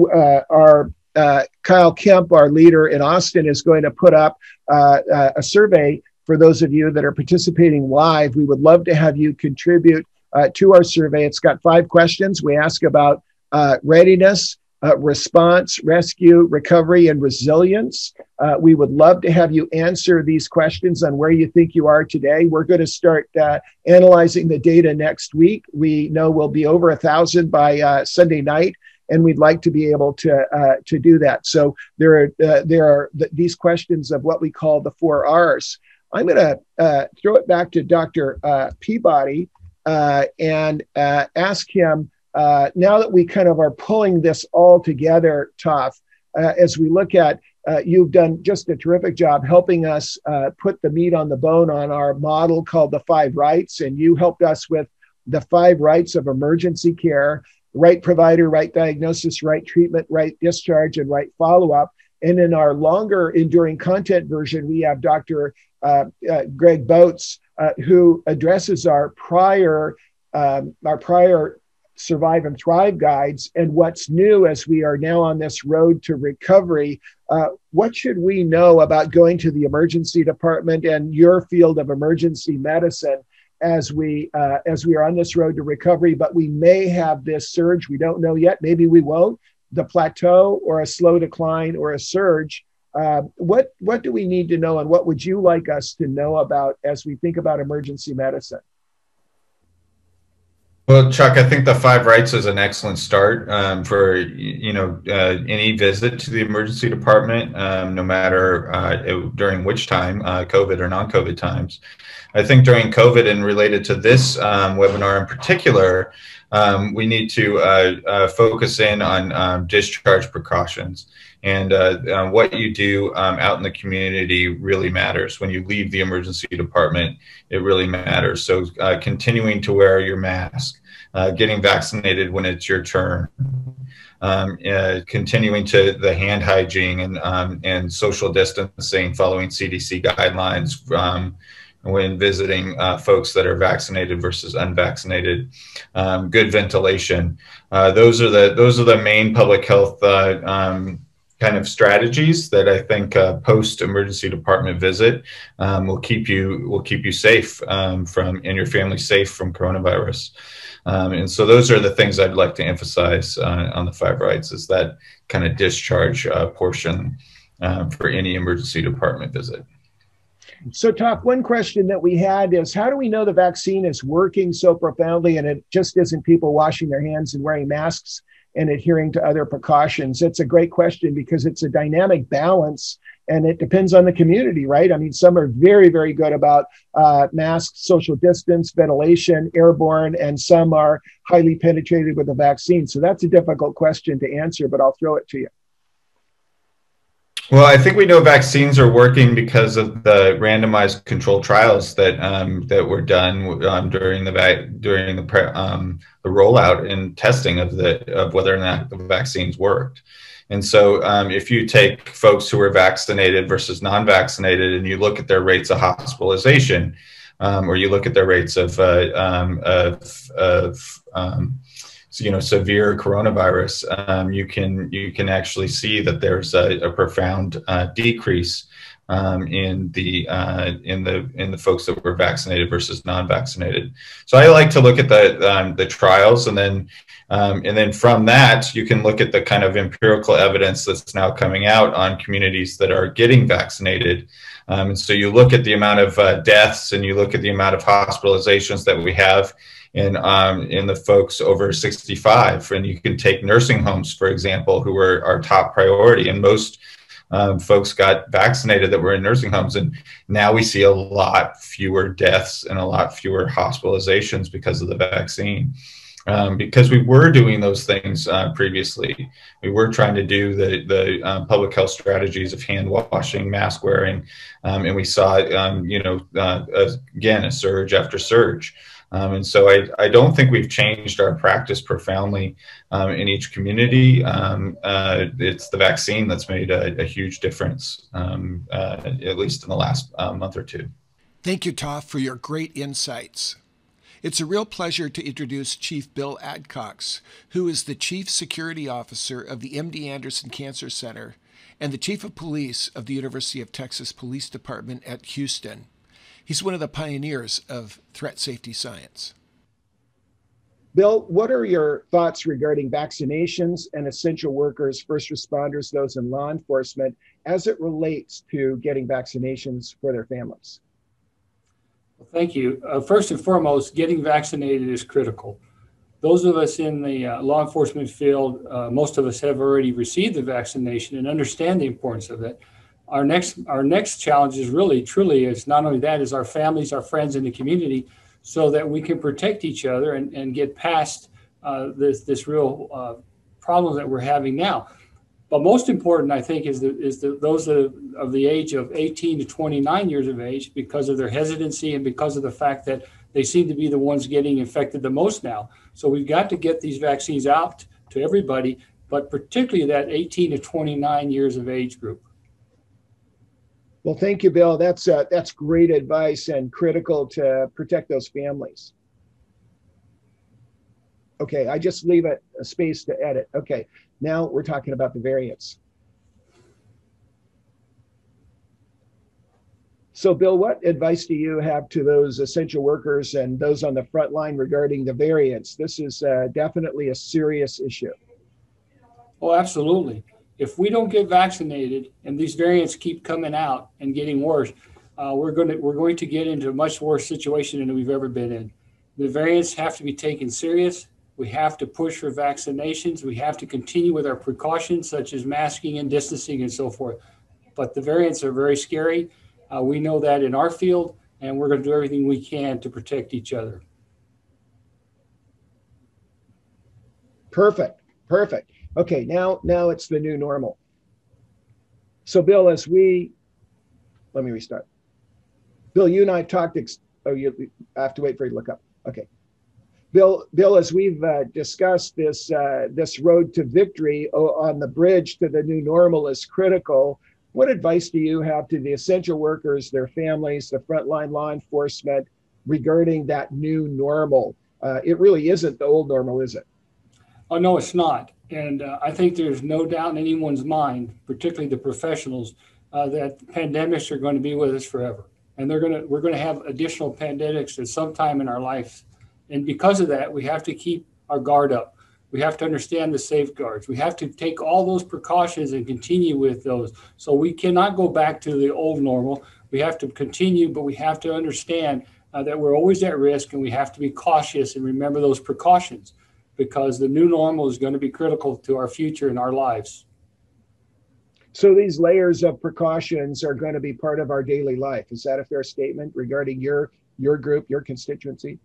our uh, Kyle Kemp, our leader in Austin, is going to put up uh, uh, a survey for those of you that are participating live. We would love to have you contribute uh, to our survey. It's got five questions. We ask about uh, readiness, uh, response, rescue, recovery, and resilience. Uh, we would love to have you answer these questions on where you think you are today. We're going to start uh, analyzing the data next week. We know we'll be over a thousand by Sunday night and we'd like to be able to uh, to do that. So there are uh, there are th- these questions of what we call the four R's. I'm going to uh, throw it back to Dr. Uh, Peabody uh, and uh, ask him now that we kind of are pulling this all together, Toph, as we look at. you've done just a terrific job helping us put the meat on the bone on our model called the five rights, and you helped us with the five rights of emergency care right provider, right diagnosis, right treatment, right discharge, and right follow up. And in our longer enduring content version, we have Dr. Uh, uh, Greg Botz, uh, who addresses our prior um, our prior survive and thrive guides and what's new as we are now on this road to recovery. Uh, what should we know about going to the emergency department and your field of emergency medicine as we uh, as we are on this road to recovery. But we may have this surge. We don't know yet. Maybe we won't. The plateau or a slow decline or a surge. Uh, what what do we need to know, and what would you like us to know about as we think about emergency medicine? Well, Chuck, I think the five rights is an excellent start um, for you know uh, any visit to the emergency department, um, no matter uh, during which time, uh, COVID or non-COVID times. I think during COVID and related to this um, webinar in particular, um, we need to uh, uh, focus in on um, discharge precautions. And uh, uh what you do um, out in the community really matters. When you leave the emergency department, it really matters. So uh, continuing to wear your mask, uh, getting vaccinated when it's your turn, um, uh, continuing to the hand hygiene and um, and social distancing, following CDC guidelines, um, when visiting uh, folks that are vaccinated versus unvaccinated. Um, good ventilation. Uh, those are the those are the main public health um, kind of strategies that I think uh, post emergency department visit um, will keep you will keep you safe um, from and your family safe from coronavirus. Um, and so those are the things I'd like to emphasize uh, on the five rights is that kind of discharge uh, portion for any emergency department visit. So, Toph, one question that we had is how do we know the vaccine is working so profoundly and it just isn't people washing their hands and wearing masks and adhering to other precautions? It's a great question because it's a dynamic balance and it depends on the community, right? I mean, some are very, very good about uh, masks, social distance, ventilation, airborne, and some are highly penetrated with the vaccine. So that's a difficult question to answer, but I'll throw it to you. Well, I think we know vaccines are working because of the randomized control trials that um, that were done um, during the during the um, the rollout and testing of the of whether or not the vaccines worked. And so, um, if you take folks who are vaccinated versus non-vaccinated, and you look at their rates of hospitalization, um, or you look at their rates of uh, um, of, of you know severe coronavirus, um, you can you can actually see that there's a, a profound uh, decrease um, in the uh, in the in the folks that were vaccinated versus non-vaccinated. So I like to look at the um, the trials, and then um, and then from that you can look at the kind of empirical evidence that's now coming out on communities that are getting vaccinated. Um, and so you look at the amount of uh, deaths, and you look at the amount of hospitalizations that we have in um, in the folks over 65, and you can take nursing homes for example, who are our top priority, and most um, folks got vaccinated that were in nursing homes. And now we see a lot fewer deaths and a lot fewer hospitalizations because of the vaccine. Um, because we were doing those things uh, previously. We were trying to do the, the um, public health strategies of hand washing, mask wearing, um, and we saw, um, you know, uh, again, a surge after surge. Um, and so I, I don't think we've changed our practice profoundly um, in each community. Uh, it's the vaccine that's made a, a huge difference, uh, at least in the last uh, month or two. Thank you, Toph, for your great insights. It's a real pleasure to introduce Chief Bill Adcox, who is the Chief Security Officer of the MD Anderson Cancer Center and the Chief of Police of the University of Texas Police Department at Houston. He's one of the pioneers of threat safety science. Bill, what are your thoughts regarding vaccinations and essential workers, first responders, those in law enforcement, as it relates to getting vaccinations for their families? Well, thank you. Uh, first and foremost, getting vaccinated is critical. Those of us in the uh, law enforcement field, uh, most of us have already received the vaccination and understand the importance of it our next our next challenge is really truly is not only that is our families our friends in the community so that we can protect each other and, and get past uh, this this real uh, problem that we're having now but most important i think is the, is the, those of, of the age of 18 to 29 years of age because of their hesitancy and because of the fact that they seem to be the ones getting infected the most now so we've got to get these vaccines out to everybody but particularly that 18 to 29 years of age group well, thank you, Bill. That's uh, that's great advice and critical to protect those families. Okay, I just leave it a space to edit. Okay, now we're talking about the variants. So, Bill, what advice do you have to those essential workers and those on the front line regarding the variants? This is uh, definitely a serious issue. Oh, absolutely if we don't get vaccinated and these variants keep coming out and getting worse, uh, we're going to we're going to get into a much worse situation than we've ever been in. The variants have to be taken serious. We have to push for vaccinations. We have to continue with our precautions such as masking and distancing and so forth. But the variants are very scary. Uh, we know that in our field, and we're going to do everything we can to protect each other. Perfect. Perfect okay, now now it's the new normal. So Bill, as we let me restart. Bill, you and I talked. Oh, you I have to wait for you to look up. Okay. Bill, Bill, as we've uh, discussed, this uh, this road to victory on the bridge to the new normal is critical. What advice do you have to the essential workers, their families, the frontline law enforcement regarding that new normal? Uh, it really isn't the old normal, is it? Oh no, it's not. And uh, I think there's no doubt in anyone's mind, particularly the professionals, uh, that pandemics are going to be with us forever. And they're going to, we're going to have additional pandemics at some time in our life. And because of that, we have to keep our guard up. We have to understand the safeguards. We have to take all those precautions and continue with those. So we cannot go back to the old normal. We have to continue, but we have to understand uh, that we're always at risk and we have to be cautious and remember those precautions because the new normal is going to be critical to our future and our lives. So these layers of precautions are going to be part of our daily life. Is that a fair statement regarding your your group, your constituency?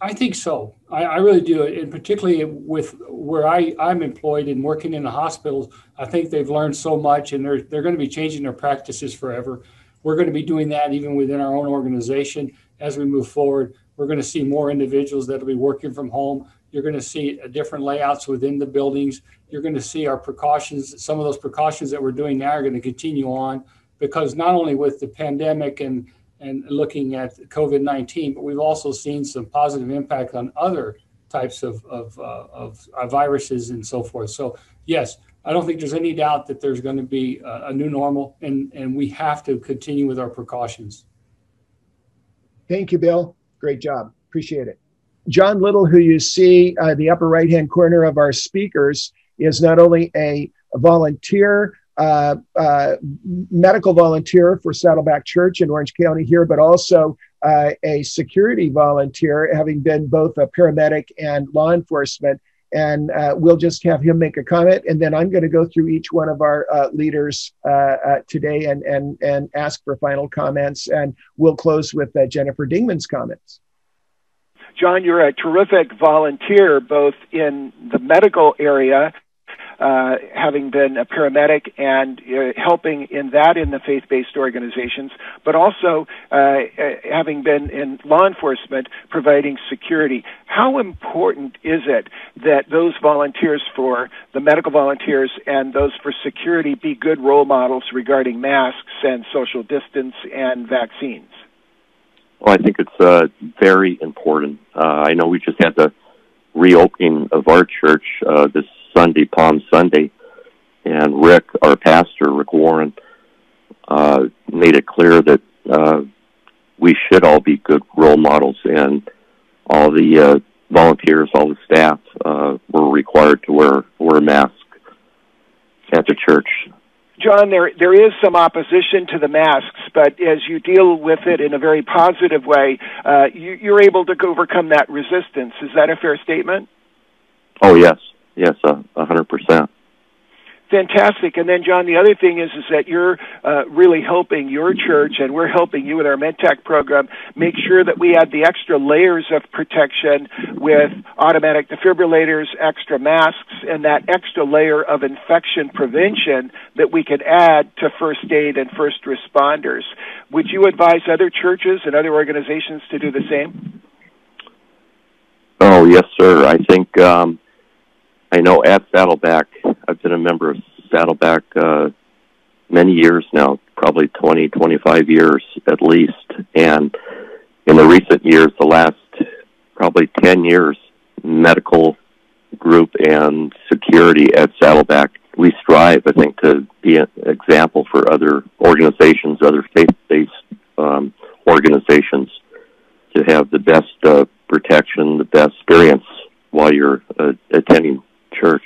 I think so. I, I really do, and particularly with where I, I'm employed and working in the hospitals, I think they've learned so much, and they're they're going to be changing their practices forever. We're going to be doing that even within our own organization as we move forward. We're going to see more individuals that will be working from home. You're going to see different layouts within the buildings. You're going to see our precautions. Some of those precautions that we're doing now are going to continue on because not only with the pandemic and and looking at COVID-19, but we've also seen some positive impact on other types of of, uh, of uh, viruses and so forth. So yes, I don't think there's any doubt that there's going to be a, a new normal, and, and we have to continue with our precautions. Thank you, Bill. Great job. Appreciate it. John Little, who you see uh, the upper right hand corner of our speakers, is not only a, a volunteer, uh, uh, medical volunteer for Saddleback Church in Orange County here, but also uh, a security volunteer, having been both a paramedic and law enforcement. And uh, we'll just have him make a comment, and then I'm going to go through each one of our uh, leaders today and, and, and ask for final comments. And we'll close with Jennifer Dingman's comments. John, you're a terrific volunteer both in the medical area, uh, having been a paramedic and uh, helping in that in the faith based organizations, but also uh, uh, having been in law enforcement providing security. How important is it that those volunteers for the medical volunteers and those for security be good role models regarding masks and social distance and vaccines? Well, I think it's uh, very important. I know we just had the reopening of our church this Sunday, Palm Sunday, and Rick, our pastor, Rick Warren, uh, made it clear that uh, we should all be good role models, and all the uh, volunteers, all the staff uh, were required to wear wear a mask at the church. John, there there is some opposition to the masks, but as you deal with it in a very positive way, uh, you, you're able to overcome that resistance. Is that a fair statement? Oh yes, yes, a hundred percent. Fantastic. And then, John, the other thing is is that you're uh, really helping your church, and we're helping you with our MedTac program make sure that we add the extra layers of protection with automatic defibrillators, extra masks, and that extra layer of infection prevention that we can add to first aid and first responders. Would you advise other churches and other organizations to do the same? Oh yes, sir. I think um, I know at Saddleback I've been a member of Saddleback uh, many years now, probably 20, 25 years at least. And in the recent years, the last probably 10 years, medical group and security at Saddleback, we strive, I think, to be an example for other organizations, other faith-based um, organizations, to have the best uh, protection, the best experience while you're uh, attending church.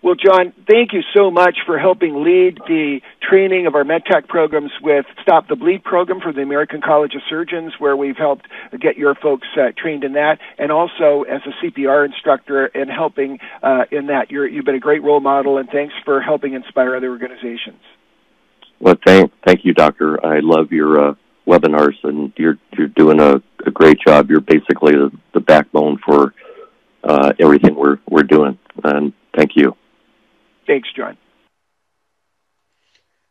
Well, John, thank you so much for helping lead the training of our MedTac programs with Stop the Bleed program for the American College of Surgeons, where we've helped get your folks uh, trained in that, and also as a CPR instructor and helping uh, in that. you have been a great role model, and thanks for helping inspire other organizations. Well, thank thank you, Doctor. I love your uh, webinars, and you're you're doing a, a great job. You're basically the, the backbone for uh, everything we're we're doing, and thank you. Thanks, John.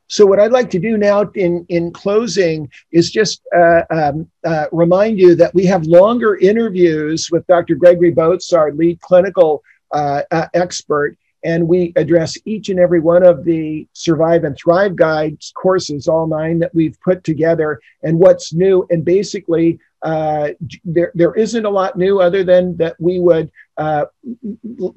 So, what I'd like to do now in, in closing is just uh, um, uh, remind you that we have longer interviews with Dr. Gregory Botz, our lead clinical uh, uh, expert, and we address each and every one of the Survive and Thrive Guides courses, all nine that we've put together, and what's new. And basically, uh, there, there isn't a lot new other than that we would uh,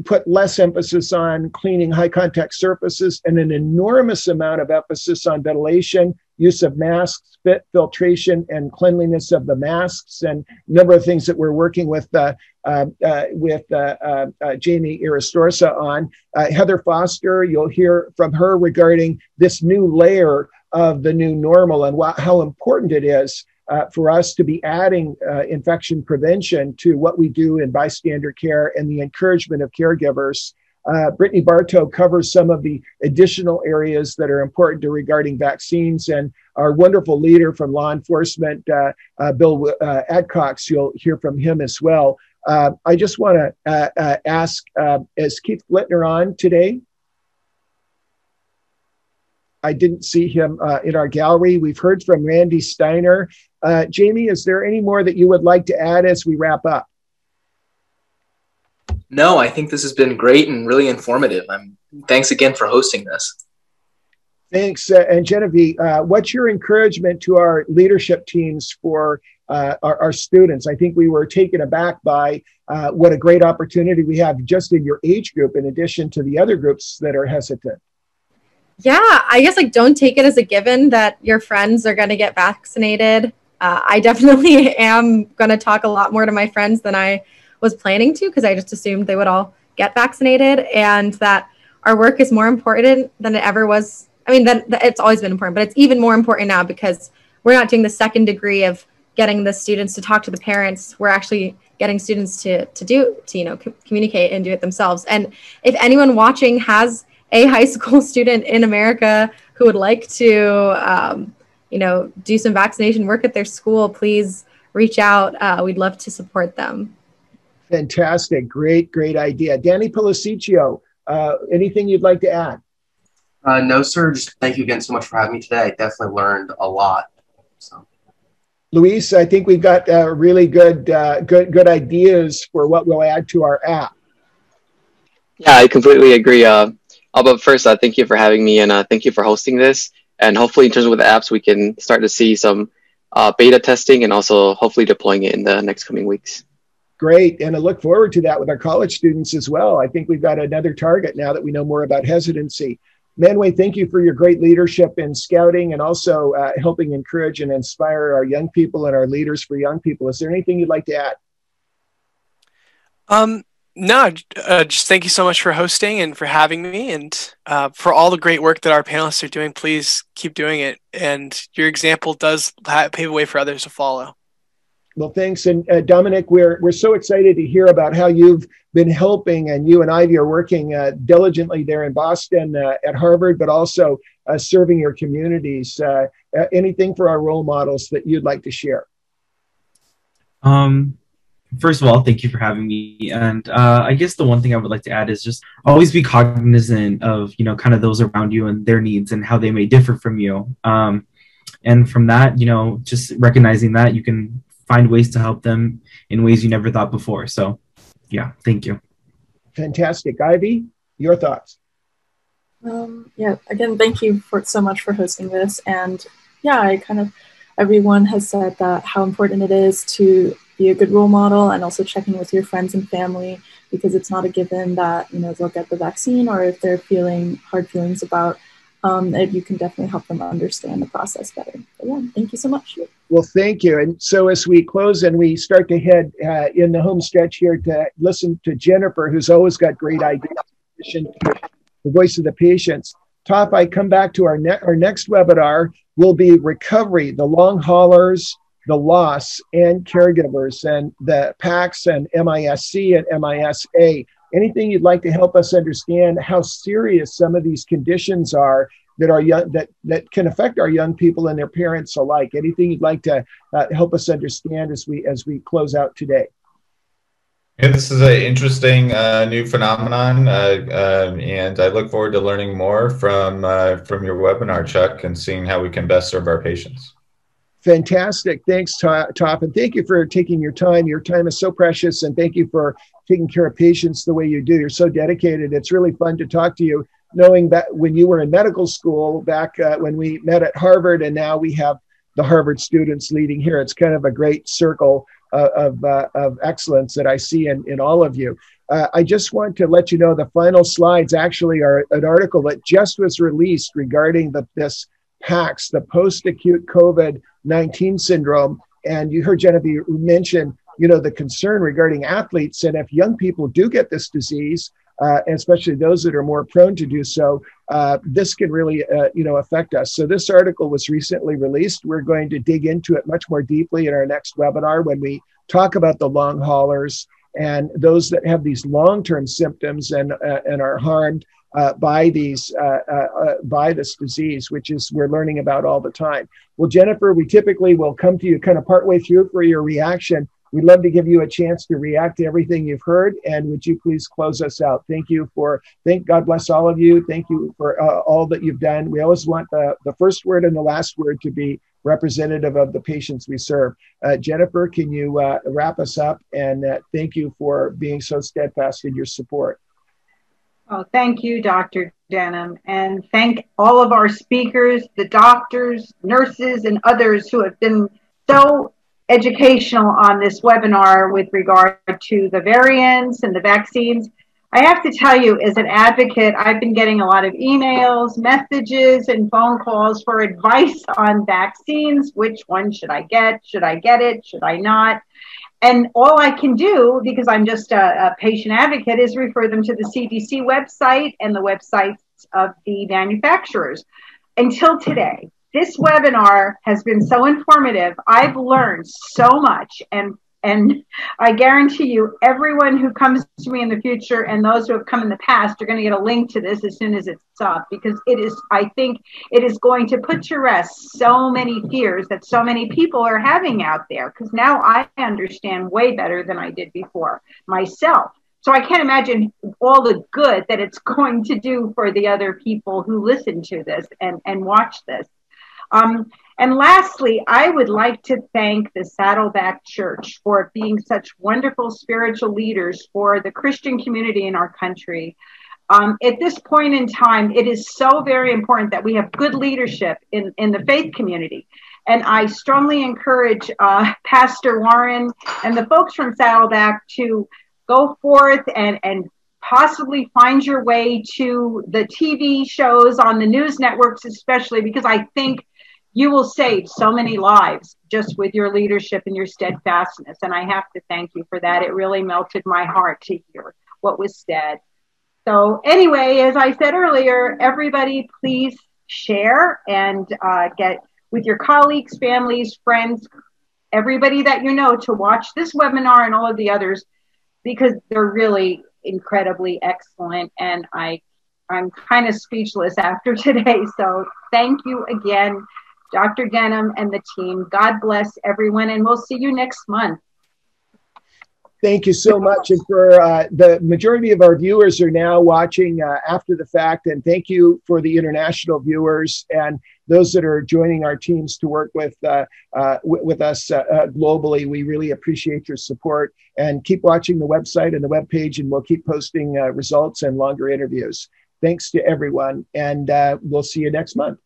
put less emphasis on cleaning high contact surfaces and an enormous amount of emphasis on ventilation, use of masks, fit, filtration, and cleanliness of the masks, and a number of things that we're working with uh, uh, uh with uh, Jamie Irastorza on. Heather Foster, you'll hear from her regarding this new layer of the new normal and wh- how important it is uh, for us to be adding uh, infection prevention to what we do in bystander care and the encouragement of caregivers. Uh, Brittany Bartow covers some of the additional areas that are important to regarding vaccines, and our wonderful leader from law enforcement, uh, uh, Bill uh, Adcox, you'll hear from him as well. I just want to ask, is Keith Flittner on today? I didn't see him uh, in our gallery. We've heard from Randy Steiner. Uh, Jamie, is there any more that you would like to add as we wrap up? No, I think this has been great and really informative. I'm, thanks again for hosting this. Thanks. Uh, and Genevieve, uh, what's your encouragement to our leadership teams for uh, our, our, students. I think we were taken aback by uh, what a great opportunity we have just in your age group, in addition to the other groups that are hesitant. Yeah, I guess like don't take it as a given that your friends are going to get vaccinated. Uh, I definitely am going to talk a lot more to my friends than I was planning to because I just assumed they would all get vaccinated and that our work is more important than it ever was. I mean, that, it's always been important, but it's even more important now because we're not doing the second degree of getting the students to talk to the parents. We're actually getting students to to do to you know co- communicate and do it themselves. And if anyone watching has a high school student in America who would like to um, you know do some vaccination work at their school, please reach out. Uh, we'd love to support them. Fantastic. Great, great idea. Danny Policicchio, uh, anything you'd like to add? Uh, no, sir. Just thank you again so much for having me today. I definitely learned a lot. So. Luis, I think we've got uh, really good, uh, good, good ideas for what we'll add to our app. Yeah, I completely agree. Uh, but first, uh, thank you for having me and uh, thank you for hosting this. And hopefully, in terms of the apps, we can start to see some uh, beta testing and also hopefully deploying it in the next coming weeks. Great. And I look forward to that with our college students as well. I think we've got another target now that we know more about hesitancy. Manway, thank you for your great leadership in scouting and also uh, helping encourage and inspire our young people and our leaders for young people. Is there anything you'd like to add? Um, no, uh, just thank you so much for hosting and for having me and uh, for all the great work that our panelists are doing. Please keep doing it. And your example does pave the way for others to follow. Well, thanks. And uh, Dominic, we're, we're so excited to hear about how you've been helping, and you and Ivy are working uh, diligently there in Boston uh, at Harvard, but also uh, serving your communities. Uh, anything for our role models that you'd like to share? Um, first of all, thank you for having me. And uh, I guess the one thing I would like to add is just always be cognizant of, you know, kind of those around you and their needs and how they may differ from you. Um, and from that, you know, just recognizing that you can find ways to help them in ways you never thought before. So, yeah, thank you. Fantastic. Ivy, your thoughts? Um, yeah, again, thank you for so much for hosting this. And yeah, I kind of, everyone has said that how important it is to be a good role model and also checking with your friends and family because it's not a given that, you know, they'll get the vaccine or if they're feeling hard feelings about um, you can definitely help them understand the process better. But yeah, thank you so much. Well, thank you. And so as we close and we start to head uh, in the home stretch here to listen to Jennifer, who's always got great ideas, the voice of the patients. Toph, I come back to our, ne- our next webinar will be recovery, the long haulers, the loss, and caregivers, and the PACS and MISC and MISA anything you'd like to help us understand how serious some of these conditions are that are young that that can affect our young people and their parents alike. Anything you'd like to uh, help us understand as we as we close out today yeah, this is an interesting uh, new phenomenon, uh, uh, and I look forward to learning more from uh, from your webinar, Chuck, and seeing how we can best serve our patients. Fantastic. Thanks, Toph. And thank you for taking your time. Your time is so precious. And thank you for taking care of patients the way you do. You're so dedicated. It's really fun to talk to you, knowing that when you were in medical school back uh, when we met at Harvard, and now we have the Harvard students leading here. It's kind of a great circle of, uh, of excellence that I see in, in all of you. Uh, I just want to let you know the final slides actually are an article that just was released regarding the, this PACS, the post acute COVID 19 syndrome. And you heard Genevieve mention, you know, the concern regarding athletes. And if young people do get this disease, uh, especially those that are more prone to do so, uh, this can really, uh, you know, affect us. So this article was recently released. We're going to dig into it much more deeply in our next webinar when we talk about the long haulers and those that have these long-term symptoms and uh, and are harmed uh, by these uh, uh, uh, by this disease, which is we're learning about all the time. Well, Jennifer, we typically will come to you kind of partway through for your reaction. We'd love to give you a chance to react to everything you've heard, and would you please close us out? Thank you for thank God bless all of you. Thank you for uh, all that you've done. We always want the the first word and the last word to be representative of the patients we serve. Uh, Jennifer, can you uh, wrap us up? And uh, thank you for being so steadfast in your support. Oh, thank you, Dr. Denham, and thank all of our speakers, the doctors, nurses, and others who have been so educational on this webinar with regard to the variants and the vaccines. I have to tell you, as an advocate, I've been getting a lot of emails, messages, and phone calls for advice on vaccines. Which one should I get? Should I get it? Should I not? And all I can do, because I'm just a, a patient advocate, is refer them to the CDC website and the websites of the manufacturers. Until today, this webinar has been so informative. I've learned so much and and I guarantee you, everyone who comes to me in the future and those who have come in the past are going to get a link to this as soon as it's up because it is, I think, it is going to put to rest so many fears that so many people are having out there. Because now I understand way better than I did before myself. So I can't imagine all the good that it's going to do for the other people who listen to this and, and watch this. Um, and lastly, I would like to thank the Saddleback Church for being such wonderful spiritual leaders for the Christian community in our country. Um, at this point in time, it is so very important that we have good leadership in, in the faith community. And I strongly encourage uh, Pastor Warren and the folks from Saddleback to go forth and, and possibly find your way to the TV shows on the news networks, especially because I think you will save so many lives just with your leadership and your steadfastness. And I have to thank you for that. It really melted my heart to hear what was said. So, anyway, as I said earlier, everybody please share and uh, get with your colleagues, families, friends, everybody that you know to watch this webinar and all of the others because they're really incredibly excellent. And I, I'm kind of speechless after today. So, thank you again. Dr. Denham and the team. God bless everyone, and we'll see you next month. Thank you so much. And for uh, the majority of our viewers are now watching uh, after the fact. And thank you for the international viewers and those that are joining our teams to work with uh, uh with us uh, uh, globally. We really appreciate your support. And keep watching the website and the web page, and we'll keep posting results and longer interviews. Thanks to everyone, and we'll see you next month.